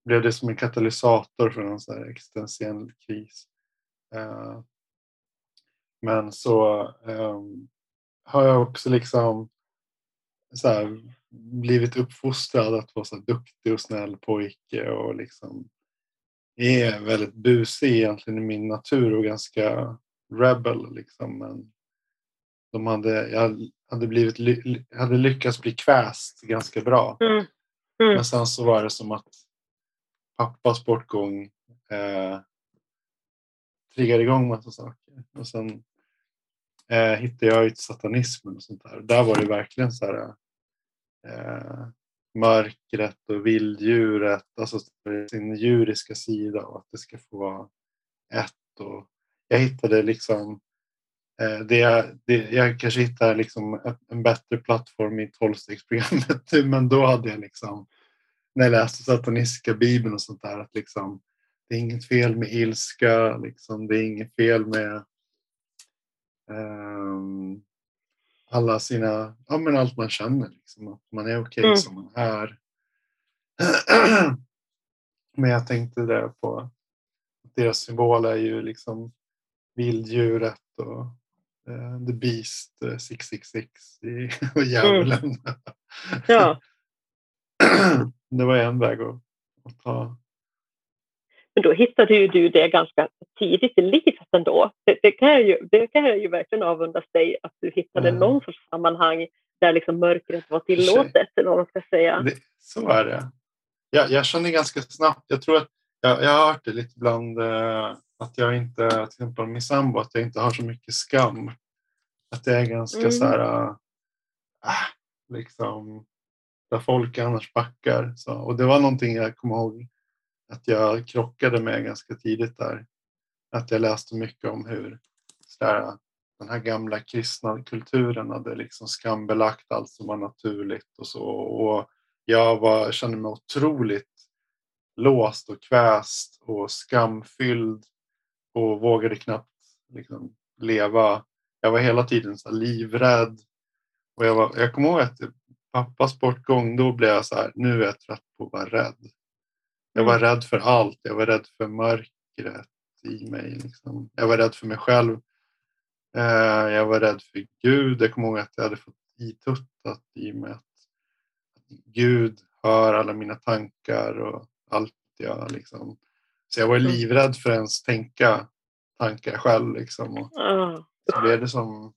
blev det som en katalysator för en sån existentiell kris. Uh, men så um, har jag också liksom så här, blivit uppfostrad att vara så duktig och snäll pojke och liksom är väldigt busig egentligen i min natur och ganska rebel liksom. Men de hade, jag hade, blivit, hade lyckats bli kväst ganska bra. Mm. Mm. Men sen så var det som att pappas bortgång eh, triggade igång massa saker. Och sen eh, hittade jag ut satanismen och sånt där. Där var det verkligen så här eh, mörkret och vilddjuret, alltså sin djuriska sida och att det ska få vara ett. Och jag hittade liksom eh, det jag, det, jag kanske hittade liksom en bättre plattform i tolvstegsprogrammet men då hade jag liksom när jag läste satanistiska bibeln och sånt där att liksom det är inget fel med ilska, liksom, det är inget fel med um, alla sina, ja men allt man känner, liksom, att man är okej okay mm. som man är. men jag tänkte där på att deras symbol är ju liksom vilddjuret och uh, the beast uh, 666 i, och djävulen. Mm. Ja. det var en väg att, att ta. Men då hittade ju du det ganska tidigt i livet ändå. Det, det, kan, jag ju, det kan jag ju verkligen avundas dig att du hittade mm. någon sorts sammanhang där liksom mörkret var tillåtet eller vad man ska säga. Det, så är det. Jag, jag känner ganska snabbt, jag tror att jag, jag har hört det lite ibland eh, att jag inte, till exempel min sambo, att jag inte har så mycket skam. Att det är ganska mm. så här, äh, liksom där folk annars backar. Så, och det var någonting jag kommer ihåg att jag krockade med ganska tidigt där. Att jag läste mycket om hur där, den här gamla kristna kulturen hade liksom skambelagt allt som var naturligt och så. Och jag var, kände mig otroligt låst och kväst och skamfylld och vågade knappt liksom, leva. Jag var hela tiden så livrädd. Och jag, var, jag kommer ihåg att pappas bortgång, då blev jag så här, nu är jag trött på att vara rädd. Jag var mm. rädd för allt. Jag var rädd för mörkret i mig. Liksom. Jag var rädd för mig själv. Eh, jag var rädd för Gud. Jag kommer ihåg att jag hade fått ituttat i mig att Gud hör alla mina tankar och allt jag liksom. Så jag var mm. livrädd för att ens tänka tankar själv liksom. Och så blev det som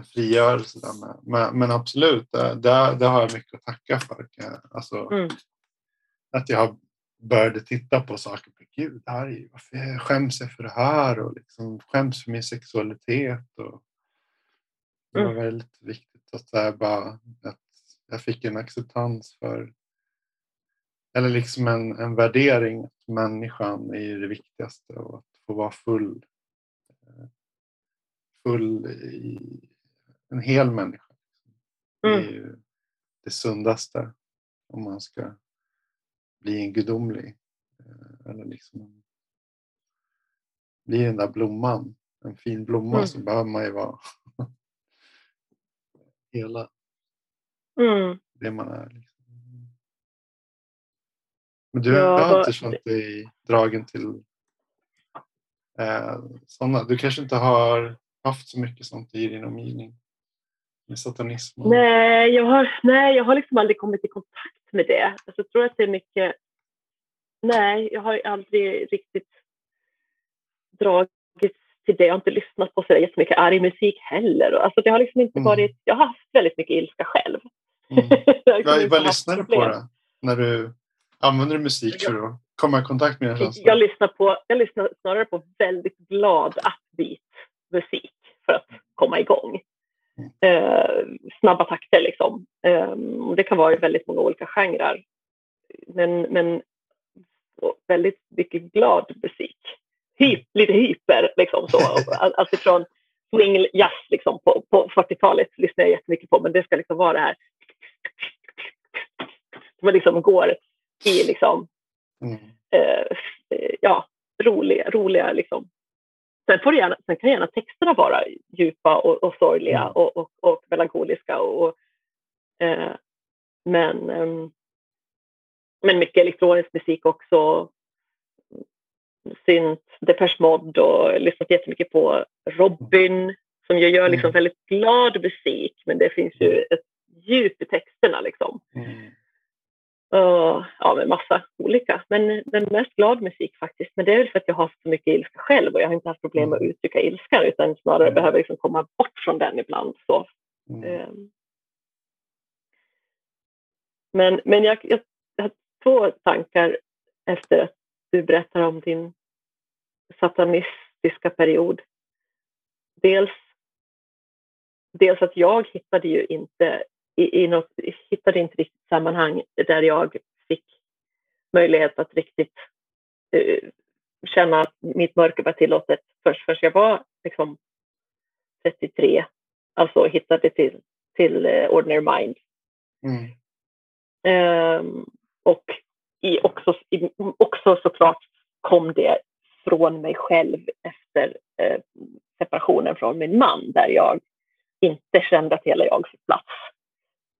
frigörelse där. Men, men absolut, det, det, har jag mycket att tacka för. Alltså, mm. Att jag började titta på saker. Gud, det här är, varför skäms jag för det här? Och liksom, skäms för min sexualitet. Och det var mm. väldigt viktigt att, jag bara, att jag fick en acceptans för eller liksom en, en värdering att människan är det viktigaste och att få vara full eh, full i, en hel människa. Det är mm. ju det sundaste om man ska bli en gudomlig. Eh, eller liksom bli den där blomman. En fin blomma mm. så behöver man ju vara hela mm. det man är. Liksom. Men du ja, har inte känt dig dragen till eh, sådana. Du kanske inte har haft så mycket sånt i din omgivning? Med satanism? Nej, jag har, nej, jag har liksom aldrig kommit i kontakt med det. Alltså, jag tror att det är mycket... Nej, jag har aldrig riktigt dragits till det. Jag har inte lyssnat på så jättemycket arg musik heller. Alltså, det har liksom inte mm. varit... Jag har haft väldigt mycket ilska själv. Mm. vad, vad lyssnar du på då? När du, använder du musik för att komma i kontakt med dina känslor? Jag lyssnar, på, jag lyssnar snarare på väldigt glad upbeat musik för att komma igång snabba takter. Liksom. Eh, det kan vara i väldigt många olika genrer. Men, men väldigt mycket glad musik. Hy, lite hyper, liksom så. Allt ifrån swing jazz liksom, på, på 40-talet lyssnar jag jättemycket på, men det ska liksom vara det här man liksom går i liksom, mm. eh, ja, roliga, roliga liksom. Sen, får gärna, sen kan gärna texterna vara djupa och, och sorgliga mm. och, och, och melankoliska. Och, eh, men, eh, men mycket elektronisk musik också. Synt, Depeche Mode och lyssnat jättemycket på Robin som ju gör liksom mm. väldigt glad musik men det finns ju ett djup i texterna liksom. Mm. Och, ja, med massa olika. Men den mest glad musik faktiskt. Men det är väl för att jag har så mycket ilska själv och jag har inte haft problem med att mm. uttrycka ilskan utan snarare mm. behöver liksom komma bort från den ibland. Så. Mm. Um. Men, men jag, jag, jag har två tankar efter att du berättar om din satanistiska period. Dels, dels att jag hittade ju inte i, i något, hittade inte riktigt sammanhang där jag fick möjlighet att riktigt uh, känna att mitt mörker var tillåtet först först jag var liksom 33, alltså hittade till, till uh, Ordinary Mind. Mm. Um, och i också, i, också såklart kom det från mig själv efter uh, separationen från min man där jag inte kände att hela jag fick plats.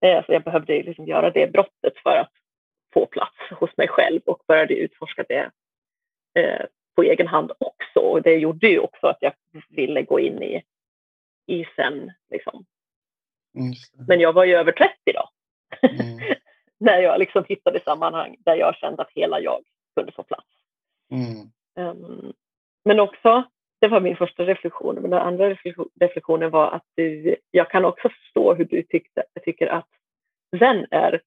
Eh, så jag behövde liksom göra det brottet för att få plats hos mig själv och började utforska det eh, på egen hand också. Och det gjorde ju också att jag ville gå in i, i sen. Liksom. Mm. Men jag var ju över 30 då. Mm. När jag liksom hittade sammanhang där jag kände att hela jag kunde få plats. Mm. Um, men också, det var min första reflektion, men den andra reflektionen var att du, jag kan också förstå hur du tyckte, tycker att den är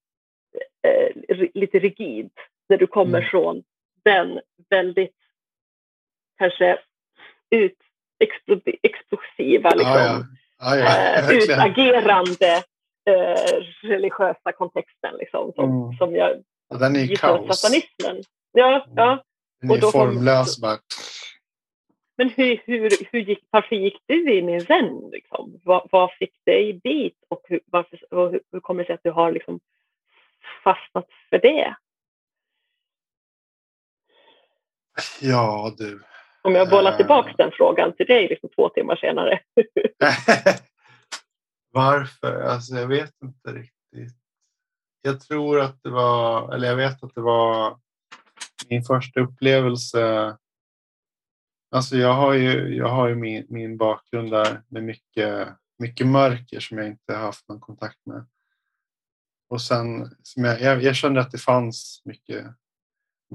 eh, lite rigid när du kommer mm. från den väldigt kanske ut, explosiva, liksom, ah, ja. Ah, ja. Eh, utagerande eh, religiösa kontexten liksom, som, mm. som jag den är kaos. satanismen. Ja, mm. ja. Den är formlös bara. Men hur, hur, hur gick, varför gick du in i zen? Liksom? Vad, vad fick dig dit och hur, varför, hur, hur kommer det sig att du har liksom fastnat för det? Ja, du. Om jag bollar tillbaka den frågan till dig liksom två timmar senare. Varför? Alltså, jag vet inte riktigt. Jag tror att det var, eller jag vet att det var min första upplevelse Alltså jag har ju, jag har ju min, min bakgrund där med mycket, mycket mörker som jag inte haft någon kontakt med. Och sen, som jag, jag, jag kände att det fanns mycket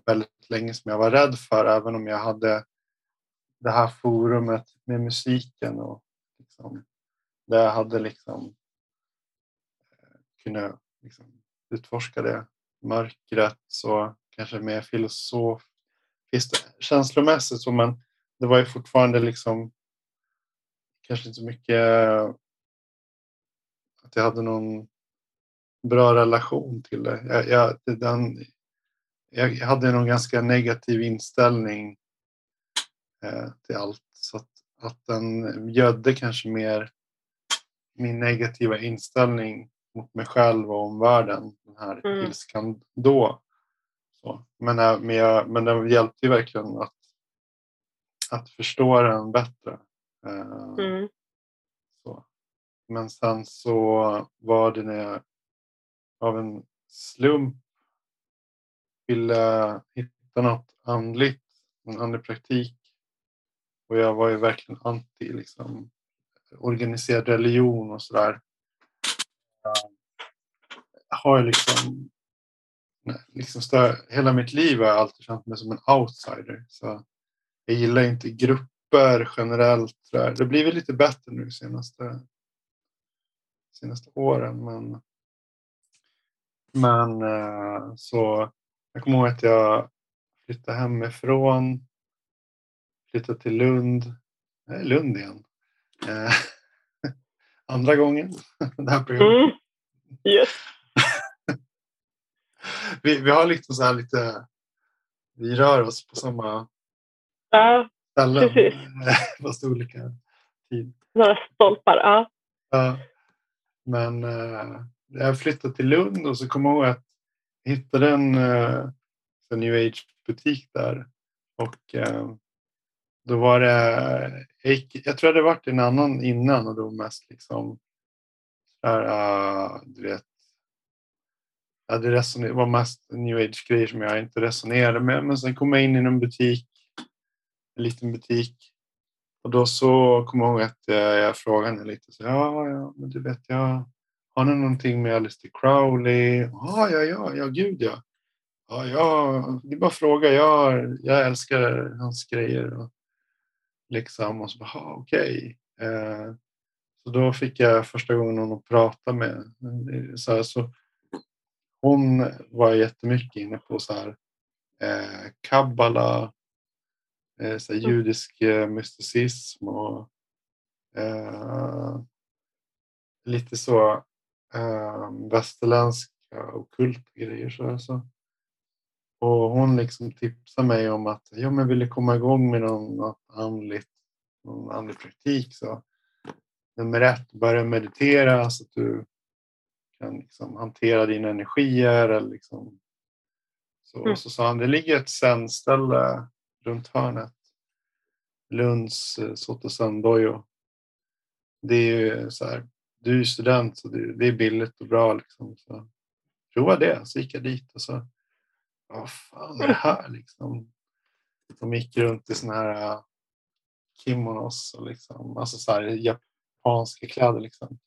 väldigt länge som jag var rädd för, även om jag hade det här forumet med musiken och liksom, där jag hade liksom kunnat liksom utforska det mörkret så kanske mer filosofiskt känslomässigt så men det var ju fortfarande liksom kanske inte så mycket att jag hade någon bra relation till det. Jag, jag, den, jag hade nog ganska negativ inställning eh, till allt så att, att den gödde kanske mer min negativa inställning mot mig själv och omvärlden, den här mm. ilskan då. Så. Men, äh, men, jag, men den hjälpte ju verkligen att att förstå den bättre. Eh, mm. Så. Men sen så var det när jag av en slump ville hitta något andligt, en andlig praktik. Och jag var ju verkligen anti liksom, organiserad religion och sådär. Jag har liksom, liksom stör, hela mitt liv har jag alltid känt mig som en outsider. Så jag gillar inte grupper generellt. Där. Det blir väl lite bättre nu senaste, senaste åren. Men, men eh, så jag kommer ihåg att jag flyttade hemifrån. Flyttade till Lund. Nej, Lund igen. Eh, andra gången det här programmet. Mm. Yes. vi, vi har liksom så här lite, vi rör oss på samma Ja, ställen. precis. Fast olika tid. Några stolpar, ja. ja. Men äh, jag flyttade till Lund och så kom jag ihåg att jag hittade en, äh, en new age butik där. Och eh, då var det, jag, gick, jag tror det hade varit en annan innan och då mest liksom, där, du vet, hade resonerat, var mest new age-grejer som jag inte resonerade med. Men sen kom jag in i en butik, en liten butik. Och då så kommer jag ihåg att eh, jag, frågade henne lite. Så, ja, ja, men du vet, jag har ni någonting med Alistair Crowley? Ja, ja, ja, ja, gud ja. Ja, ja, det är bara att fråga. Jag, jag älskar hans grejer. Och, liksom, och så bara, okej. Okay. Eh, så då fick jag första gången någon att prata med. Så, här, så hon var jättemycket inne på så här eh, kabbala, så här, mm. judisk eh, mysticism och eh, lite så eh, västerländska ockulta grejer. Så, så. Och hon liksom tipsade mig om att jag men ville komma igång med någon, något andligt, någon andlig praktik. Så nummer ett, börja meditera så att du kan liksom hantera dina energier. Eller liksom. så, mm. så sa han, det ligger ett zen-ställe runt hörnet. Lunds eh, Sotosandoyo. Det är ju så här, du är student så det, är billigt och bra. Liksom, så prova det. Så gick jag dit och så, vad fan är det här liksom? De gick runt i såna här uh, kimonos och liksom, alltså så här japanska kläder liksom.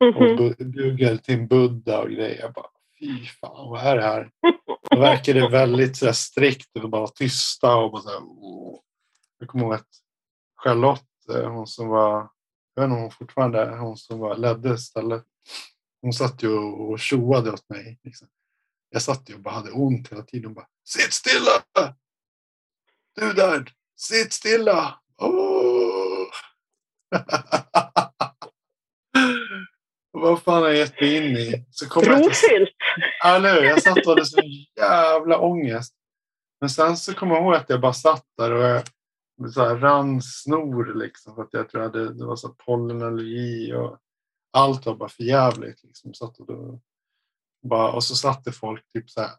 Mm -hmm. Och bugar till en Buddha och grejer. Jag bara, fy fan vad är det här? Då verkar det väldigt så här, strikt och bara tysta och bara så här, Jag kommer ihåg att Charlotte, eh, hon som var, jag vet inte om hon fortfarande är hon som var, ledde stället. Hon satt ju och tjoade åt mig. Liksom. Jag satt ju och bara hade ont hela tiden. Och bara, Sitt stilla! Du där! Sitt stilla! Oh! Vad fan har jag gett mig in i? Så kom Rofyllt! Jag, eller hur? Jag satt och hade så jävla ångest. Men sen så kommer jag ihåg att jag bara satt där och jag så här, rann snor liksom. För att jag tror att det, det var så pollenallergi och allt var bara för jävligt. Liksom. Satt och, då, bara, och så satt det folk typ så här,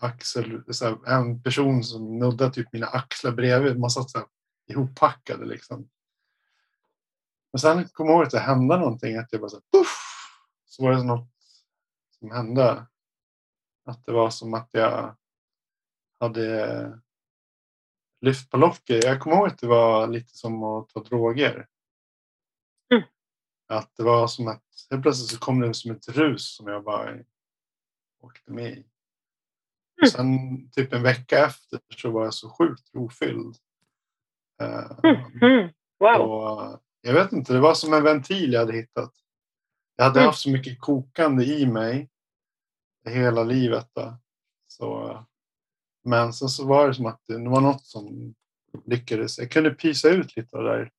axel, så här, en person som nuddade typ mina axlar bredvid. Man satt så här ihoppackade liksom. Men sen kom jag ihåg att det hände någonting. Att jag bara så här, puff, så var det något som hände. Att det var som att jag hade lyft på locket. Jag kommer ihåg att det var lite som att ta droger. Mm. Att det var som att helt plötsligt så kom det som ett rus som jag bara åkte med i. Mm. Sen typ en vecka efter så var jag så sjukt rofylld. Mm. Mm. Wow. Och jag vet inte, det var som en ventil jag hade hittat. Jag hade mm. haft så mycket kokande i mig hela livet. Då. Så, men sen så var det som att det var något som lyckades. Jag kunde pysa ut lite av det där.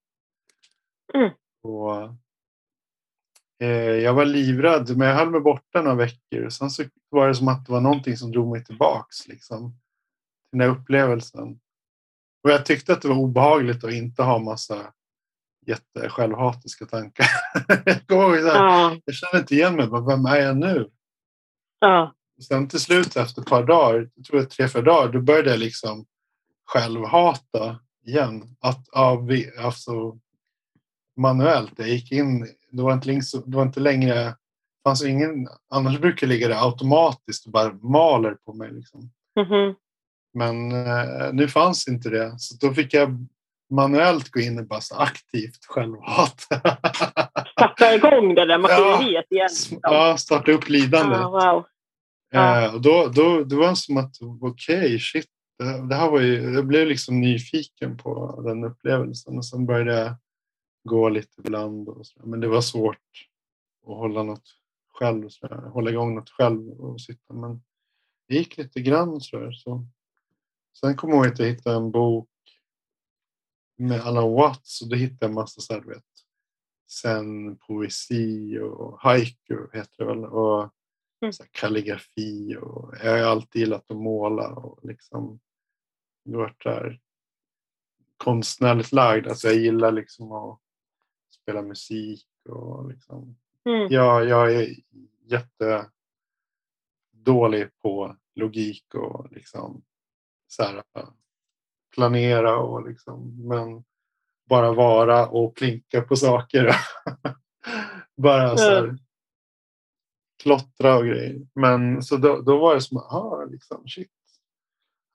Mm. Och, eh, jag var livrädd, men jag höll mig borta några veckor. Sen så var det som att det var någonting som drog mig tillbaks. Liksom, den här upplevelsen. Och jag tyckte att det var obehagligt att inte ha massa jättesjälvhatiska tankar. jag, ja. jag känner inte igen mig. Vem är jag nu? Ja. Sen till slut efter ett par dagar, jag tror jag tre, fyra dagar, då började jag liksom självhata igen. Att, alltså, manuellt. Jag gick in, det var inte, det var inte längre, fanns ingen, annars brukar jag ligga där automatiskt och bara maler på mig. Liksom. Mm -hmm. Men eh, nu fanns inte det, så då fick jag manuellt gå in och bara så aktivt självhat. Starta igång det där maskineriet ja, igen. Ja, starta upp lidandet. Oh, wow ja. eh, och då, då, det var som att, okej, okay, shit. Det, det, här var ju, jag blev liksom nyfiken på den upplevelsen och sen började jag gå lite ibland. Och så, men det var svårt att hålla något själv, så hålla igång något själv och sitta. Men det gick lite grann så, så. Sen kom jag ihåg att jag hittade en bok med Alan Watts och då hittade jag en massa så här, vet, sen poesi och haiku heter det väl och mm. så kalligrafi och jag har alltid gillat att måla och liksom varit där konstnärligt lagd. Alltså jag gillar liksom att spela musik och liksom. Mm. Jag, jag är jättedålig på logik och liksom så här, planera och liksom, men bara vara och plinka på saker. bara så här, klottra och grejer. Men så då, då var det som, aha, liksom, shit.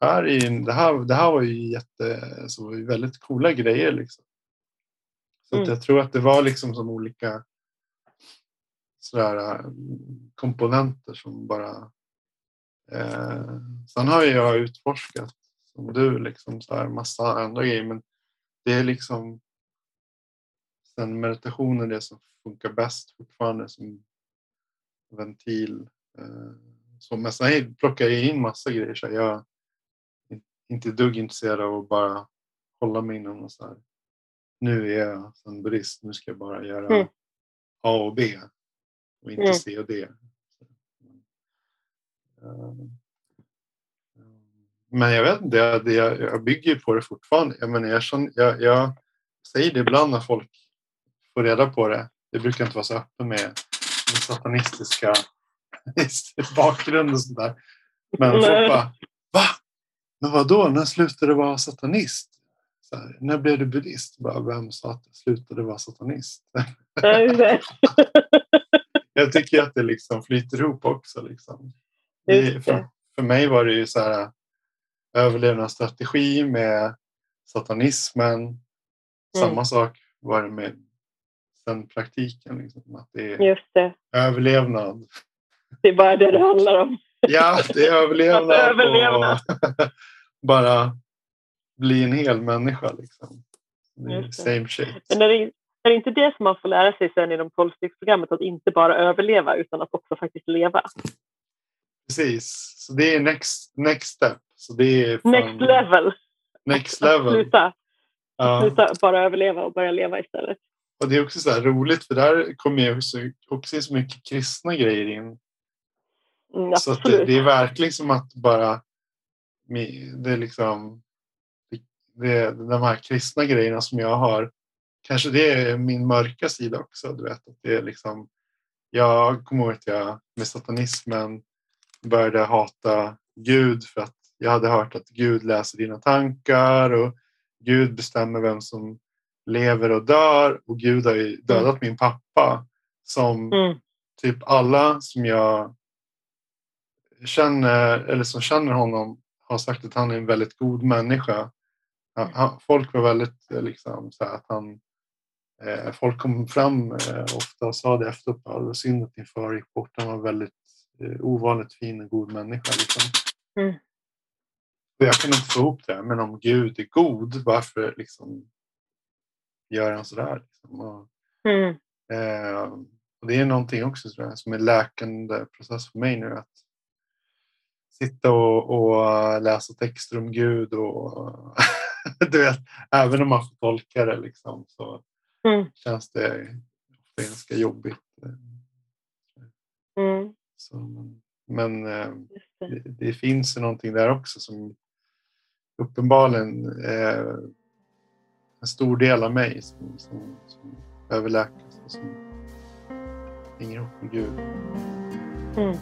Här är, det, här, det här var ju jätte, så väldigt coola grejer. Liksom. Så mm. jag tror att det var liksom som olika sådär, komponenter som bara... Eh, sen har jag utforskat som du liksom så här, massa andra grejer men det är liksom sen meditationen det som funkar bäst fortfarande som ventil. Så, men sen plockar jag in massa grejer så jag är inte dugg intresserad av att bara hålla mig inom och så här. Nu är jag en buddhist, nu ska jag bara göra mm. A och B och inte mm. C och D. Eh, men jag vet inte, jag, jag, jag bygger på det fortfarande. Jag, menar, jag, jag, jag säger det ibland när folk får reda på det. Det brukar inte vara så öppen med satanistiska bakgrund och sånt där. Men folk bara, va? Men vadå, när slutade du vara satanist? Här, när blev du buddhist? Bara, Vem sa att jag slutade vara satanist? jag tycker att det liksom flyter ihop också. Liksom. Det, för, för mig var det ju så här överlevnadsstrategi med satanismen. Mm. Samma sak var det med praktiken. Liksom, att det är Just det. överlevnad. Det är bara det det handlar om. Ja, det är överlevnad. överlevnad. och bara bli en hel människa. Liksom. Same shit. Men är det, är det inte det som man får lära sig sen i de tolvstegsprogrammet? Att inte bara överleva utan att också faktiskt leva? Precis, så det är next, next step. Så det är fan, next level. Next level. sluta, ja. sluta bara överleva och börja leva istället. Och det är också så roligt för där kommer ju också, också så mycket kristna grejer in. Mm, så det, det, är verkligen som att bara det är liksom det, de här kristna grejerna som jag har. Kanske det är min mörka sida också. Du vet, att det är liksom, jag kommer ihåg att jag med satanismen började hata Gud för att jag hade hört att Gud läser dina tankar och Gud bestämmer vem som lever och dör och Gud har ju dödat mm. min pappa som mm. typ alla som jag känner eller som känner honom har sagt att han är en väldigt god människa. Han, folk var väldigt eh, liksom så att han eh, Folk kom fram eh, ofta och sa det efteråt. Det var synd att din far gick bort. Han var väldigt eh, ovanligt fin och god människa. Liksom. Mm. jag kan inte få ihop det. Men om Gud är god, varför liksom gör han sådär? Liksom? Och, mm. eh, och det är någonting också jag, som är läkande process för mig nu. Att sitta och, och läsa texter om Gud och du vet, även om man får tolka det liksom, så mm. känns det ofta ganska jobbigt. Mm. Så, men eh, det. det. finns ju någonting där också som uppenbarligen är en stor del av mig som, som, som överläkas och som hänger ihop med Gud. Mm.